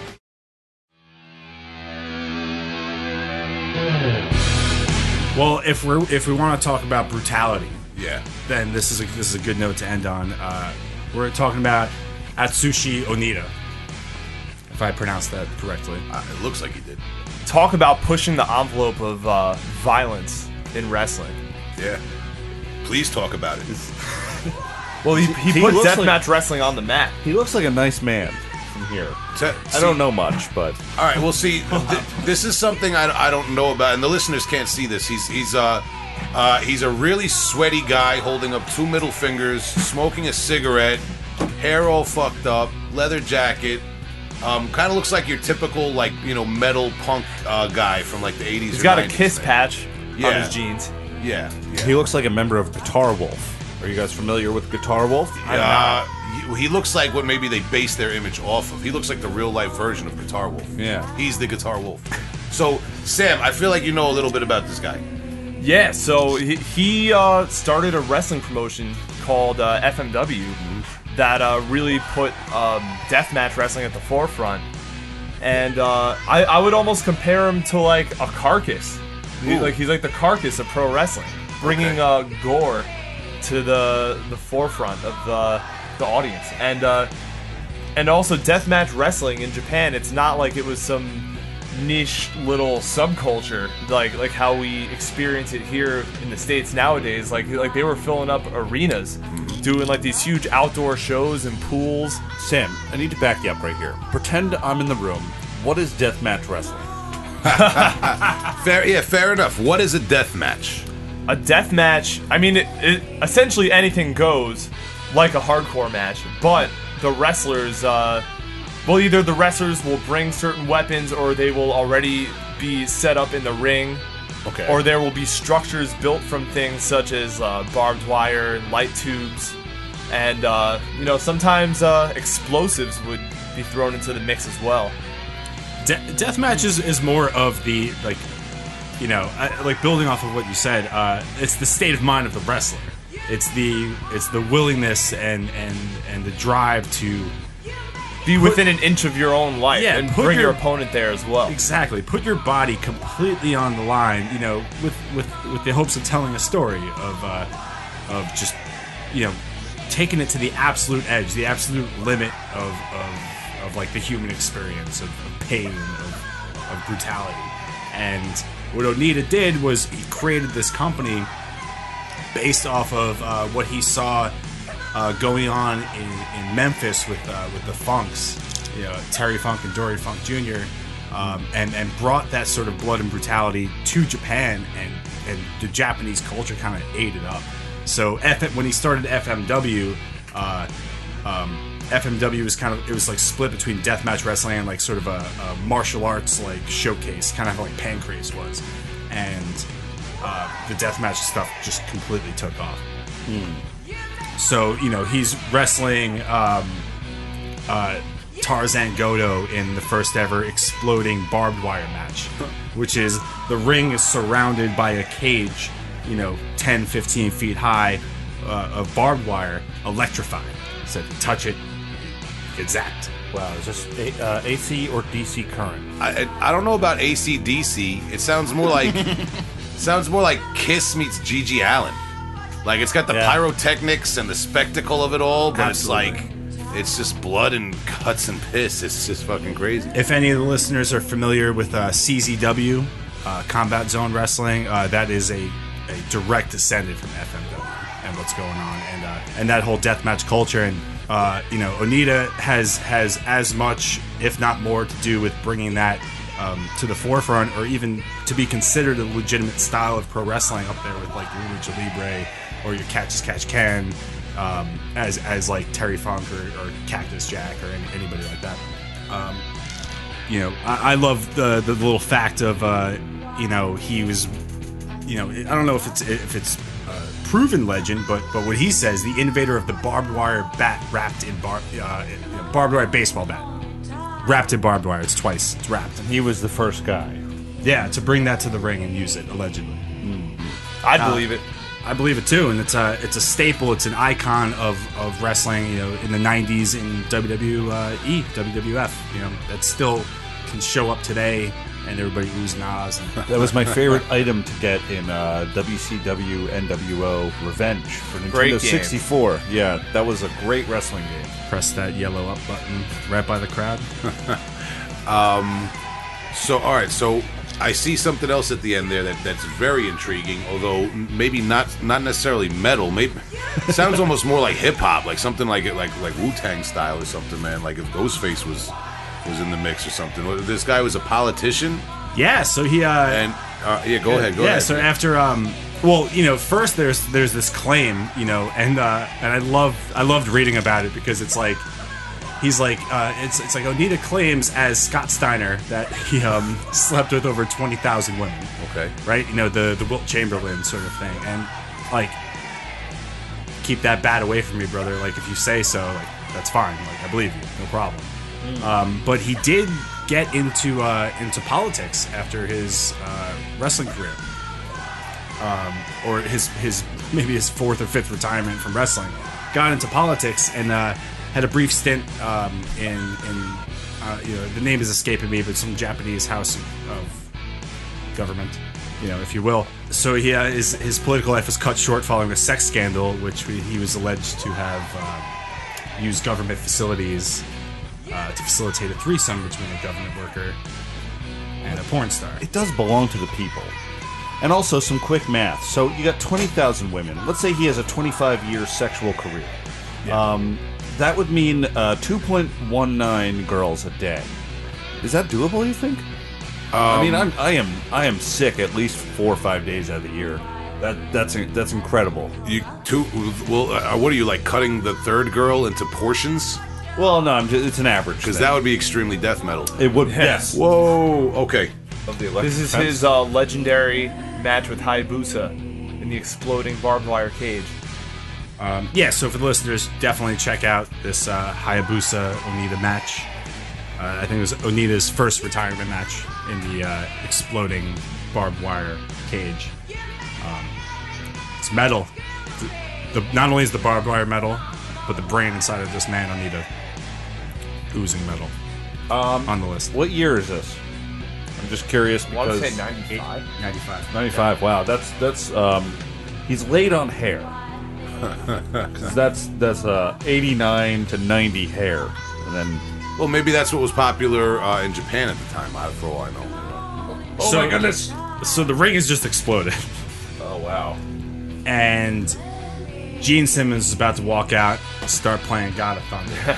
Well, if we're if we want to talk about brutality, Yeah. then this is a, this is a good note to end on. Uh, we're talking about Atsushi Onita, if I pronounced that correctly. Uh, it looks like he did. Talk about pushing the envelope of uh, violence in wrestling. Yeah. Please talk about it. [laughs] Well, he, he, He put looks like- wrestling on the map. He looks like a nice man. from here. Te- I don't know much, but All right. Well, see, th- this is something I, I don't know about, and the listeners can't see this. He's he's uh, uh he's a really sweaty guy holding up two middle fingers, smoking a cigarette, hair all fucked up, leather jacket. Um, kind of looks like your typical like you know metal punk uh, guy from like the eighties. He's got a kiss patch on his jeans. Yeah. yeah. He looks like a member of Guitar Wolf. Are you guys familiar with Guitar Wolf? Uh, he, he looks like what maybe they base their image off of. He looks like the real life version of Guitar Wolf. Yeah. He's the Guitar Wolf. So, Sam, I feel like you know a little bit about this guy. Yeah, so he, he uh, started a wrestling promotion called uh, FMW that uh, really put um, deathmatch wrestling at the forefront. And uh, I, I would almost compare him to like a carcass. He- like he's like the carcass of pro wrestling, bringing Okay. uh, gore to the the forefront of the the audience. And uh, and also deathmatch wrestling in Japan, it's not like it was some niche little subculture like like how we experience it here in the states nowadays. Like like they were filling up arenas, doing like these huge outdoor shows and pools. Sam, I need to back you up right here. Pretend I'm in the room. What is deathmatch wrestling? [laughs] Fair, yeah, fair enough. What is a death match? A death match, I mean, it, it, essentially anything goes, like a hardcore match. But the wrestlers, uh, well, either the wrestlers will bring certain weapons, or they will already be set up in the ring. Okay. Or there will be structures built from things such as uh, barbed wire and light tubes, and uh, you know sometimes uh, explosives would be thrown into the mix as well. De- deathmatch is, is more of the like you know I, like building off of what you said uh, it's the state of mind of the wrestler it's the it's the willingness and and and the drive to Be within an inch of your own life Yeah, and bring your your- opponent there as well. exactly put your body completely on the line you know with with with the hopes of telling a story of uh of just you know taking it to the absolute edge the absolute limit of of, of like the human experience of, of pain of, of brutality and what onita did was he created this company based off of uh, what he saw uh, going on in, in Memphis with uh, with the Funks, you know, Terry Funk and Dory Funk Jr., um, and and brought that sort of blood and brutality to Japan, and and the Japanese culture kind of ate it up. So when he started FMW. Uh, um, FMW was kind of it was like split between deathmatch wrestling and like sort of a, a martial arts like showcase, kind of like Pancrase was, and uh, the deathmatch stuff just completely took off. So you know he's wrestling um, uh, Tarzan Goto in the first ever exploding barbed wire match, which is the ring is surrounded by a cage, you know, 10, 15 feet high uh, of barbed wire, electrified. So if you touch it, you get zapped. wow, is this a, uh, AC or DC current? I, I I don't know about ACDC. It sounds more like [laughs] sounds more like Kiss meets GG Allin. Like it's got the Yeah. pyrotechnics and the spectacle of it all, but Absolutely. it's like it's just blood and cuts and piss. It's just fucking crazy. If any of the listeners are familiar with uh, CZW, uh, Combat Zone Wrestling, uh, that is a, a direct descendant from FMW and what's going on, and uh, and that whole deathmatch culture. And uh, you know, Onita has has as much, if not more, to do with bringing that um, to the forefront, or even to be considered a legitimate style of pro wrestling up there with like Lucha Libre or your Catch as Catch Can. Um, as, as like Terry Funk or, or Cactus Jack or any, anybody like that you know, I, I love the the little fact of, uh, you know, he was, you know, I don't know if it's if it's uh, proven legend, but but what he says, the innovator of the barbed wire bat wrapped in bar, uh, barbed wire baseball bat, wrapped in barbed wire. It's twice. It's wrapped. And he was the first guy. Yeah, to bring that to the ring and use it allegedly. I'd Uh, believe it. I believe it too, and it's a it's a staple. It's an icon of, of wrestling. You know, in the '90s in WWE, WWF. You know, that still can show up today, and everybody oohs and ahs. And That was my favorite item to get in uh, WCW NWO Revenge for Nintendo 64. Yeah, that was a great wrestling game. press that yellow up button right by the crowd. [laughs] um, So all right, so I see something else at the end there that, that's very intriguing, although maybe not not necessarily metal. Maybe [laughs] sounds almost more like hip hop, like something like like like Wu Tang style or something, man. Like if Ghostface was was in the mix or something. This guy was a politician, Yeah, so he uh, and uh, yeah, go ahead, go ahead. yeah, ahead. so after um well, you know, first there's there's this claim, you know, and uh and I love I loved reading about it because it's like he's like uh it's it's like Onita claims as Scott Steiner that he um slept with over 20,000 women, okay, right? You know, the the Wilt Chamberlain sort of thing. And like keep that bat away from me, brother. Like if you say so, like that's fine. Like I believe you. No problem. Um, but he did get into uh, into politics after his uh, wrestling career, um, or his his maybe his fourth or fifth retirement from wrestling. Got into politics and uh, had a brief stint um, in in uh, you know the name is escaping me, but some Japanese house of government, you know, if you will. So he uh, his his political life was cut short following a sex scandal, which we, he was alleged to have uh, used government facilities uh, to facilitate a threesome between a government worker and a porn star. It does belong to the people. And also some quick math. So you got 20,000 women. Let's say he has a 25 year sexual career. Um, that would mean uh, 2.19 girls a day. Is that doable, you think? I mean, I'm, I am I am sick at least four or five days out of the year. That that's that's incredible. you two. Well, uh, what are you like cutting the third girl into portions? Well, no, I'm just, it's an average. Because that would be extremely death metal. it would yes. Whoa. Okay. Of the electric This is his uh, legendary match with Hayabusa in the exploding barbed wire cage. Yeah, so for the listeners, definitely check out this uh, Hayabusa Onita match. Uh, I think it was Onita's first retirement match in the uh, exploding barbed wire cage. Um, it's metal. The, the, not only is the barbed wire metal, but the brain inside of this man Onita oozing metal Um, on the list. what year is this? I'm just curious I want to say 95. 95. 95. Wow, that's that's um, he's late on hair. 'Cause that's that's uh 89 to 90 hair, and then Well, maybe that's what was popular uh, in Japan at the time. I- For all I know. oh So- my goodness! So the ring has just exploded. Oh wow! and Gene Simmons is about to walk out and start playing God of Thunder.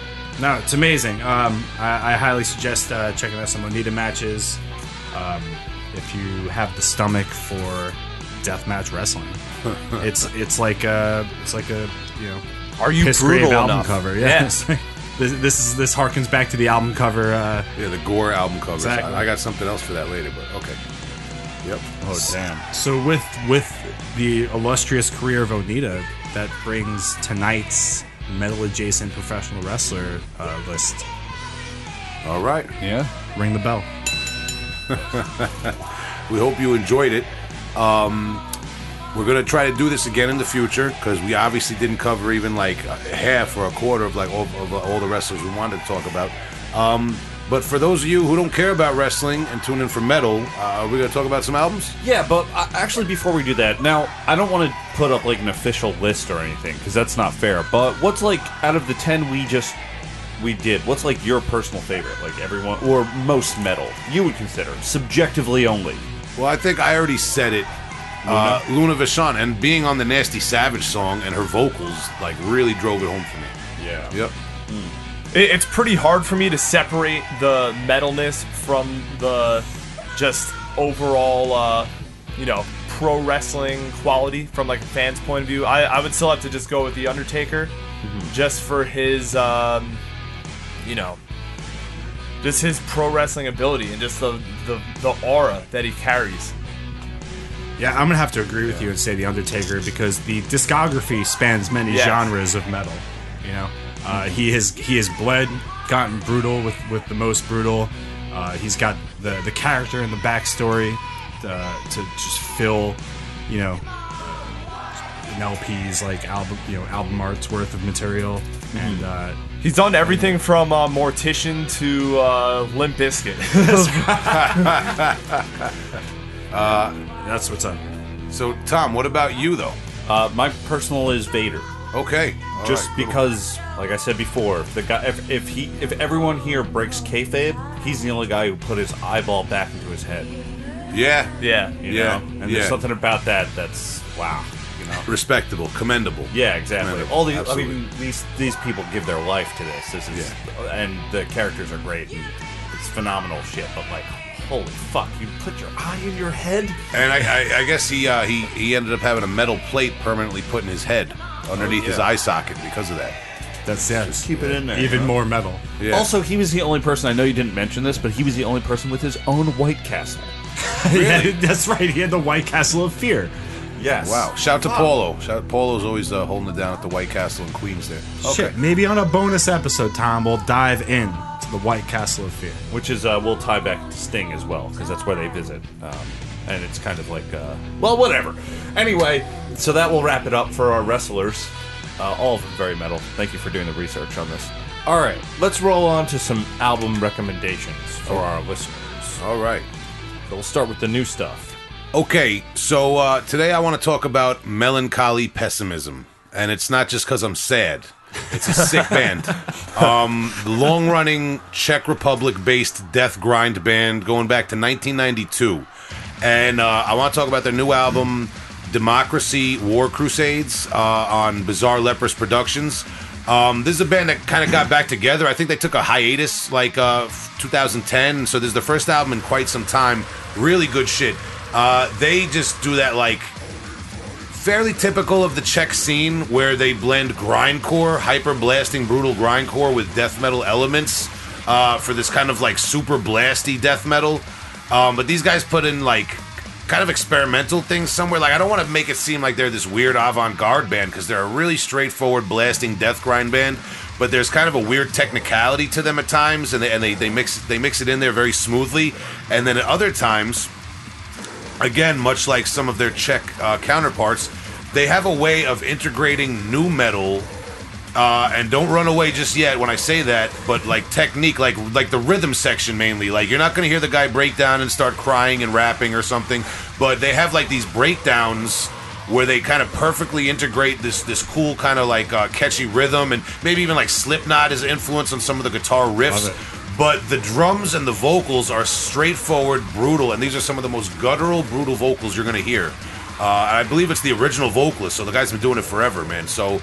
[laughs] no, it's amazing. Um, I, I highly suggest uh, checking out some Onita matches um, if you have the stomach for deathmatch wrestling. [laughs] it's it's like a it's like a you know Are you piss brutal album enough? cover. Yeah. Yes. [laughs] this, this is this harkens back to the album cover. Uh, Yeah, the Gore album cover. Exactly. I, I got something else for that later, but okay. Yep. Oh damn! So with with the illustrious career of Onita, that brings tonight's metal adjacent professional wrestler uh, list. All right. Yeah. Ring the bell. [laughs] We hope you enjoyed it. Um, we're gonna try to do this again in the future because we obviously didn't cover even like half or a quarter of like all, of all the wrestlers we wanted to talk about. Um, but for those of you who don't care about wrestling and tune in for metal, uh, are we gonna talk about some albums? Yeah, but uh, actually, before we do that, now I don't want to put up like an official list or anything because that's not fair. But what's like out of the ten we just we did? What's like your personal favorite? Like everyone or most metal you would consider subjectively only. Well, I think I already said it. Uh, Luna Vachon and being on the Nasty Savage song and her vocals like really drove it home for me. Yeah. Yep. It, it's pretty hard for me to separate the metalness from the just overall, uh, you know, pro wrestling quality from like a fan's point of view. I, I would still have to just go with the Undertaker, just for his, um, you know, just his pro wrestling ability and just the, the the aura that he carries. Yeah, I'm gonna have to agree with you and say the Undertaker because the discography spans many Yes. genres of metal. You know, uh, he has he has bled, gotten brutal with with the most brutal. Uh, he's got the the character and the backstory uh, to just fill, you know, uh, an LP's like album you know album art's worth of material, and uh, He's done everything from uh, Mortician to uh, Limp Bizkit. [laughs] that's what's up. So Tom, what about you though? Uh, my personal is Vader. Okay. all just right, cool. because, like I said before, if the guy, if, if he, if everyone here breaks kayfabe, he's the only guy who put his eyeball back into his head. Yeah. Yeah. You Yeah, know, and yeah. there's something about that that's wow. You know. Respectable, commendable. Yeah, exactly. Commendable. All these, Absolutely. I mean, these these people give their life to this. This is, and the characters are great. And it's phenomenal shit. But like, holy fuck, you put your eye in your head. And I, I, I guess he, uh, he he ended up having a metal plate permanently put in his head underneath his yeah. eye socket because of that. That's yeah. Just keep it in there. Even more metal. Yeah. Also, he was the only person. I know you didn't mention this, but he was the only person with his own White Castle. [laughs] Yeah, [laughs] that's right. He had the White Castle of Fear. Yes. Wow. Shout to Paulo. Shout Paulo's always uh, holding it down at the White Castle in Queens there. Okay. Shit, maybe on a bonus episode, Tom, we'll dive in to the White Castle of Fear. Which is uh, we'll tie back to Sting as well because that's where they visit, um, and it's kind of like uh, well, whatever. Anyway, so that will wrap it up for our wrestlers. Uh, all of them very metal. Thank you for doing the research on this. All right, let's roll on to some album recommendations for our listeners. All right. So we'll start with the new stuff. Okay, so uh, today I want to talk about melancholy pessimism, and it's not just because I'm sad. It's a sick [laughs] band. Um, long-running Czech Republic-based death grind band going back to 1992, and uh, I want to talk about their new album, Democracy War Crusades, uh, on Bizarre Leprous Productions. Um, this is a band that kind of got back together. I think they took a hiatus like uh, 2010, so this is the first album in quite some time. Really good shit. Uh, they just do that like fairly typical of the Czech scene where they blend grindcore, hyper blasting, brutal grindcore with death metal elements uh, for this kind of like super blasty death metal. Um, but these guys put in like kind of experimental things somewhere. Like I don't want to make it seem like they're this weird avant-garde band because they're a really straightforward blasting death grind band. But there's kind of a weird technicality to them at times, and they, and they, they mix they mix it in there very smoothly. And then at other times, again, much like some of their Czech uh, counterparts, they have a way of integrating nu metal. Uh, and don't run away just yet when I say that, but like technique, like like the rhythm section mainly. Like you're not gonna hear the guy break down and start crying and rapping or something, but they have like these breakdowns where they kind of perfectly integrate this this cool kind of like uh, catchy rhythm and maybe even like Slipknot is influence on some of the guitar riffs. But the drums and the vocals are straightforward, brutal, and these are some of the most guttural, brutal vocals you're gonna hear. Uh, I believe it's the original vocalist, so the guy's been doing it forever, man. So,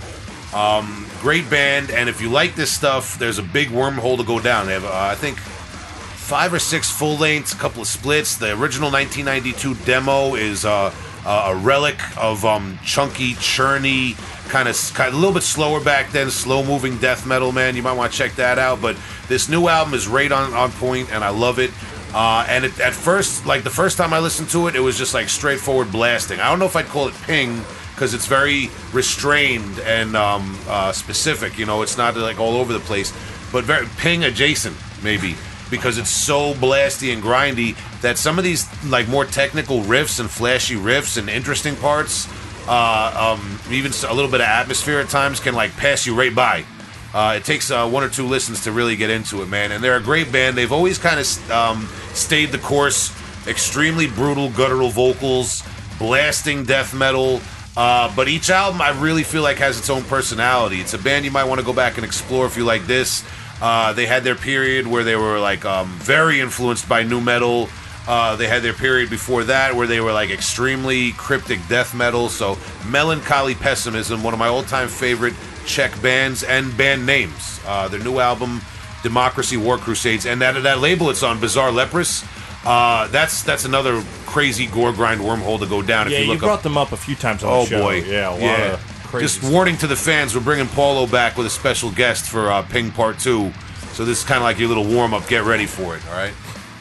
um, great band, and if you like this stuff, there's a big wormhole to go down. They have, uh, I think, five or six full lengths, a couple of splits. The original 1992 demo is uh, a relic of um, chunky, churny, kind of a little bit slower back then, slow moving death metal. Man, you might want to check that out. But this new album is right on on point, and I love it. Uh, and it, at first, like the first time I listened to it, it was just like straightforward blasting. I don't know if I'd call it ping because it's very restrained and um, uh, specific. You know, it's not like all over the place, but very ping adjacent maybe because it's so blasty and grindy that some of these like more technical riffs and flashy riffs and interesting parts, uh, um, even a little bit of atmosphere at times can like pass you right by. Uh, it takes uh, one or two listens to really get into it, man. And they're a great band. They've always kind of um, stayed the course. Extremely brutal, guttural vocals, blasting death metal. Uh, but each album, I really feel like has its own personality. It's a band you might want to go back and explore if you like this. Uh, they had their period where they were like um, very influenced by nu metal. Uh, they had their period before that where they were like extremely cryptic death metal. So, Melancholy Pessimism, one of my all time favorite Czech bands and band names. Uh, their new album, Democracy War Crusades, and that that label it's on, Bizarre Leprous. Uh, that's that's another crazy gore grind wormhole to go down. Yeah, if you you, look brought up. them up a few times on Oh the show. boy, yeah, a lot of crazy Just warning to the fans, we're bringing Paulo back with a special guest for uh, Ping Part Two. So this is kind of like your little warm up. Get ready for it. All right.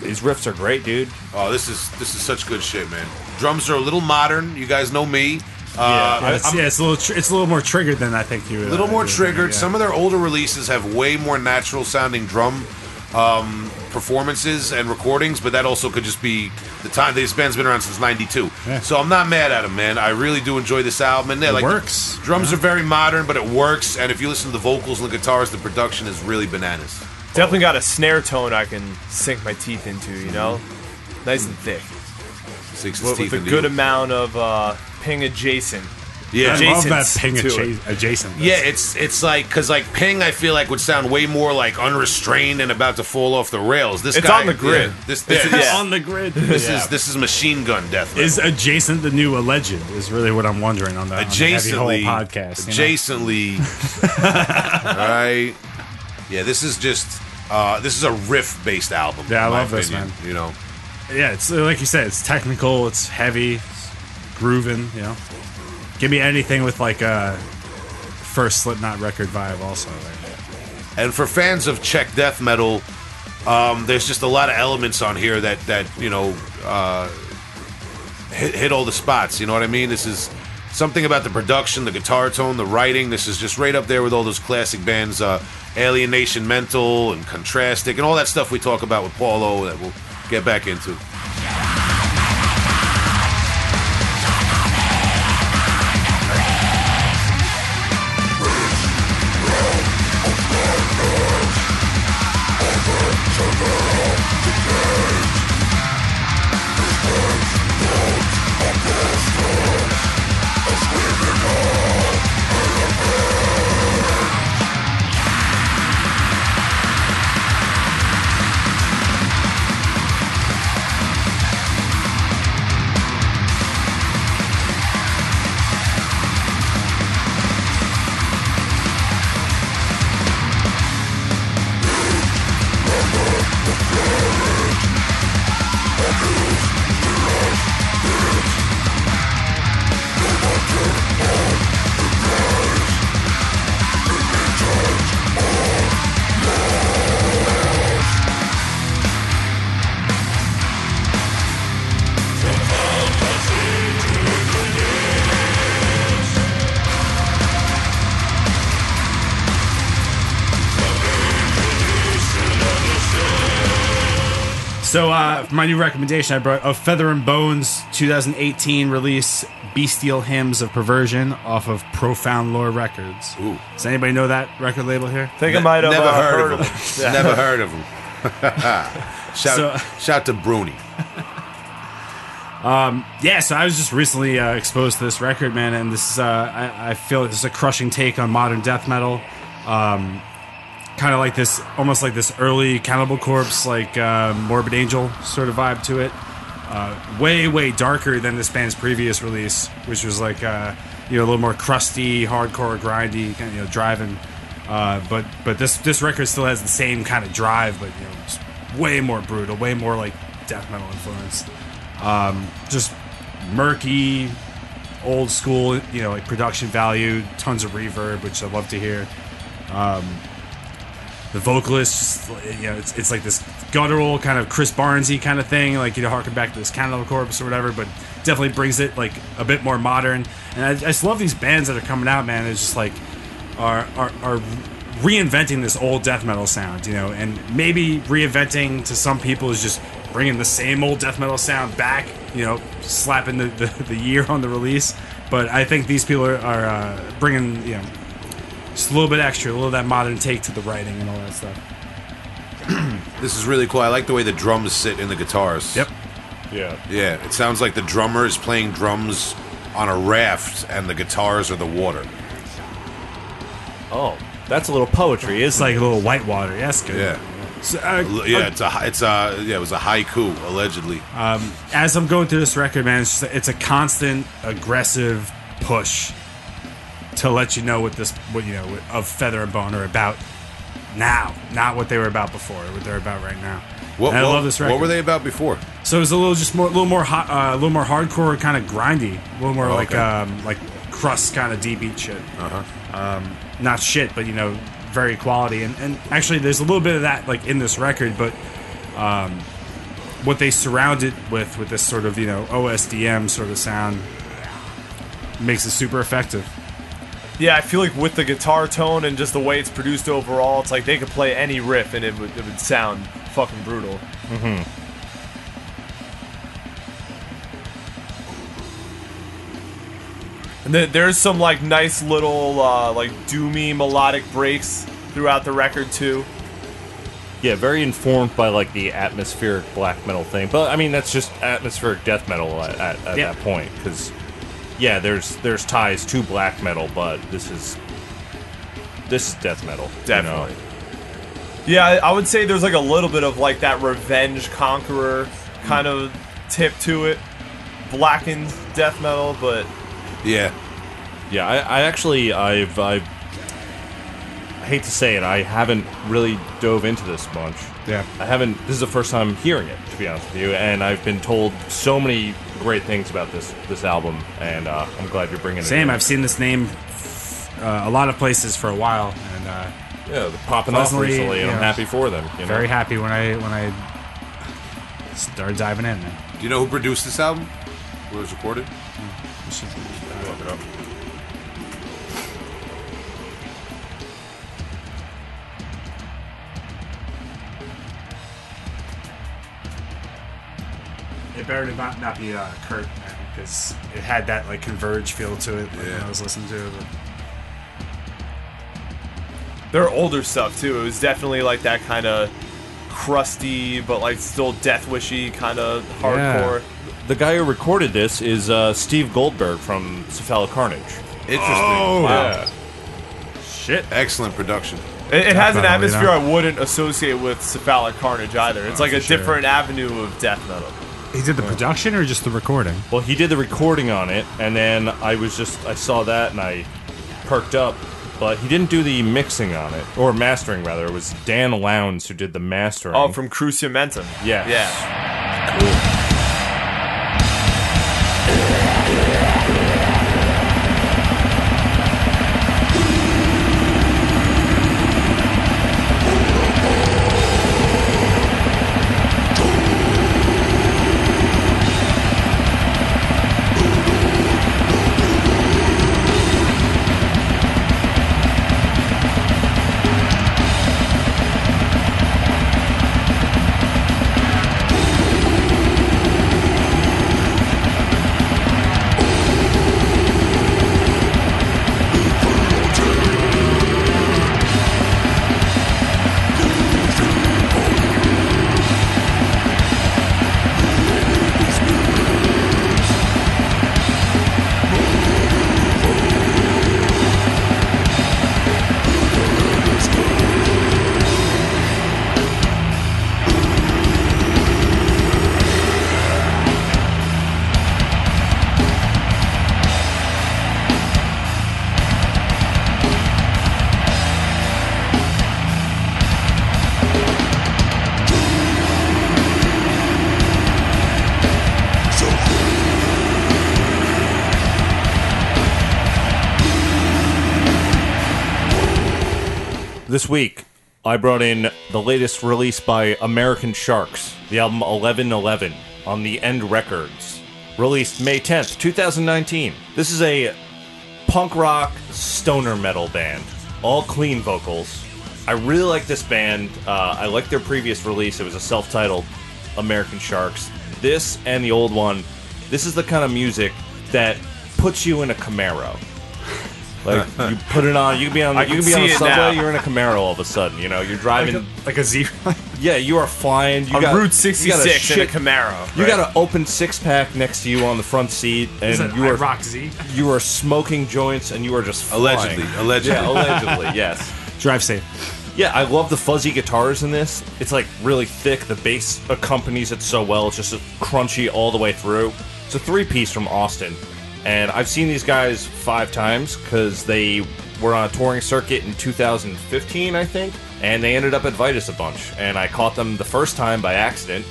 These riffs are great, dude. Oh, this is this is such good shit, man. Drums are a little modern. You guys know me. Uh, Yeah, I- it's, yeah, it's a little tr- it's a little more triggered than I think you. a little more triggered. Some of their older releases have way more natural sounding drum um, performances and recordings, but that also could just be the time. This band's been around since '92, so I'm not mad at them, man. I really do enjoy this album, and yeah, like works. Drums are very modern, but it works. And if you listen to the vocals and the guitars, the production is really bananas. Definitely got a snare tone I can sink my teeth into, you know? Nice and thick. Sinks his With, with a good you. amount of uh, ping adjacent Yeah. I love that ping to adjacent. Yeah, it's it's like because like Ping, I feel like would sound way more like unrestrained and about to fall off the rails. This It's guy, on the grid. yeah, this It's- this, yeah. on the grid. [laughs] this is this is machine gun death. metal. Is adjacent the new alleged? Is really what I'm wondering on the, on the heavy hole adjacently podcast. you know? adjacently [laughs] right yeah this is just uh this is a riff based album Yeah, I love this, opinion, man. you know Yeah, it's uh, like you said, it's technical, it's heavy, it's grooving. You know, give me anything with like a first Slipknot record vibe. Also, like, and for fans of czech death metal um there's just a lot of elements on here that that you know uh hit, hit all the spots you know what i mean this is something about the production the guitar tone the writing this is just right up there with all those classic bands uh alienation mental and contrastic and all that stuff we talk about with paulo that we'll get back into So, uh, for my new recommendation, I brought of Feather and Bone's 2018 release Bestial Hymns of Perversion off of Profound Lore Records. Ooh. Does anybody know that record label here? I think I might have never uh, heard, of it. him. Yeah. Never heard of them. [laughs] shout, So- shout to Bruni. [laughs] Yeah, so I was just recently uh, exposed to this record, man, and this is, uh, I, I feel this is a crushing take on modern death metal. Um, kind of like this, almost like this early Cannibal Corpse, like uh, Morbid Angel sort of vibe to it. Uh, way, way darker than this band's previous release, which was like, uh, you know, a little more crusty, hardcore, grindy, kind of, you know, driving. Uh, but but this this record still has the same kind of drive, but you know, way more brutal, way more like death metal influence. Um, just murky, old school, you know, like production value, tons of reverb, which I love to hear. Um, the vocalist, just, you know, it's, it's like this guttural kind of Chris Barnesy kind of thing, like you know, harken back to this Cannibal Corpse or whatever, but definitely brings it like a bit more modern. And I, I just love these bands that are coming out, man. It's just like are are, are reinventing this old death metal sound, you know, and maybe reinventing to some people is just bringing the same old death metal sound back, you know, slapping the, the, the year on the release. But I think these people are, are uh, bringing, you know, just a little bit extra, a little of that modern take to the writing and all that stuff. [clears throat] This is really cool. I like the way the drums sit in the guitars. Yep. Yeah. Yeah, it sounds like the drummer is playing drums on a raft and the guitars are the water. Oh, that's a little poetry, It's like a little whitewater. Yeah, that's good. Yeah. So, uh, Yeah, it's a it's a yeah, it was a haiku allegedly. as I'm going through this record, man, it's, just, it's a constant aggressive push to let you know what this, what you know, of Feather and Bone are about now, not what they were about before, what they're about right now. What, I what- love this record. What were they about before? So it was a little just more, a little more hot, uh, a little more hardcore, kind of grindy, a little more Oh, like okay. um, like crust kind of D beat shit. Uh-huh. Um, not shit, but you know, very quality. And, and actually, there's a little bit of that like in this record, but um, what they surround it with, with this sort of you know OSDM sort of sound, makes it super effective. Yeah, I feel like with the guitar tone and just the way it's produced overall, it's like they could play any riff and it would, it would sound fucking brutal. Mm-hmm. And then there's some like nice little uh, like doomy melodic breaks throughout the record too. Yeah, very informed by like the atmospheric black metal thing. But I mean, that's just atmospheric death metal at, at, at Yeah. that point because yeah, there's there's ties to black metal, but this is this is death metal. you know? Definitely. Yeah, I, I would say there's like a little bit of like that revenge conqueror kind hmm. of tip to it. Blackened death metal, but Yeah. Yeah, I, I actually I've I've I hate to say it, I haven't really dove into this much. Yeah. I haven't. This is the first time hearing it, to be honest with you, and I've been told so many great things about this this album, and uh, I'm glad you're bringing it. Same. in. I've seen this name uh, a lot of places for a while, and uh, yeah, they're popping off recently, and I'm happy for them. You know? very happy when I when I started diving in. Man. Do you know who produced this album? Where it was recorded? Look it up. It better not not be uh, Kurt because it had that like converge feel to it like, when Yeah. I was listening to it. But... their older stuff too. It was definitely like that kind of crusty, but like still death wishy kind of hardcore. The guy who recorded this is uh, Steve Goldberg from Cephalic Carnage. Interesting. Oh. wow. Shit. Excellent production. It, it has an atmosphere know? I wouldn't associate with cephalic carnage either. It's like a sure. different avenue of death metal. He did the production or just the recording? Well, he did the recording on it, and then I was just I saw that and I perked up. But he didn't do the mixing on it, or mastering rather. It was Dan Lowndes who did the mastering. Oh, from Cruciamentum. Yes. Yeah. This week, I brought in the latest release by American Sharks, the album 1111 on the End Records, released May 10th, 2019. This is a punk rock stoner metal band, all clean vocals. I really like this band. Uh, I like their previous release. It was a self-titled American Sharks. This and the old one. This is the kind of music that puts you in a Camaro. Like [laughs] you put it on, you can be on, I you can be on see the subway. now. You're in a Camaro all of a sudden. You know, you're driving. Like a zero. [laughs] yeah, you are flying. You On got Route you got a 66 in a shit- Camaro. You right? got an open six pack next to you on the front seat, and Is it you are Rock Z? you are smoking joints, and you are just flying. Allegedly. Allegedly. Yeah, allegedly, [laughs] yes. Drive safe. Yeah, I love the fuzzy guitars in this. It's like really thick. The bass accompanies it so well. It's just crunchy all the way through. It's a three piece from Austin, and I've seen these guys five times because they were on a touring circuit in 2015, I think, and they ended up at Vitus a bunch. And I caught them the first time by accident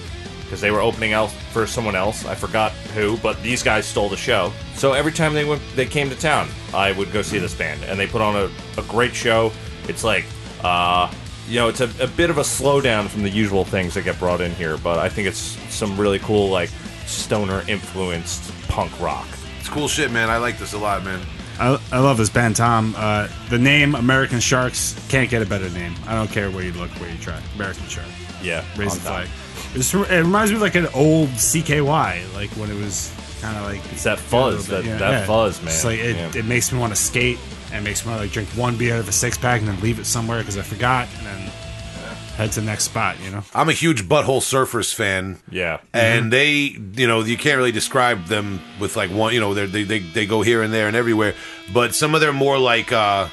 because they were opening out for someone else. I forgot who, but these guys stole the show. So every time they went, they came to town, I would go see this band, and they put on a, a great show. It's like, uh, you know, it's a, a bit of a slowdown from the usual things that get brought in here, but I think it's some really cool, like stoner influenced punk rock. It's cool shit, man. I like this a lot, man. I, I love this band, Tom. Uh, the name American Sharks can't get a better name. I don't care where you look, where you try. American Shark. Yeah, Raise the flag. It's, it reminds me of like an old CKY, like when it was kind of like It's that fuzz, that, Yeah, that yeah. fuzz, man. It's like it, Yeah. it makes me want to skate and makes me want to like drink one beer out of a six pack and then leave it somewhere because I forgot and then Head to the next spot, you know? I'm a huge Butthole Surfers fan. Yeah. and they you know you can't really describe them with like one you know they're- they they they go here and there and everywhere but some of their more like uh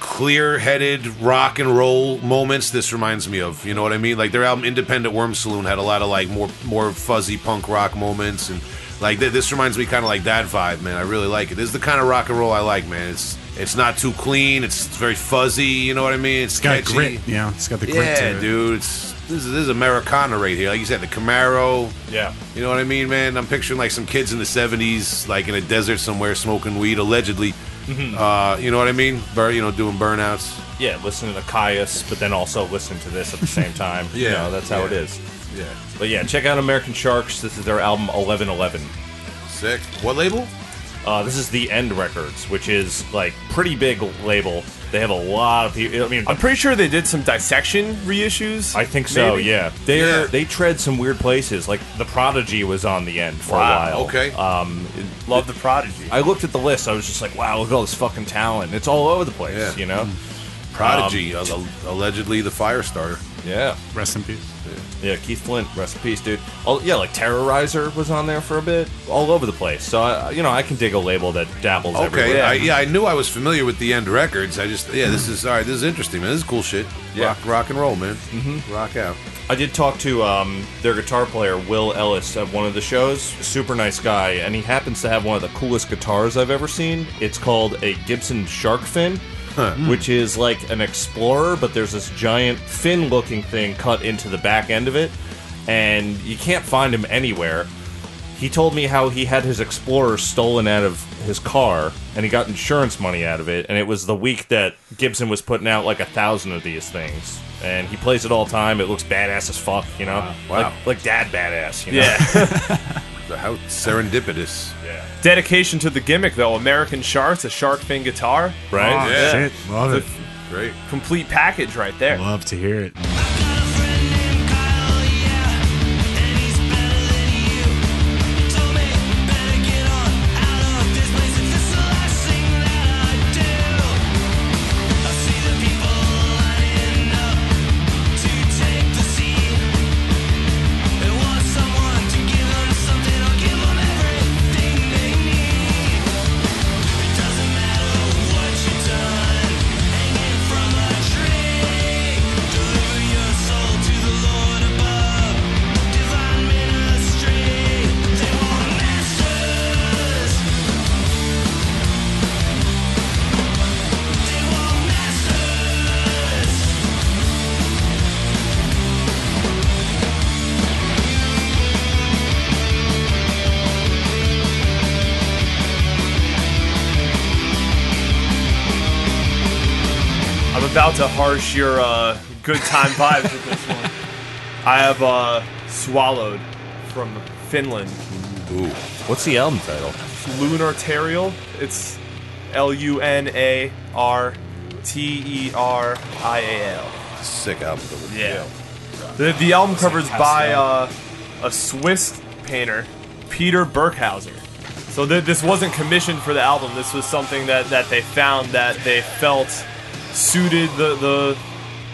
clear-headed rock and roll moments this reminds me of you know what i mean like their album independent worm saloon had a lot of like more more fuzzy punk rock moments and like th- this reminds me kind of like that vibe man i really like it this is the kind of rock and roll i like man it's it's not too clean it's very fuzzy you know what i mean It's got catchy. grit, you know? It's got the grit yeah to it. dude it's this is, this is Americana right here. Like you said, the Camaro. Yeah. You know what I mean, man? I'm picturing like some kids in the 70s, like in a desert somewhere, smoking weed, allegedly. Mm-hmm. Uh, you know what I mean? Bur- you know, doing burnouts. Yeah, listening to the Kyuss, but then also listening to this at the same time. [laughs] You Yeah, know, that's how yeah. it is. Yeah. But yeah, check out American Sharks. This is their album 1111. Sick. What label? Uh, this is the End Records, which is like pretty big label. They have a lot of people. I mean, I'm pretty sure they did some dissection reissues. I think so. maybe? Yeah, they are Yeah. they tread some weird places. Like the Prodigy was on the End for Wow, a while. okay. Um, Love the Prodigy. I looked at the list. I was just like, wow, look at all this fucking talent. It's all over the place. Yeah. You know. Prodigy, Um, uh, allegedly the fire starter. Yeah. Rest in peace. Yeah, Keith Flint, rest in peace, dude. Oh, yeah, like Terrorizer was on there for a bit, all over the place. So, I, you know, I can dig a label that dabbles Okay, everywhere. I, yeah, I knew I was familiar with the End Records. I just, yeah, this is all right. This is interesting, man. This is cool shit. Yeah. Rock, rock and roll, man. Mm-hmm. Rock out. I did talk to um, their guitar player, Will Ellis, at one of the shows. Super nice guy, and he happens to have one of the coolest guitars I've ever seen. It's called a Gibson Shark Fin, [laughs] which is like an Explorer, but there's this giant fin looking thing cut into the back end of it, and you can't find him anywhere. He told me how he had his Explorer stolen out of his car, and he got insurance money out of it. And it was the week that Gibson was putting out like a thousand of these things, and he plays it all the time. It looks badass as fuck, you know, Wow. like like dad badass, you know. Yeah. [laughs] How serendipitous. yeah. Dedication to the gimmick though. American Sharks, a shark fin guitar. right. Oh, Yeah. shit. Love it. Great. Complete package right there. Love to hear it. Harsh your uh, good time vibes with this one. I have uh, swallowed from Finland. Ooh. What's the album title? Lunarterial. It's L U N A R T E R I A L. Sick album. cover. Yeah. The, the album cover's by uh, a Swiss painter, Peter Burkhauser. So th- this wasn't commissioned for the album. This was something that, that they found that they felt suited the the,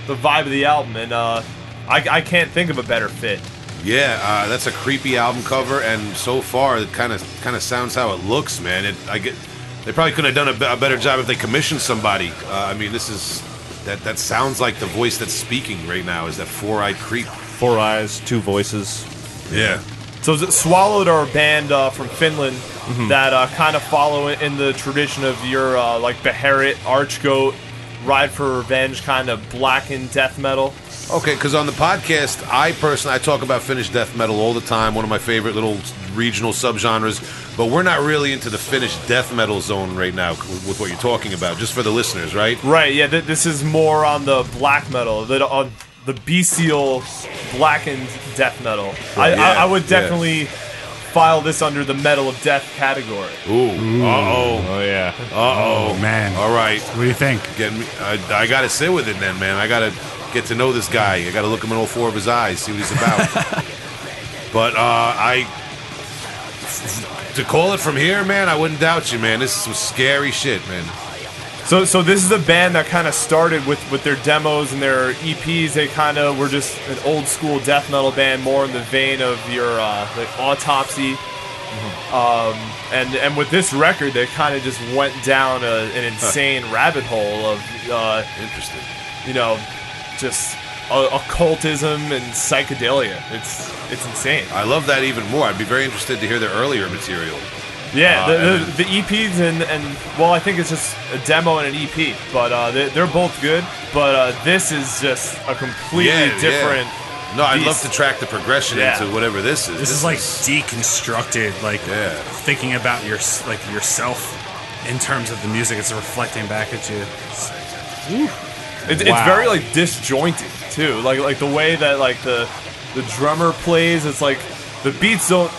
the vibe of the album, and uh, I, I can't think of a better fit. Yeah, uh, that's a creepy album cover, and so far it kind of kind of sounds how it looks, man. It, I get they probably couldn't have done a, better job if they commissioned somebody. Uh, I mean, this is that that sounds like the voice that's speaking right now. Is that four eyed creep? Four eyes, two voices. Yeah, So is it Swallowed are a band uh, from Finland that uh, kind of follow in the tradition of your uh, like Beherit, Archgoat, Ride for Revenge kind of blackened death metal. Okay, because on the podcast, I personally I talk about Finnish death metal all the time. One of my favorite little regional subgenres. But we're not really into the Finnish death metal zone right now with what you're talking about. Just for the listeners, right? Right, yeah, th- this is more on the black metal, the on the bestial blackened death metal. I, Yeah, I, I would yeah. Definitely file this under the metal of death category. Ooh, uh oh, Oh yeah. uh oh, Oh, man. All right, What do you think? get me. I, I got to sit with it then, man. I got to get to know this guy. I got to look him in all four of his eyes, see what he's about. [laughs] but uh, I, to call it from here, man, I wouldn't doubt you, man. This is some scary shit, man. So, so this is a band that kind of started with, with their demos and their EPs. They kind of were just an old school death metal band, more in the vein of your uh, like Autopsy. Um, and and with this record, they kind of just went down a, an insane rabbit hole of uh, Interesting. you know, just occultism and psychedelia. It's it's insane. I love that even more. I'd be very interested to hear their earlier material. Yeah, Uh, the, the, the EPs and, and well, I think it's just a demo and an EP, but uh, they, they're both good. But uh, this is just a completely Yeah, yeah. different. No, I'd love to track the progression Yeah. into whatever this is. This is like deconstructed, like Yeah. thinking about your like yourself in terms of the music. It's reflecting back at you. It, It's very like disjointed too, like like the way that like the the drummer plays. It's like the beats don't.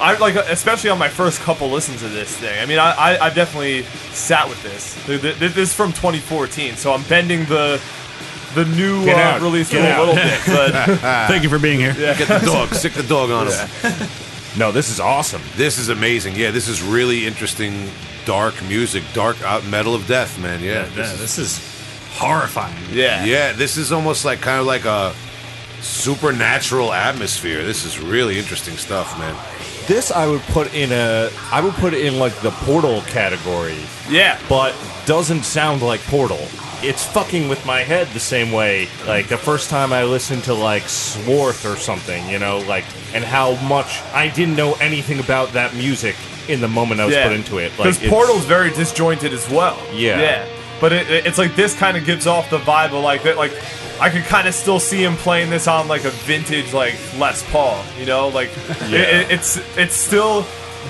I like especially on my first couple listens of this thing. I mean, I I, I definitely sat with this. Th- th- This is from 2014, so I'm bending the the new uh, release Get a out. little bit, but [laughs] Thank you for being here. Get the dog, stick the dog on him. [laughs] No, this is awesome. This is amazing. Yeah, this is really interesting, dark music, dark uh, metal of death, man. Yeah, Yeah, this is- this is horrifying. yeah, yeah, this is almost like kind of like a supernatural atmosphere. This is really interesting stuff, man. This I would put in a. I would put it in like the Portal category, yeah. but doesn't sound like Portal. It's fucking with my head the same way. Like the first time I listened to like Swarth or something, you know, like and how much I didn't know anything about that music in the moment I was yeah. put into it. Like Because it's- Portal's very disjointed as well. Yeah. Yeah. But it, it- it's like this kind of gives off the vibe of like that. Like I could kind of still see him playing this on like a vintage like Les Paul. You know, like [laughs] it, it- it's it's still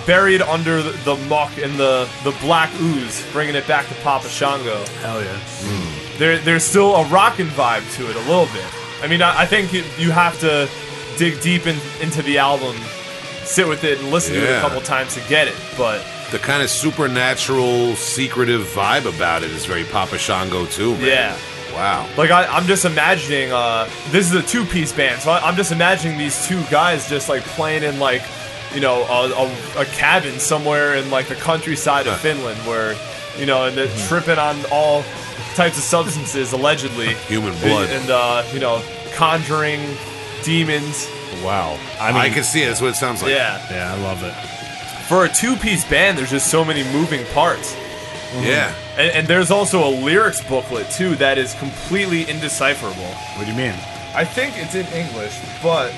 buried under the, the muck and the the black ooze, bringing it back to Papa Shango. Hell yeah. Mm. There there's still a rockin' vibe to it a little bit. I mean, I, I think you, you have to dig deep in, into the album, sit with it, and listen to it a couple times to get it. But The kind of supernatural, secretive vibe about it is very Papa Shango too. Man. yeah. Wow. Like I, I'm just imagining. Uh, this is a two-piece band, so I, I'm just imagining these two guys just like playing in like, you know, a, a, a cabin somewhere in like the countryside of Finland, where, you know, and they're Mm-hmm. tripping on all types of substances allegedly, [laughs] Human blood. and uh, you know, conjuring demons. wow. I mean, I, can see it. That's what it sounds like. Yeah, Yeah, I love it. for a two-piece band, there's just so many moving parts. Yeah. And, and there's also a lyrics booklet too that is completely indecipherable. What do you mean? I think it's in English, but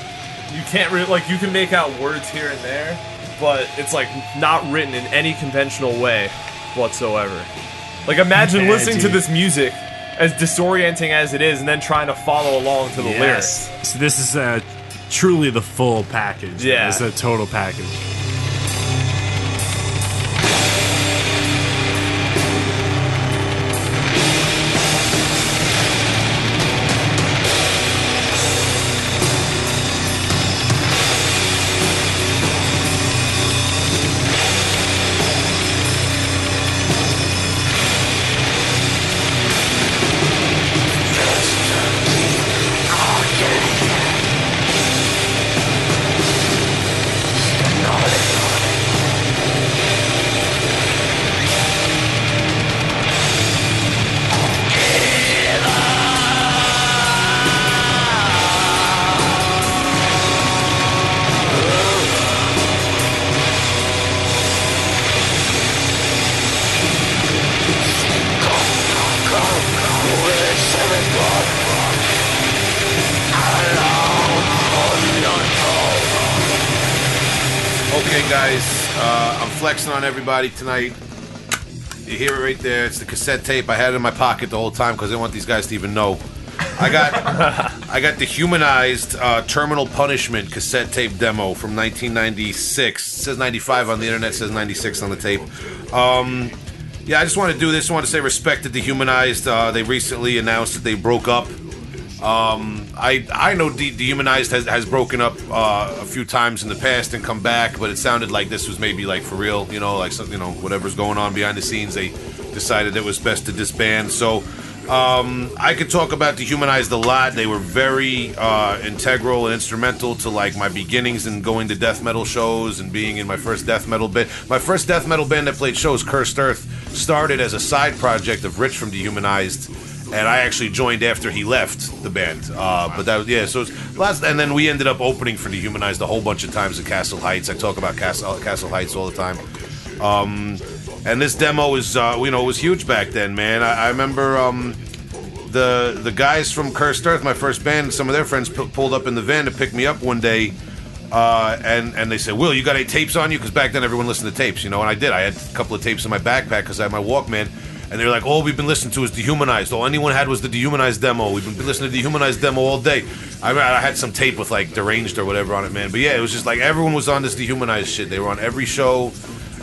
you can't really like you can make out words here and there, but it's like not written in any conventional way whatsoever. Like imagine Yeah, listening to this music as disorienting as it is and then trying to follow along to the lyrics. So this is uh, truly the full package. Yeah. It's a total package. Everybody tonight. You hear it right there. It's the cassette tape. I had it in my pocket the whole time because I want these guys to even know. I got, [laughs] I got Dehumanized uh, Terminal Punishment cassette tape demo from 1996. It says 95 on the internet. Says 96 on the tape. Um, yeah, I just want to do this. I want to say respect to Dehumanized. Uh, they recently announced that they broke up. Um, I I know De- Dehumanized has, has broken up uh, a few times in the past and come back, but it sounded like this was maybe like for real, you know, like something, you know, whatever's going on behind the scenes. They decided it was best to disband. So um, I could talk about Dehumanized a lot. They were very uh, integral and instrumental to like my beginnings and going to death metal shows and being in my first death metal band. My first death metal band that played shows, Cursed Earth. started as a side project of Rich from Dehumanized, and I actually joined after he left the band. Uh, but that was yeah. So it's last, and then we ended up opening for Dehumanized a whole bunch of times at Castle Heights. I talk about Castle Castle Heights all the time. Um, and this demo was uh, you know was huge back then, man. I, I remember. Um, the the guys from Cursed Earth, my first band, some of their friends pu- pulled up in the van to pick me up one day, uh, and and they said, "Will, you got any tapes on you?" Because back then everyone listened to tapes, you know, and I did. I had a couple of tapes in my backpack because I had my Walkman. And they were like, "All we've been listening to is Dehumanized. All anyone had was the Dehumanized demo. We've been listening to Dehumanized demo all day." I, I had some tape with like Deranged or whatever on it, man. But yeah, it was just like everyone was on this Dehumanized shit. They were on every show.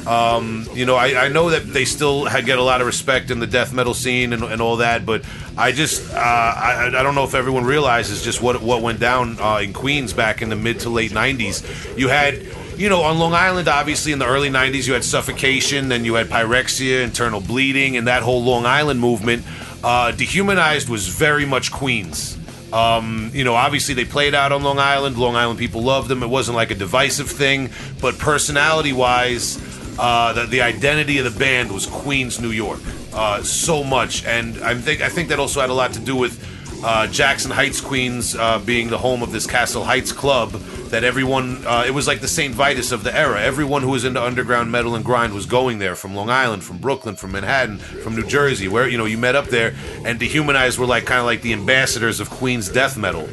Um, you know, I, I know that they still ha- get a lot of respect in the death metal scene and, and all that, but I just uh, I, I don't know if everyone realizes just what what went down uh, in Queens back in the mid to late '90s. You had. You know, on Long Island, obviously in the early '90s, you had suffocation, then you had pyrexia, internal bleeding, and that whole Long Island movement. Uh, dehumanized was very much Queens. Um, you know, obviously they played out on Long Island. Long Island people loved them. It wasn't like a divisive thing, but personality-wise, uh, the, the identity of the band was Queens, New York, uh, so much, and I think I think that also had a lot to do with uh, Jackson Heights, Queens, uh, being the home of this Castle Heights club. That everyone, uh, it was like the St. Vitus of the era. Everyone who was into underground metal and grind was going there from Long Island, from Brooklyn, from Manhattan, from New Jersey, where you know you met up there. And Dehumanized were like kind of like the ambassadors of Queens death metal,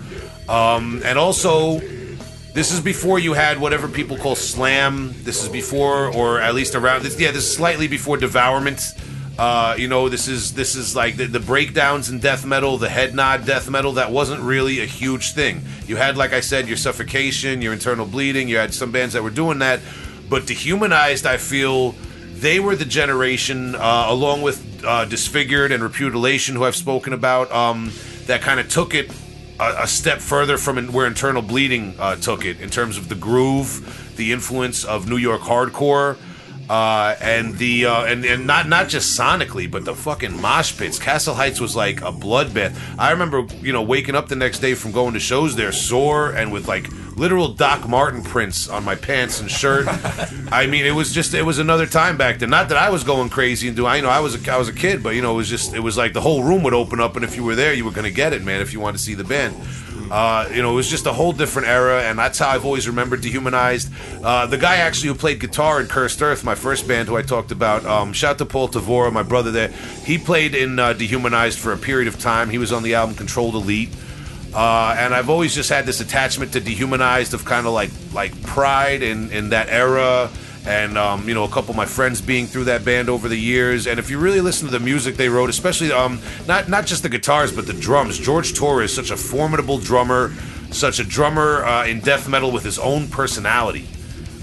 um, and also this is before you had whatever people call slam. This is before, or at least around. This, yeah, this is slightly before devourment. Uh, you know, this is this is like the, the breakdowns in death metal, the head nod death metal. That wasn't really a huge thing. You had, like I said, your suffocation, your internal bleeding. You had some bands that were doing that, but dehumanized. I feel they were the generation, uh, along with uh, disfigured and repudiation, who I've spoken about, um, that kind of took it a, a step further from in, where internal bleeding uh, took it in terms of the groove, the influence of New York hardcore, uh, and the uh, and and not not just sonically, but the fucking mosh pits. Castle Heights was like a bloodbath. I remember you know waking up the next day from going to shows there sore and with like literal Doc Martin prints on my pants and shirt. I mean, it was just it was another time back then. Not that I was going crazy and do I you know I was a, I was a kid, but you know it was just it was like the whole room would open up, and if you were there, you were gonna get it, man. If you wanted to see the band. Uh, you know, it was just a whole different era, and that's how I've always remembered Dehumanized. Uh, the guy actually who played guitar in Cursed Earth, my first band, who I talked about, um, shout to Paul Tavora, my brother there. He played in uh, Dehumanized for a period of time. He was on the album Controlled Elite. Uh, and I've always just had this attachment to Dehumanized of kind of like like pride in, in that era and um, you know a couple of my friends being through that band over the years. And if you really listen to the music they wrote, especially um, not not just the guitars but the drums, George Torres, such a formidable drummer, such a drummer uh, in death metal with his own personality.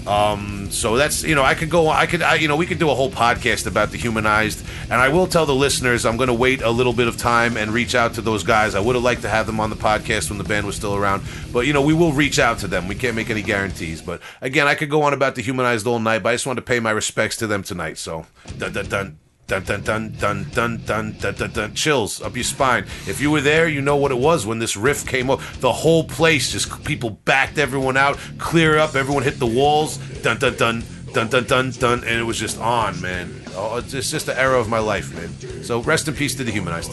Um, so that's you know I could go I could I, you know we could do a whole podcast about Dehumanized. And I will tell the listeners I'm going to wait a little bit of time and reach out to those guys. I would have liked to have them on the podcast when the band was still around. But you know we will reach out to them. We can't make any guarantees. But again I could go on about Dehumanized all night but I just want to pay my respects to them tonight. So dun dun dun Dun dun dun dun dun dun dun dun dun chills up your spine. If you were there, you know what it was when this riff came up. The whole place just people backed everyone out, clear up, everyone hit the walls. Dun dun dun dun dun dun dun, and it was just on, man. Oh, it's just the era of my life, man. So rest in peace to Dehumanized.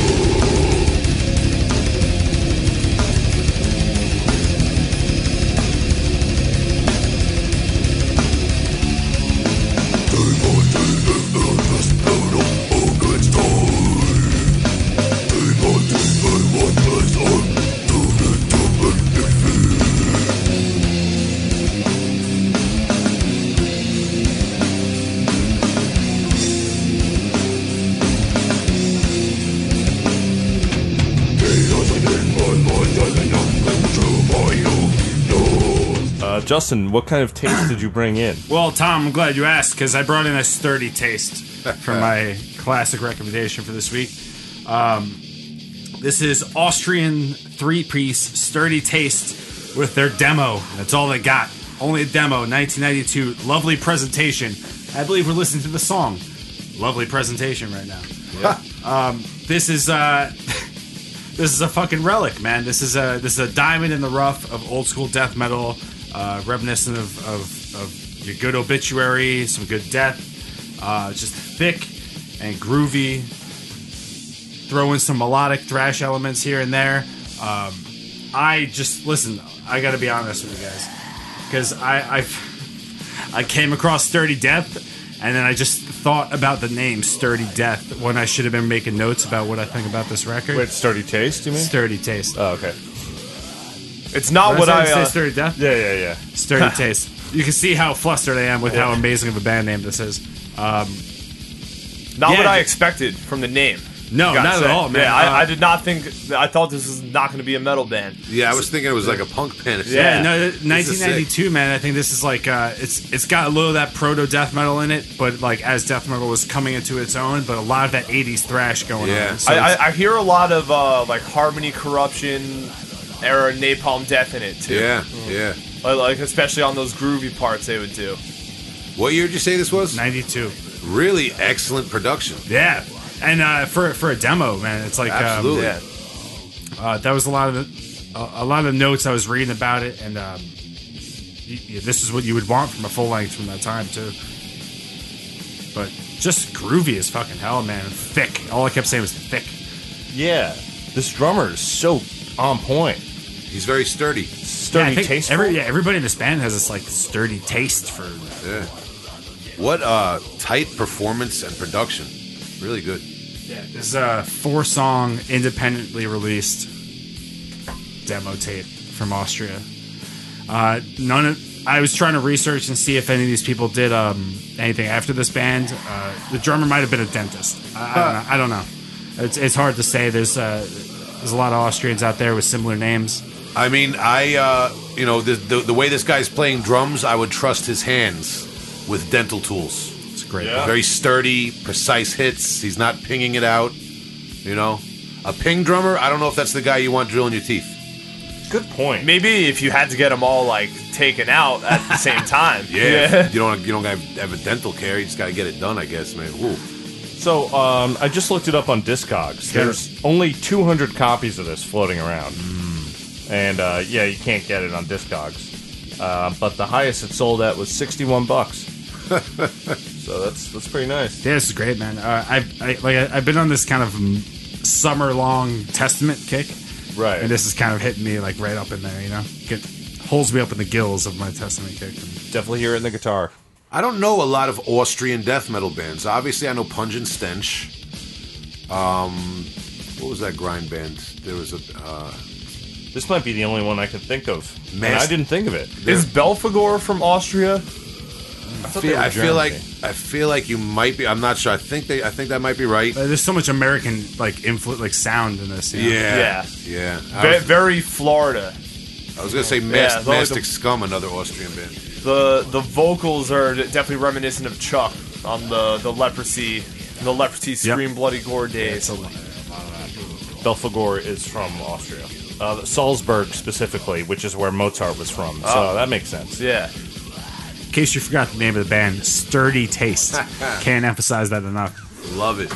Justin, what kind of taste did you bring in? [coughs] Well, Tom, I'm glad you asked because I brought in a sturdy taste for my classic recommendation for this week. Um, this is Austrian three piece sturdy taste with their demo. That's all they got. Only a demo, 1992. Lovely presentation. I believe we're listening to the song. Lovely presentation right now. Um, this is uh, [laughs] this is a fucking relic, man. This is a this is a diamond in the rough of old school death metal, uh, reminiscent of, of of your good obituary, some good death. Uh, just thick and groovy. Throw in some melodic thrash elements here and there. Um, I just listen. I got to be honest with you guys, because I I've, [laughs] I came across Sturdy Death, and then I just thought about the name Sturdy Death when I should have been making notes about what I think about this record. Wait, sturdy taste, you mean? Sturdy taste. Oh, okay. It's not what I. Uh, Sturdy Death. Yeah, yeah, yeah. Sturdy [laughs] taste. You can see how flustered I am with how amazing of a band name this is. Um, not yeah, what I d- expected from the name. no, not say. at all, man. Yeah, Uh, I, I did not think. I thought this was not going to be a metal band. Yeah, I was thinking it was like a punk band. Yeah, Yeah. no, 1992, man. I think this is like uh, it's it's got a little of that proto death metal in it, but like as death metal was coming into its own, but a lot of that 80s thrash going Yeah. on. So I, I, I hear a lot of uh, like Harmony Corruption era Napalm Death in it too. Yeah, yeah. Like, like especially on those groovy parts they would do. What year did you say this was? 92. Really excellent production. Yeah, and uh, for for a demo, man, it's like um, Absolutely. Yeah. uh, that was a lot of the, a, a lot of notes I was reading about it, and um, y y- this is what you would want from a full length from that time too. But just groovy as fucking hell, man. Thick. All I kept saying was thick. Yeah. This drummer is so on point. He's very sturdy. Sturdy I think taste. every, yeah, everybody in this band has this like sturdy taste for. Yeah. What uh tight performance and production. Really good. Yeah, this is a four song independently released demo tape from Austria. Uh, none of I was trying to research and see if any of these people did um, anything after this band. Uh, the drummer might have been a dentist. I, I don't know. I don't know. It's, it's hard to say. There's uh, there's a lot of Austrians out there with similar names. I mean, I uh you know, the, the the way this guy's playing drums, I would trust his hands with dental tools. It's great. Very sturdy, precise hits. He's not pinging it out. You know? A ping drummer, I don't know if that's the guy you want drilling your teeth. Good point. Maybe if you had to get them all like taken out at the [laughs] same time. Yeah. You don't you don't have, have a dental care, you just gotta get it done, I guess, man. Woo. So, um, I just looked it up on Discogs. There's only 200 copies of this floating around. And, uh, yeah, you can't get it on Discogs. Uh, but the highest it sold at was 61 bucks. [laughs] so that's that's pretty nice. Yeah, this is great, man. Uh, I've I, like I- I've been on this kind of summer long Testament kick, Right. and this is kind of hitting me like right up in there. You know, get holds me up in the gills of my Testament kick. Definitely hear it in the guitar. I don't know a lot of Austrian death metal bands. Obviously, I know Pungent Stench. Um, what was that grind band? There was a. Uh, This might be the only one I could think of. And Mas- I didn't think of it. Is Belphegor from Austria? I, thought feel, were I feel like Germany. I feel like you might be. I'm not sure. I think they. I think that might be right. Uh, there's so much American like influ- like sound in this. you know? Yeah, Yeah. yeah. I Ve- was, very Florida. I was gonna say Mas- Yeah, the- Mastic Scum, another Austrian band. The the vocals are definitely reminiscent of Chuck on the the leprosy the leprosy scream bloody gore days. Belphegor is from Austria. Uh, Salzburg specifically, which is where Mozart was from. So Oh. that makes sense. yeah. In case you forgot the name of the band, Sturdy Taste. [laughs] Can't emphasize that enough. Love it.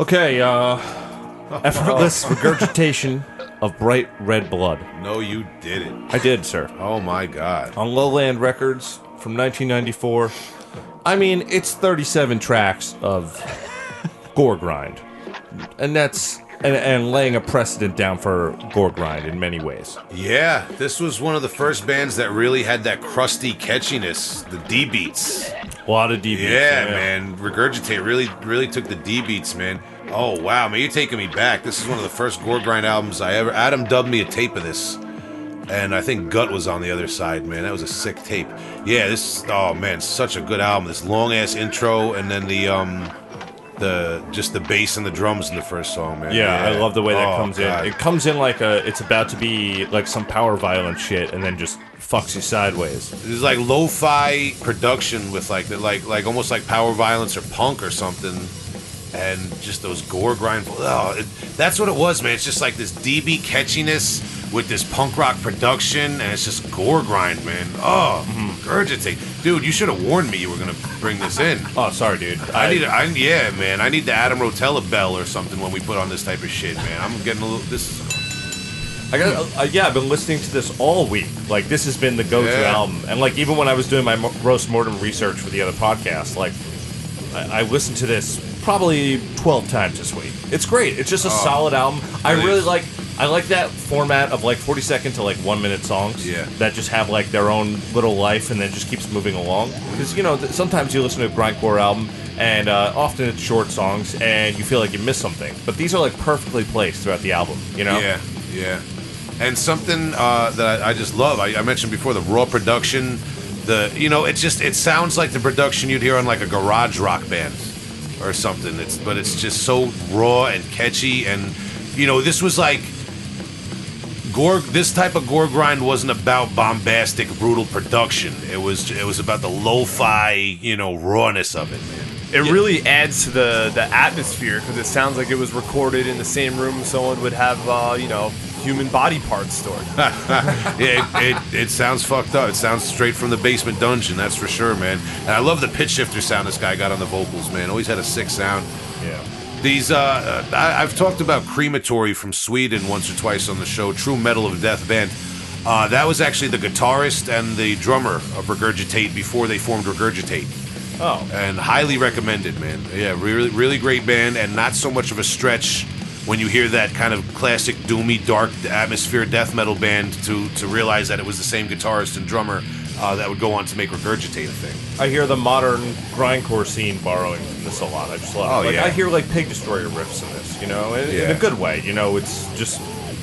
Okay, uh, [laughs] effortless [laughs] regurgitation of bright red blood. No, you didn't. I did, sir. Oh my god. On Lowland Records from 1994. I mean, it's 37 tracks of [laughs] gore grind, and that's and, and laying a precedent down for gore grind in many ways. Yeah, this was one of the first bands that really had that crusty catchiness, the D beats. A lot of DBs. Yeah, man, Regurgitate really, really took the D beats, man. Oh wow, man, you're taking me back. This is one of the first gore grind albums I ever. Adam dubbed me a tape of this, and I think Gut was on the other side, man. That was a sick tape. Yeah, this. Oh man, such a good album. This long ass intro, and then the um, the just the bass and the drums in the first song, man. Yeah, I love the way that Oh, comes God. in. It comes in like a, it's about to be like some power violence shit, and then just fucks you sideways. It's like lo-fi production with like the, like like almost like power violence or punk or something, and just those gore grind. Oh, it, that's what it was, man. It's just like this DB catchiness with this punk rock production, and it's just gore grind, man. Oh, regurgitate, dude. You should have warned me you were gonna bring this in. Oh, sorry, dude. I need, I yeah, man. I need the Adam Rotella bell or something when we put on this type of shit, man. I'm getting a little. This is I got, uh, yeah, I've been listening to this all week. Like, this has been the go-to Yeah. album, and like even when I was doing my mo- roast mortem research for the other podcast, like I, I listened to this probably twelve times this week. It's great. It's just a solid album. I Oh, really is. like. I like that format of like forty second to like one minute songs. Yeah. That just have like their own little life and then just keeps moving along. Because you know th- sometimes you listen to a grindcore album and uh, often it's short songs and you feel like you miss something. But these are like perfectly placed throughout the album. You know. Yeah, yeah. And something uh, that I, I just love. I, I mentioned before the raw production. The you know it just it sounds like the production you'd hear on like a garage rock band or something. It's but it's just so raw and catchy. And you know this was like gore. This type of gore grind wasn't about bombastic, brutal production. It was it was about the lo-fi you know rawness of it, man. It really adds to the the atmosphere because it sounds like it was recorded in the same room someone would have uh, you know human body parts stored. [laughs] it, it, it sounds fucked up. It sounds straight from the basement dungeon, that's for sure, man. And I love the pitch shifter sound this guy got on the vocals, man. Always had a sick sound. Yeah. These, uh, I, I've talked about Crematory from Sweden once or twice on the show, True Metal of Death band. Uh, that was actually the guitarist and the drummer of Regurgitate before they formed Regurgitate. Oh. And highly recommended, man. Yeah, really, really great band, and not so much of a stretch when you hear that kind of classic doomy, dark atmosphere death metal band to to realize that it was the same guitarist and drummer uh, that would go on to make Regurgitate a thing. I hear the modern grindcore scene borrowing from this a lot. I just love. Oh, it. Like, yeah. I hear like Pig Destroyer riffs in this, you know, in, in a good way. You know, it's just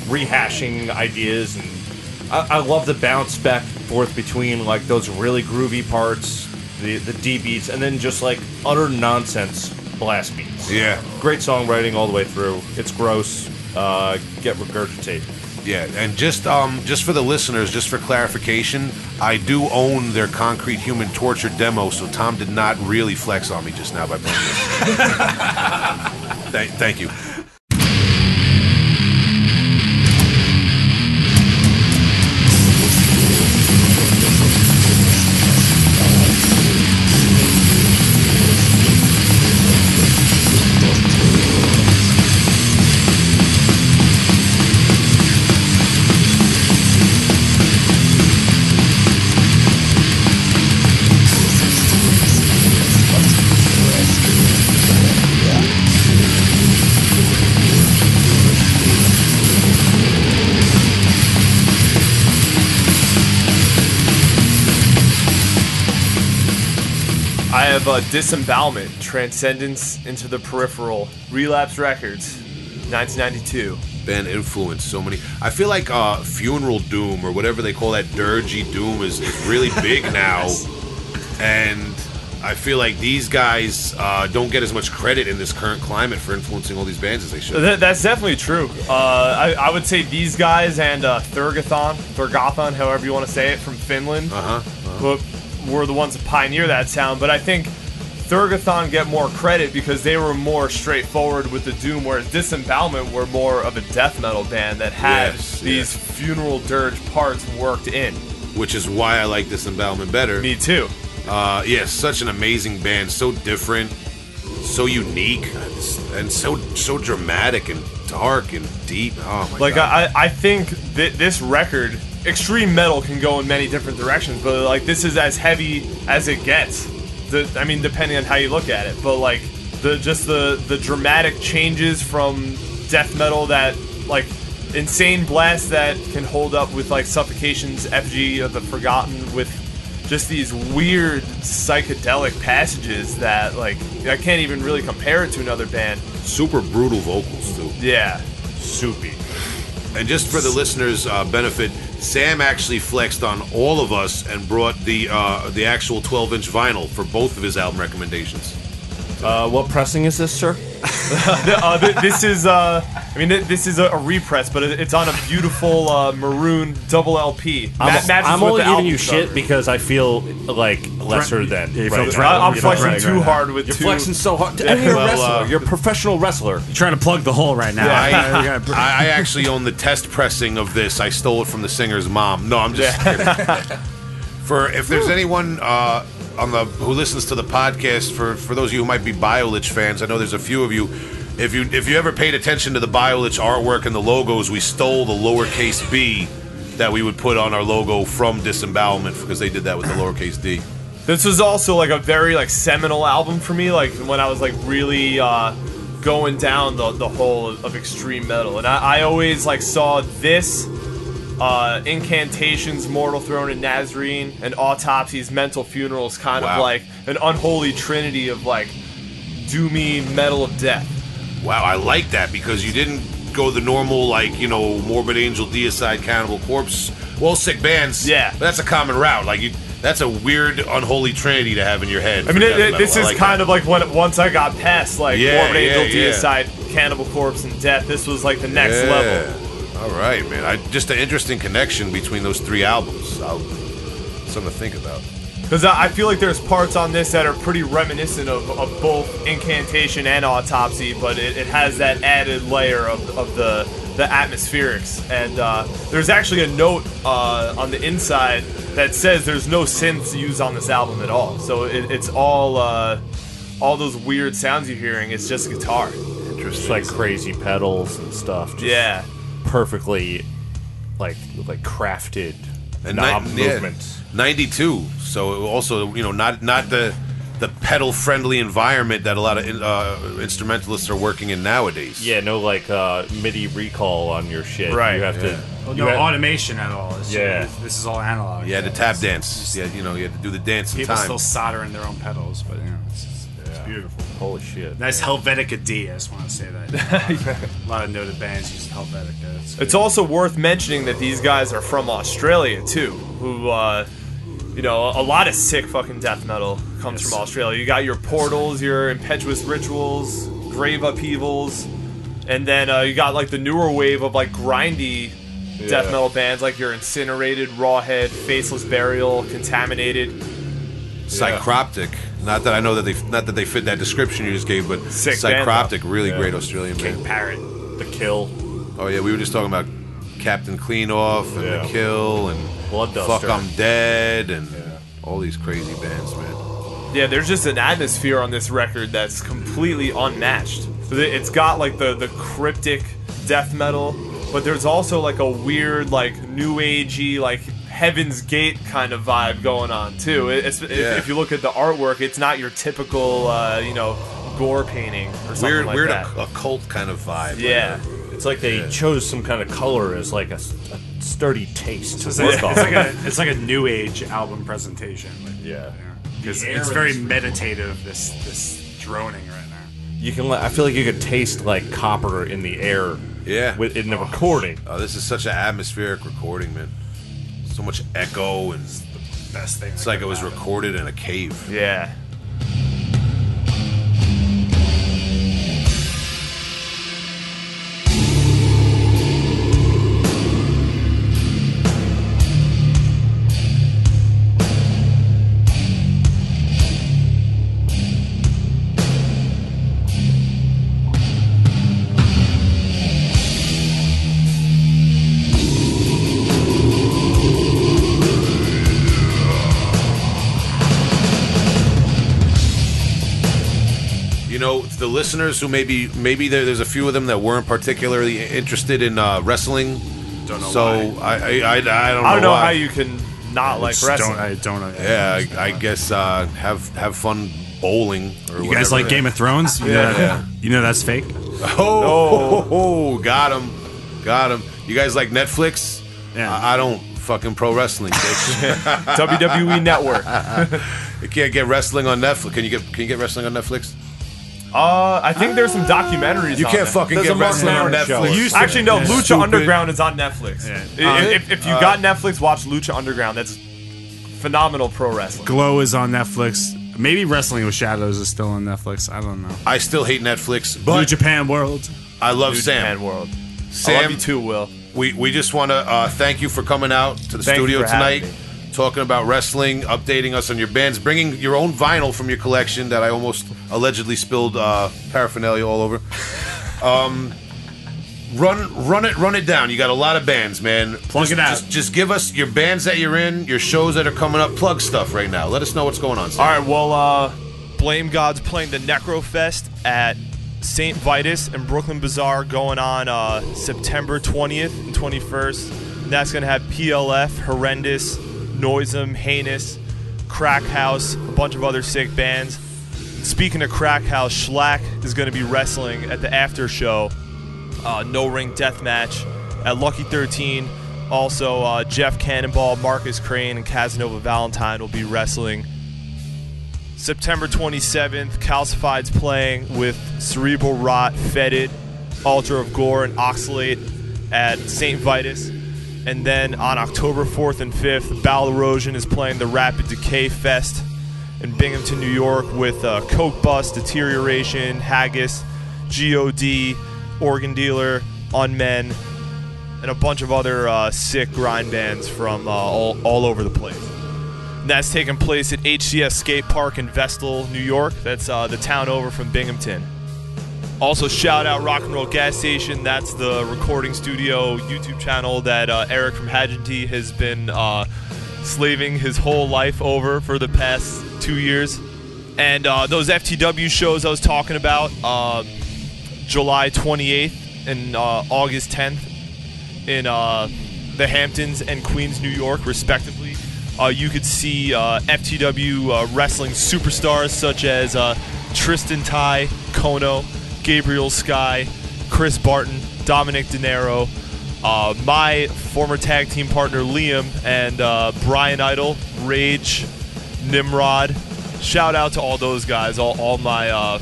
rehashing ideas, and I, I love the bounce back and forth between like those really groovy parts, the the D beats, and then just like utter nonsense blast beats. Yeah. great songwriting all the way through. It's gross. Uh, get regurgitated. Yeah, and just um, just for the listeners, just for clarification, I do own their Concrete Human Torture demo, so Tom did not really flex on me just now by playing this. [laughs] thank, thank you. Have uh, Disembowelment, Transcendence into the Peripheral, Relapse Records, 1992. band influenced so many. I feel like uh, Funeral Doom or whatever they call that dirgy doom is, is really big [laughs] now, and I feel like these guys uh, don't get as much credit in this current climate for influencing all these bands as they should. Th- that's definitely true. Uh, I, I would say these guys and uh, Thergothon, Thergothon, however you want to say it, from Finland, Uh huh. who were the ones to pioneer that sound. But I think Thergothon get more credit because they were more straightforward with the doom, whereas Disembowelment were more of a death metal band that had Yes, these funeral dirge parts worked in. Which is why I like Disembowelment better. Me too. Uh, yeah, such an amazing band, so different, so unique and so so dramatic and dark and deep. Oh my Like god! I, I think that this record, extreme metal can go in many different directions, but like this is as heavy as it gets. The, I mean, depending on how you look at it, but like the just the the dramatic changes from death metal that like insane blast that can hold up with like suffocation's Effigy of the Forgotten with just these weird psychedelic passages that like I can't even really compare it to another band. Super brutal vocals too. Yeah. Soupy. And just for the listeners' uh, benefit, Sam actually flexed on all of us and brought the uh, the actual 12 inch vinyl for both of his album recommendations. Uh, what pressing is this, sir? [laughs] uh, th- this is uh, I mean th- this is a, a repress, but it- it's on a beautiful uh, maroon double LP. Ma- I'm, matches I'm with only the giving album you shit cover. because I feel like lesser than. Yeah, you feel right threatened. now. I- I'm You feel flexing threatened too right hard with You're two. flexing so hard. And you're a Well, wrestler. uh, you're a professional wrestler. You're trying to plug the hole right now. I, [laughs] You gotta- [laughs] I, I actually own the test pressing of this. I stole it from the singer's mom. No, I'm just kidding. For if there's anyone uh, on the who listens to the podcast, for for those of you who might be Biolich fans, I know there's a few of you. If you if you ever paid attention to the Biolich artwork and the logos, we stole the lowercase b that we would put on our logo from Disembowelment because they did that with the lowercase d. This was also like a very like seminal album for me. Like when I was like really uh, going down the the hole of, of extreme metal, and I, I always like saw this. Uh, incantations, Mortal Throne, and Nazarene, and autopsies, mental funerals, kind of like an unholy trinity of like doomy metal of death. Wow, I like that because you didn't go the normal like you know Morbid Angel, Deicide, Cannibal Corpse, well sick bands. Yeah. but that's a common route. Like you, that's a weird unholy trinity to have in your head. I mean, it, it- this is kind of like when once I got past like Yeah, Morbid Angel, yeah, yeah. Deicide, Cannibal Corpse, and Death. This was like the next level. All right, man. I, just an interesting connection between those three albums. I'll, something to think about. Because I I feel like there's parts on this that are pretty reminiscent of, of both Incantation and Autopsy, but it, it has that added layer of, of the the atmospherics. And uh, there's actually a note uh, on the inside that says there's no synths used on this album at all. So it, it's all uh, all those weird sounds you're hearing. It's just guitar. Interesting. It's like crazy pedals and stuff. Just Yeah. Perfectly, like like crafted And knob ni- yeah, movements. 92. So also, you know, not not the the pedal friendly environment that a lot of uh, instrumentalists are working in nowadays. Yeah, no like uh, MIDI recall on your shit. Right. You have to. Well, no have- automation at all. It's Yeah. just- this is all analog. You had to tap dance. Yeah, you know, you had to do the dance in People time. still soldering their own pedals, but you know, it's, it's, it's beautiful. Holy shit. Nice Helvetica D. I just want to say that. [laughs] a lot of noted bands use Helvetica. It's, It's also worth mentioning that these guys are from Australia too, who, uh, you know, a lot of sick fucking death metal comes from Australia. You got your Portals, your Impetuous Rituals, Grave Upheavals, and then uh, you got like the newer wave of like grindy death Yeah. metal bands like your Incinerated, Rawhead, Faceless Burial, Contaminated. Psycroptic. Not that I know that they not that they fit that description you just gave, but Sick band, Psycroptic, though. really great Australian King band. Parrot. The kill. Oh yeah, we were just talking about Captain Cleanoff and Yeah. The Kill and Bloodduster. Fuck I'm Dead and all these crazy bands, man. Yeah, there's just an atmosphere on this record that's completely unmatched. It's got like the the cryptic death metal, but there's also like a weird like new agey like Heaven's Gate kind of vibe going on too. It's, if, Yeah. if you look at the artwork, it's not your typical uh, you know gore painting or something Weird, like weird that. occult kind of vibe. yeah. It's like they chose some kind of color as like a sturdy taste to It's, work it's like a [laughs] it's like a new age album presentation. Like, Yeah. because The air it's very this- meditative. This this droning right now. you can. I feel like you could taste like copper in the air. Yeah. With, in the recording. Oh, this is such an atmospheric recording, man. So much echo and the Best thing. it's like it was recorded in a cave. Yeah. Listeners who maybe maybe there, there's a few of them that weren't particularly interested in uh, wrestling. Don't know so why. I, I I I don't know. I don't know why. how you can not like Just wrestling. Don't, I don't know. Yeah, I, I guess uh, have have fun bowling. Or You guys whatever. like Game of [laughs] Thrones? You, Yeah. know, that, you know that's fake? Oh, oh, [laughs] got him, got him. You guys like Netflix? Yeah. I, I don't fucking pro wrestling. bitch. [laughs] WWE Network. you can't get wrestling on Netflix. Can you get Can you get wrestling on Netflix? Uh, I think there's some documentaries. You on can't there. fucking There's get a Marc wrestling on Maron show. Netflix. used to- Actually, no. Yeah. Lucha Stupid. Underground is on Netflix. Yeah. I- If, if you got Netflix, watch Lucha Underground. That's phenomenal pro wrestling. Glow is on Netflix. Maybe Wrestling with Shadows is still on Netflix. I don't know. I still hate Netflix, New but Japan World. I love New Sam. Japan World. I love Sam, you too, Will. we we just want to uh, thank you for coming out to the Thank you studio for having tonight, me. Talking about wrestling, updating us on your bands, bringing your own vinyl from your collection that I almost allegedly spilled uh, paraphernalia all over. [laughs] Um, run run it run it down. You got a lot of bands, man. Plug just, it out. Just, just give us your bands that you're in, your shows that are coming up. Plug stuff right now. Let us know what's going on. Sam. All right, well, uh, Blame God's playing the Necrofest at St. Vitus and Brooklyn Bazaar going on uh, September 20th and 21st. And that's going to have PLF, Horrendous, Noisem, Heinous, Crack House, a bunch of other sick bands. Speaking of Crack House, Schlack is going to be wrestling at the after show, uh, no ring death match at Lucky 13. Also, uh, Jeff Cannonball, Marcus Crane, and Casanova Valentine will be wrestling. September 27th, Calcified's playing with Cerebral Rot, Fetid, Altar of Gore, and Oxalate at St. Vitus. And then on October 4th and 5th, Bowel Erosion is playing the Rapid Decay Fest in Binghamton, New York with uh, Coke Bus, Deterioration, Haggis, GOD, Organ Dealer, Unmen, and a bunch of other uh, sick grind bands from uh, all, all over the place. And that's taking place at HCS Skate Park in Vestal, New York. That's uh, the town over from Binghamton. Also, shout out Rock and Roll Gas Station. That's the recording studio YouTube channel that uh, Eric from Haagenti has been uh, slaving his whole life over for the past two years. And uh, those FTW shows I was talking about, um, July 28th and uh, August 10th in uh, the Hamptons and Queens, New York, respectively. Uh, you could see FTW wrestling superstars such as Tristan Ty, Kono, Gabriel Sky, Chris Barton, Dominic De Niro, uh, my former tag team partner Liam, and uh, Brian Idol, Rage, Nimrod. Shout out to all those guys, all, all my, uh,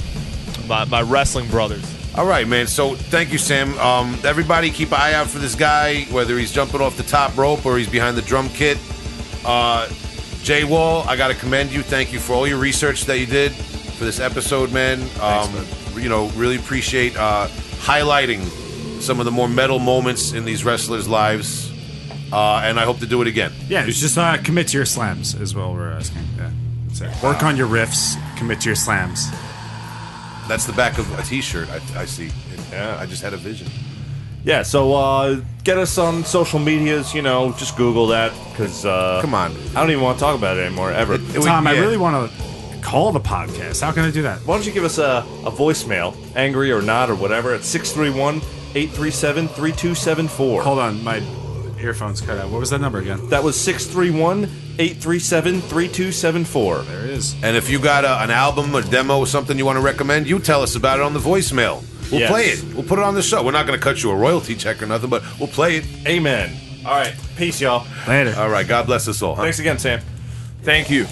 my my wrestling brothers. All right, man. So thank you, Sam. Um, everybody, keep an eye out for this guy, whether he's jumping off the top rope or he's behind the drum kit. Uh, Jay Wall, I got to commend you. Thank you for all your research that you did for this episode, man. Um, You know, really appreciate uh, highlighting some of the more metal moments in these wrestlers' lives, uh, and I hope to do it again. Yeah, it's just uh, commit to your slams as well. We're asking. Yeah, that's it. Work on your riffs. Commit to your slams. That's the back of a T-shirt. I, I see. Yeah, I just had a vision. Yeah, so uh, get us on social medias. You know, just Google that because uh, Come on. I don't even want to talk about it anymore ever. It would- Tom, I yeah. really want to call the podcast. How can I do that? Why don't you give us a, a voicemail, angry or not or whatever, at 631 837 3274. Hold on, my earphones cut out. What was that number again? That was 631 837 3274. There it is. And if you got a, an album, a demo, something you want to recommend, you tell us about it on the voicemail. We'll Yes. play it. We'll put it on the show. We're not going to cut you a royalty check or nothing, but we'll play it. Amen. All right. Peace, y'all. Later. All right. God bless us all. huh? Thanks again, Sam. Thank you.